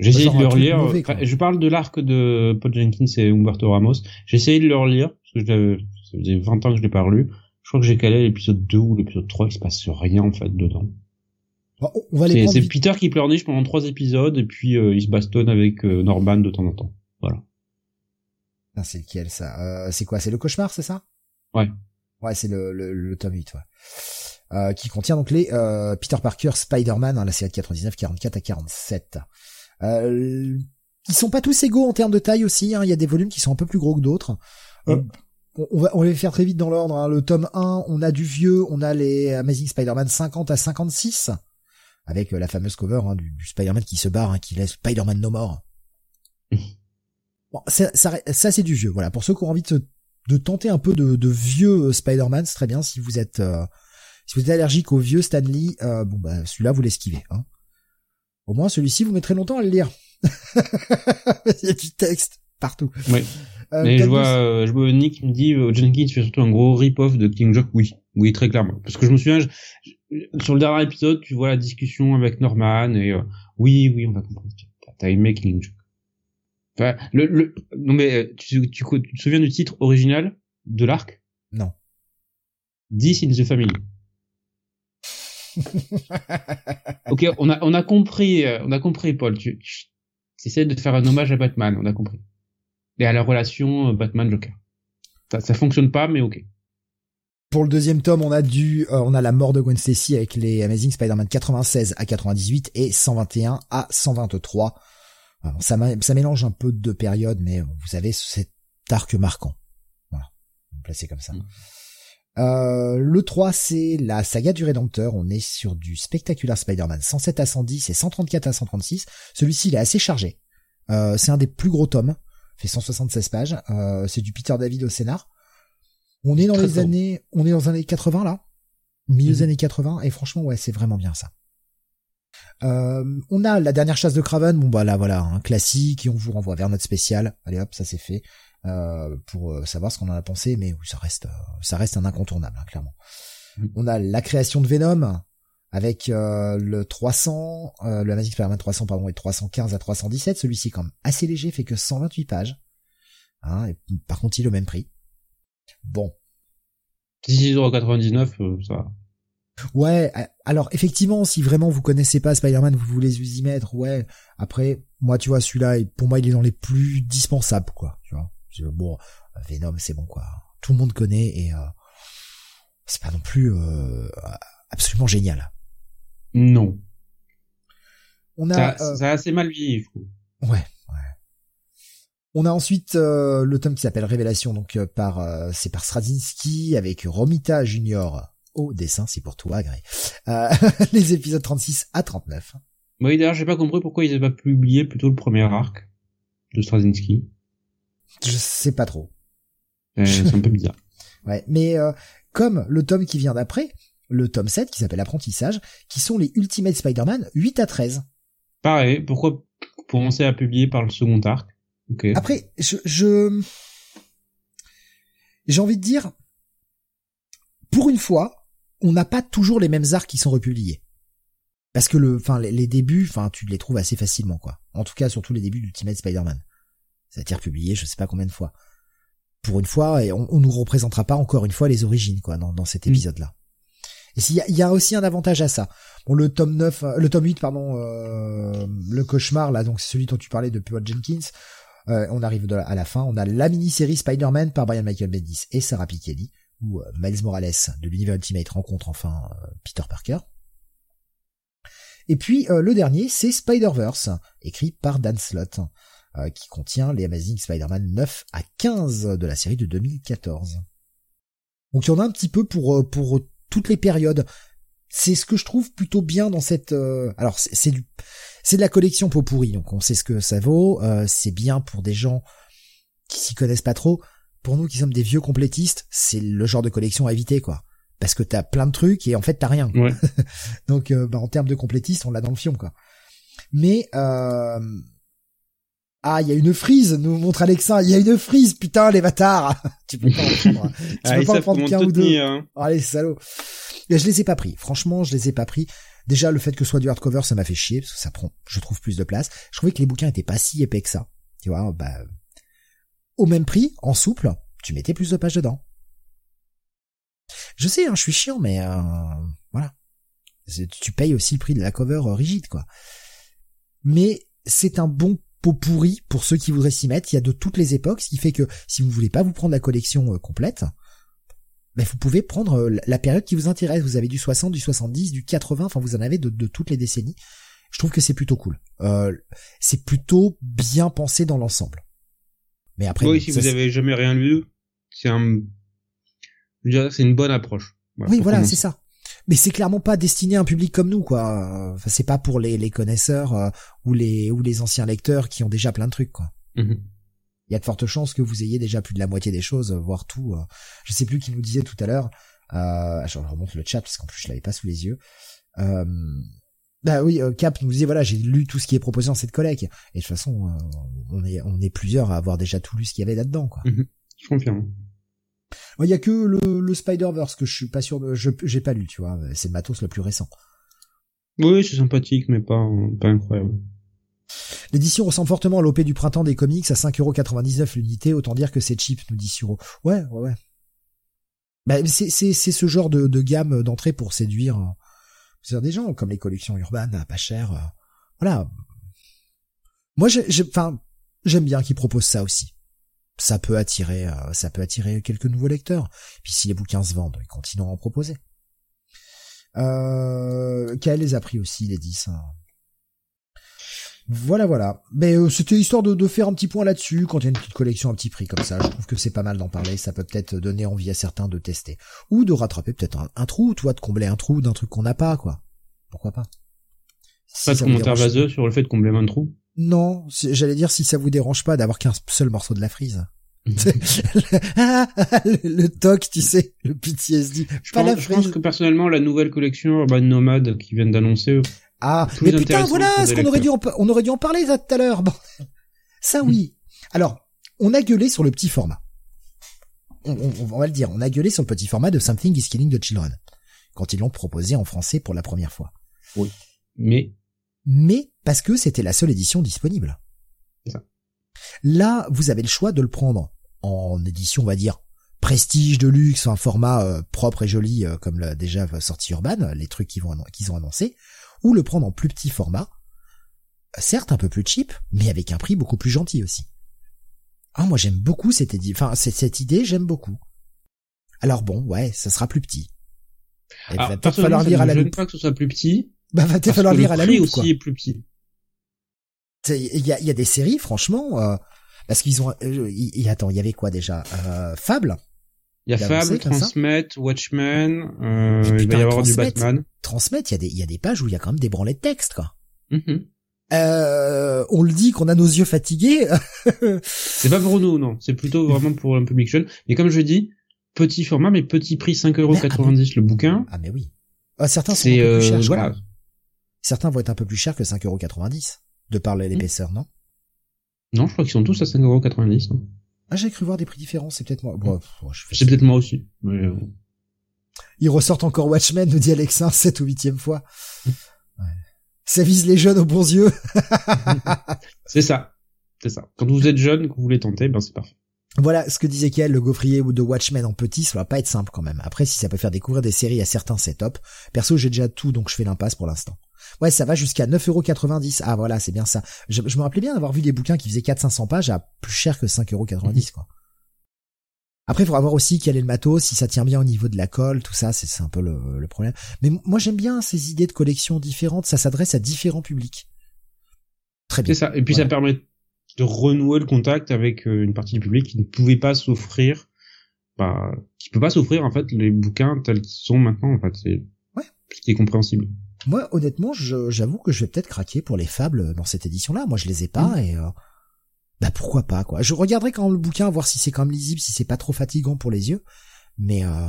J'ai essayé de le relire. mauvais, quoi. Enfin, je parle de l'arc de Paul Jenkins et Humberto Ramos. J'ai essayé de le relire, parce que ça faisait 20 ans que je l'ai pas relu. Je crois que j'ai calé l'épisode 2 ou l'épisode 3, il se passe rien, en fait, dedans. Bon, on- va les C'est c'est. Peter qui pleurniche pendant trois épisodes, et puis euh, il se bastonne avec euh, Norman de temps en temps. Ah, c'est lequel ça? Euh, C'est quoi? C'est le cauchemar, c'est ça? Ouais. Ouais, c'est le, le, le tome 8, ouais. Euh, qui contient donc les euh, Peter Parker, Spider-Man, hein, la série de 99, 44 à 47. Euh, ils sont pas tous égaux en termes de taille aussi. hein, Il y a des volumes qui sont un peu plus gros que d'autres. Euh, Mm. on, va, on va les faire très vite dans l'ordre. hein. Le tome 1, on a du vieux, on a les Amazing Spider-Man 50 à 56, avec euh, la fameuse cover hein, du, du Spider-Man qui se barre, hein, qui laisse Spider-Man no more. Bon, ça, ça, ça, c'est du vieux. Voilà, pour ceux qui ont envie de, de tenter un peu de, de vieux euh, Spider-Man, c'est très bien. Si vous êtes euh, si vous êtes allergique au vieux Stanley, euh, bon bah celui-là vous l'esquivez. Hein. Au moins celui-ci vous mettrez longtemps à le lire. Il y a du texte partout. Ouais. Euh, Mais je vois, euh, je vois Nick qui me dit euh, Jenkins fait surtout un gros rip-off de King Jock. Oui, oui, très clairement. Parce que je me souviens, je- je- sur le dernier épisode, tu vois la discussion avec Norman et euh, oui, oui, on va comprendre. T'as- aimé King Jock. Enfin, le, le, non mais tu, tu, tu te souviens du titre original de l'arc? Non. 10 in the Family. ok, on a, on a compris, euh, on a compris, Paul. Tu, tu essaies de faire un hommage à Batman, on a compris. Et à la relation euh, Batman-Joker. Ça, ça fonctionne pas, mais ok. Pour le deuxième tome, on a du, euh, on a la mort de Gwen Stacy avec les Amazing Spider-Man 96 à 98 et 121 à 123. Alors, ça, mélange un peu de deux périodes, mais vous avez cet arc marquant. Voilà, placer comme ça. Mm. Euh, le 3, c'est la saga du Rédempteur. On est sur du Spectacular Spider-Man 107 à 110 et 134 à 136. Celui-ci, il est assez chargé. Euh, c'est un des plus gros tomes. Fait 176 pages. Euh, c'est du Peter David au scénar. On est dans les années, on est dans les années 80 là, milieu des Mhm. années 80 et franchement ouais c'est vraiment bien ça. Euh, on a la dernière chasse de Craven, bon bah là voilà un classique et on vous renvoie vers notre spécial. Allez hop ça c'est fait pour euh, savoir ce qu'on en a pensé, mais ça reste euh, ça reste un incontournable hein, clairement. Mhm. On a la création de Venom avec euh, le 300, euh, le Amazing Spider-Man 300 pardon et 315 à 317. Celui-ci est quand même assez léger, fait que 128 pages. Hein, et par contre il est au même prix. Bon, 6,99€, euh, ça va. Ouais, euh, alors effectivement, si vraiment vous connaissez pas Spider-Man, vous voulez vous y mettre, ouais. Après, moi, tu vois, celui-là, il- pour moi, il est dans les plus dispensables, quoi. Tu vois, bon, Venom, c'est bon, quoi. Tout le monde connaît et euh, c'est pas non plus euh, absolument génial. Non. On Ça, a, euh, ça a assez mal vieilli, je trouve. ouais, ouais. On a ensuite le tome qui s'appelle Révélation, donc par c'est par Straczynski avec Romita Junior au dessin, c'est pour toi. Euh, les épisodes 36 à 39. Moi, d'ailleurs, j'ai pas compris pourquoi ils avaient pas publié plutôt le premier arc de Straczynski. Je sais pas trop. Euh, c'est un peu bizarre. Ouais, mais euh, comme le tome qui vient d'après, le tome 7 qui s'appelle Apprentissage, qui sont les Ultimate Spider-Man 8 à 13. Pareil, pourquoi commencer à publier par le second arc? Après, je, je j'ai envie de dire, pour une fois, on n'a pas toujours les mêmes arcs qui sont republiés. Parce que le, enfin, les, les débuts, enfin, tu les trouves assez facilement, quoi. En tout cas, surtout les débuts d'Ultimate Spider-Man. Ça a été republié, je sais pas combien de fois. Pour une fois, et on, on nous représentera pas encore une fois les origines, quoi, dans, dans cet Mm. épisode-là. Et s'il y y a aussi un avantage à ça. Bon, le tome 9, euh, le tome 8, pardon, euh, le cauchemar, là, donc c'est celui dont tu parlais de Paul Jenkins. Euh, on arrive de- à la fin, on a la mini-série Spider-Man par Brian Michael Bendis et Sarah Pichelli, où euh, Miles Morales de l'univers Ultimate rencontre enfin Peter Parker. Et puis euh, le dernier, c'est Spider-Verse, écrit par Dan Slott. Qui contient les Amazing Spider-Man 9 à 15 de la série de 2014. Donc il y en a un petit peu pour pour toutes les périodes. C'est ce que je trouve plutôt bien dans cette. alors c'est du c'est de la collection pot pourri, donc on sait ce que ça vaut. c'est bien pour des gens qui s'y connaissent pas trop. Pour nous qui sommes des vieux complétistes, c'est le genre de collection à éviter quoi parce que t'as plein de trucs et en fait t'as rien. Donc euh, bah, en termes de complétiste, on l'a dans le fion quoi. Mais euh... ah, il y a une frise, nous montre Alexa, il y a une frise, putain les bâtards. tu peux pas en prendre. tu ah, peux pas en prendre qu'un ou deux. Hein. Oh, salauds. Mais je les ai pas pris. Franchement, je les ai pas pris. Déjà le fait que ce soit du hardcover, ça m'a fait chier parce que ça prend, je trouve plus de place. Je trouvais que les bouquins étaient pas si épais que ça. Tu vois, bah au même prix, en souple, tu mettais plus de pages dedans. Je sais, hein, je suis chiant, mais euh, voilà. Tu payes aussi le prix de la cover euh, rigide, quoi. Mais c'est un bon pot pourri pour ceux qui voudraient s'y mettre. Il y a de toutes les époques, ce qui fait que si vous voulez pas vous prendre la collection euh, complète, ben vous pouvez prendre la période qui vous intéresse. Vous avez du 60, du 70, du 80, enfin vous en avez de, toutes les décennies. Je trouve que c'est plutôt cool. c'est plutôt bien pensé dans l'ensemble. Mais après, oui, si vous avez jamais rien lu, c'est un c'est une bonne approche. oui, voilà, c'est ça. Mais c'est clairement pas destiné à un public comme nous, quoi. Enfin, c'est pas pour les, les connaisseurs euh, ou les ou les anciens lecteurs qui ont déjà plein de trucs, quoi. Mm-hmm. Il y a de fortes chances que vous ayez déjà plus de la moitié des choses, voire tout. Euh. Je sais plus qui nous disait tout à l'heure. Euh, je remonte le chat parce qu'en plus je l'avais pas sous les yeux. Euh, bah oui, Cap nous disait voilà, j'ai lu tout ce qui est proposé dans cette collecte. Et de toute façon, on est on est plusieurs à avoir déjà tout lu ce qu'il y avait là-dedans, quoi. Mm-hmm. Je confirme. Il y a que le, le Spider-Verse que je suis pas sûr de, je, j'ai pas lu, tu vois. C'est le matos le plus récent. Oui, c'est sympathique, mais pas, pas incroyable. L'édition ressemble fortement à l'OP du printemps des comics à 5,99€ l'unité, autant dire que c'est cheap, nous dit Suro. Ouais, ouais, ouais. Bah, c'est, c'est, c'est ce genre de, de gamme d'entrée pour séduire, euh, des gens, comme les collections urbaines, pas cher. Euh, voilà. Moi, j'ai, enfin, j'aime bien qu'ils proposent ça aussi ça peut attirer, euh, ça peut attirer quelques nouveaux lecteurs. Puis si les bouquins se vendent, ils continueront à en proposer. Euh, Kael les a pris aussi les 10. Hein? Voilà, voilà. Mais euh, c'était histoire de, de, faire un petit point là-dessus quand il y a une petite collection à petit prix comme ça. Je trouve que c'est pas mal d'en parler. Ça peut peut-être donner envie à certains de tester ou de rattraper peut-être un, trou, toi, de combler un trou d'un truc qu'on n'a pas, quoi. Pourquoi pas? Pas de commentaire vaseux sur le fait de combler un trou? Non, j'allais dire si ça vous dérange pas d'avoir qu'un seul morceau de la frise. le, toc, tu sais, le PTSD. Je, pas pense, la je pense que personnellement, la nouvelle collection Urban Nomad qui viennent d'annoncer. Ah, mais putain, voilà ce qu'on aurait dû en, on aurait dû en parler ça tout à l'heure. Bon. Ça oui. Alors, on a gueulé sur le petit format. On, on, on, va le dire, on a gueulé sur le petit format de Something is Killing the Children quand ils l'ont proposé en français pour la première fois. Oui. Mais mais parce que c'était la seule édition disponible. Ça. Là, vous avez le choix de le prendre en édition, on va dire, prestige de luxe, un format euh, propre et joli euh, comme l'a déjà sorti Urban, les trucs qu'ils vont qu'ils ont annoncé, ou le prendre en plus petit format, certes un peu plus cheap, mais avec un prix beaucoup plus gentil aussi. Ah, moi j'aime beaucoup cette enfin cette idée, j'aime beaucoup. Alors bon, ouais, ça sera plus petit. Il va peut-être falloir lire à la loupe. pas que ce soit plus petit, bah, va falloir lire à la loupe, aussi quoi. est plus petit. Il y a, y a des séries, franchement, euh, parce qu'ils ont, euh, y, attends, il y avait quoi déjà euh, Fable? Il y a Fable, Transmet, Watchmen, euh, il va y avoir du Batman. Transmet, il y a des, il y a des pages où il y a quand même des branlets de texte, quoi. Mm euh, on le dit qu'on a nos yeux fatigués. c'est pas pour nous, non. C'est plutôt vraiment pour un public jeune. Mais comme je dis, petit format, mais petit prix, 5,90€ ah, le bouquin. Ah, mais oui. Ah, certains sont un peu plus chers. Voilà. Certains vont être un peu plus chers que 5,90€ de par l'épaisseur, non? Non, je crois qu'ils sont tous à 5,90€. Non ah, j'ai cru voir des prix différents, c'est peut-être moi. Bon, c'est peut-être moi aussi. Mais... Euh, Ils ressortent encore Watchmen, nous dit Alexa, 7 ou 8 fois. Ouais. Ça vise les jeunes aux bons yeux. c'est ça. C'est ça. Quand vous êtes jeune, que vous voulez tenter, ben c'est parfait. Voilà ce que disait Kiel, le gaufrier ou de Watchmen en petit, ça va pas être simple quand même. Après, si ça peut faire découvrir des séries à certains, c'est top. Perso, j'ai déjà tout, donc je fais l'impasse pour l'instant. Ouais, ça va jusqu'à 9,90€. Ah voilà, c'est bien ça. Je, me rappelais bien d'avoir vu des bouquins qui faisaient 400-500 pages à plus cher que 5,90€, quoi. Après, il faudra voir aussi quel est le matos, si ça tient bien au niveau de la colle, tout ça, c'est un peu le, le, problème. Mais moi, j'aime bien ces idées de collection différentes, ça s'adresse à différents publics. Très bien. C'est ça, et puis ça permet de renouer le contact avec une partie du public qui ne pouvait pas s'offrir, bah, qui peut pas s'offrir en fait les bouquins tels qu'ils sont maintenant. En fait, c'est ouais. ce qui est compréhensible. Moi, honnêtement, j'avoue que je vais peut-être craquer pour les fables dans cette édition-là. Moi, je les ai pas mm. et bah pourquoi pas quoi. Je regarderai quand même le bouquin, voir si c'est quand même lisible, si c'est pas trop fatigant pour les yeux. Mais euh,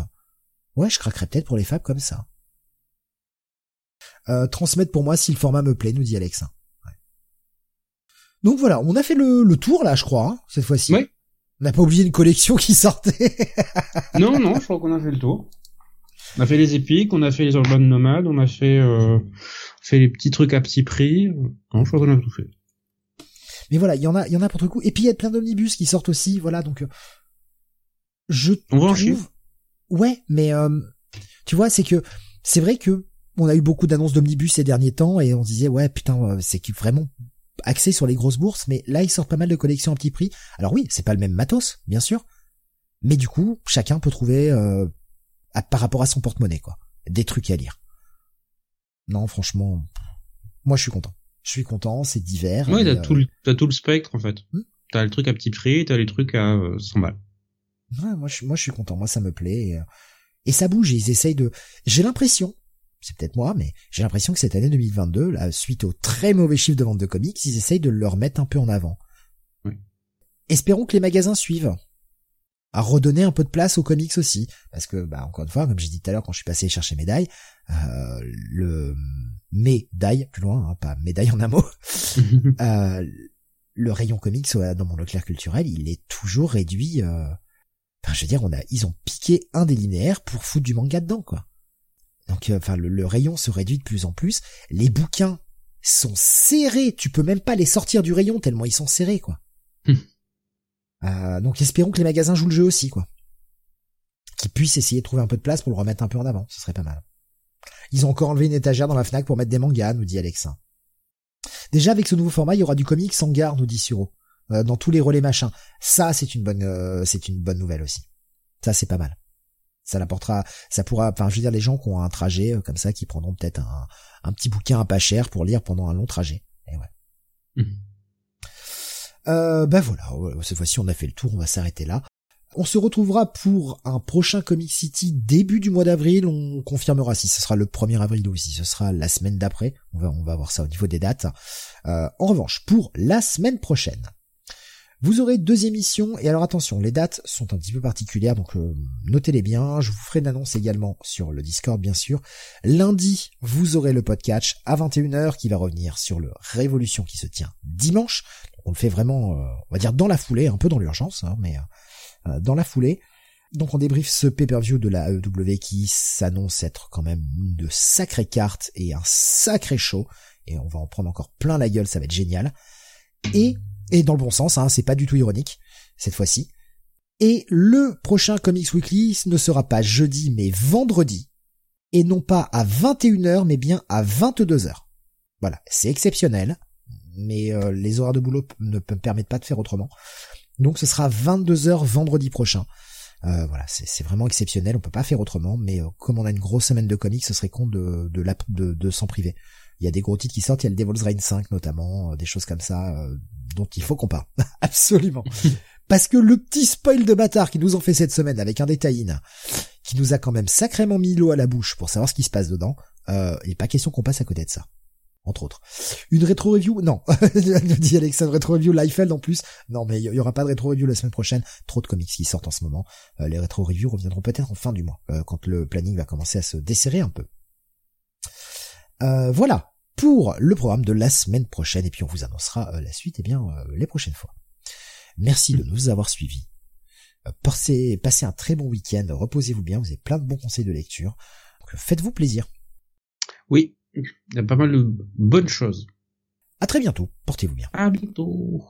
ouais, je craquerai peut-être pour les fables comme ça. Euh, transmettre pour moi si le format me plaît, nous dit Alex. Donc voilà, on a fait le, le tour là, je crois, hein, cette fois-ci. Oui. On n'a pas oublié une collection qui sortait. non, non, je crois qu'on a fait le tour. On a fait les épiques, on a fait les urban nomades, on a fait euh, fait les petits trucs à petit prix. Non, je crois qu'on a tout fait. Mais voilà, il y en a, il y en a pour tout coup. Et puis il y a plein d'omnibus qui sortent aussi, voilà. Donc euh, je on va trouve, ouais, mais euh, tu vois, c'est que c'est vrai que on a eu beaucoup d'annonces d'omnibus ces derniers temps et on disait ouais putain euh, c'est vraiment axé sur les grosses bourses, mais là ils sortent pas mal de collections à petit prix. Alors oui, c'est pas le même matos, bien sûr, mais du coup chacun peut trouver par rapport à son porte-monnaie quoi, des trucs à lire. Non, franchement, moi je suis content je suis content, c'est divers. Ouais, t'as tout, le, t'as tout le spectre en fait. Hmm t'as le truc à petit prix, t'as les trucs à 100 euh, balles. Ouais, moi je, moi je suis content, moi ça me plaît. Et, euh, et ça bouge, ils essayent de... J'ai l'impression, c'est peut-être moi, mais j'ai l'impression que cette année 2022, là, suite aux très mauvais chiffres de vente de comics, ils essayent de le remettre un peu en avant. Oui. Espérons que les magasins suivent à redonner un peu de place aux comics aussi parce que bah encore une fois comme j'ai dit tout à l'heure quand je suis passé chercher médaille euh, le médaille plus loin hein, pas médaille en un mot euh, le rayon comics dans mon Leclerc culturel il est toujours réduit euh... enfin je veux dire on a ils ont piqué un des linéaires pour foutre du manga dedans quoi donc euh, enfin le, le, rayon se réduit de plus en plus les bouquins sont serrés tu peux même pas les sortir du rayon tellement ils sont serrés quoi euh, donc espérons que les magasins jouent le jeu aussi, quoi. Qu'ils puissent essayer de trouver un peu de place pour le remettre un peu en avant, ce serait pas mal. Ils ont encore enlevé une étagère dans la Fnac pour mettre des mangas, nous dit Alexa. Déjà avec ce nouveau format, il y aura du comics sans gare, nous dit Suro, euh, dans tous les relais machin. Ça, c'est une bonne, euh, c'est une bonne nouvelle aussi. Ça, c'est pas mal. Ça l'apportera, ça pourra, enfin, je veux dire, les gens qui ont un trajet comme ça, qui prendront peut-être un, un petit bouquin à pas cher pour lire pendant un long trajet. Et ouais. Mmh. Euh, ben voilà, cette fois-ci on a fait le tour, on va s'arrêter là. On se retrouvera pour un prochain Comic City début du mois d'avril. On confirmera si ce sera le 1er avril ou si ce sera la semaine d'après. On va, on va voir ça au niveau des dates. Euh, en revanche, pour la semaine prochaine, vous aurez deux émissions. Et alors attention, les dates sont un petit peu particulières, donc euh, notez-les bien. Je vous ferai une annonce également sur le Discord, bien sûr. Lundi, vous aurez le podcast à 21h qui va revenir sur le Révolution qui se tient dimanche on le fait vraiment, euh, on va dire dans la foulée, un peu dans l'urgence, hein, mais euh, dans la foulée. Donc on débriefe ce pay-per-view de la AEW qui s'annonce être quand même une de sacrées cartes et un sacré show. Et on va en prendre encore plein la gueule, ça va être génial. Et, et dans le bon sens, hein, c'est pas du tout ironique, cette fois-ci. Et le prochain Comics Weekly ne sera pas jeudi mais vendredi. Et non pas à 21h mais bien à 22h. Voilà, c'est exceptionnel mais euh, les horaires de boulot ne me permettent pas de faire autrement. Donc ce sera 22h vendredi prochain. Euh, voilà, c'est vraiment exceptionnel, on peut pas faire autrement, mais euh, comme on a une grosse semaine de comics, ce serait con de, de, de, de s'en priver. Il y a des gros titres qui sortent, il y a le Devil's Reign 5 notamment, des choses comme ça, dont il faut qu'on parle. Absolument. Parce que le petit spoil de bâtard qui nous ont fait cette semaine avec un détail qui nous a quand même sacrément mis l'eau à la bouche pour savoir ce qui se passe dedans, il n'est pas question qu'on passe à côté de ça entre autres. Une rétro review Non, dit Alexandre, rétro review Liefeld en plus. Non, mais il y, aura pas de rétro review la semaine prochaine. Trop de comics qui sortent en ce moment. Euh, les rétro reviews reviendront peut-être en fin du mois, euh, quand le planning va commencer à se desserrer un peu. Euh, voilà pour le programme de la semaine prochaine, et puis on vous annoncera la suite, et eh bien les prochaines fois. Merci de nous avoir suivis. Passez, passez un très bon week-end, reposez-vous bien, vous avez plein de bons conseils de lecture. faites-vous plaisir. Oui, il y a pas mal de bonnes choses. À très bientôt. Portez-vous bien. À bientôt.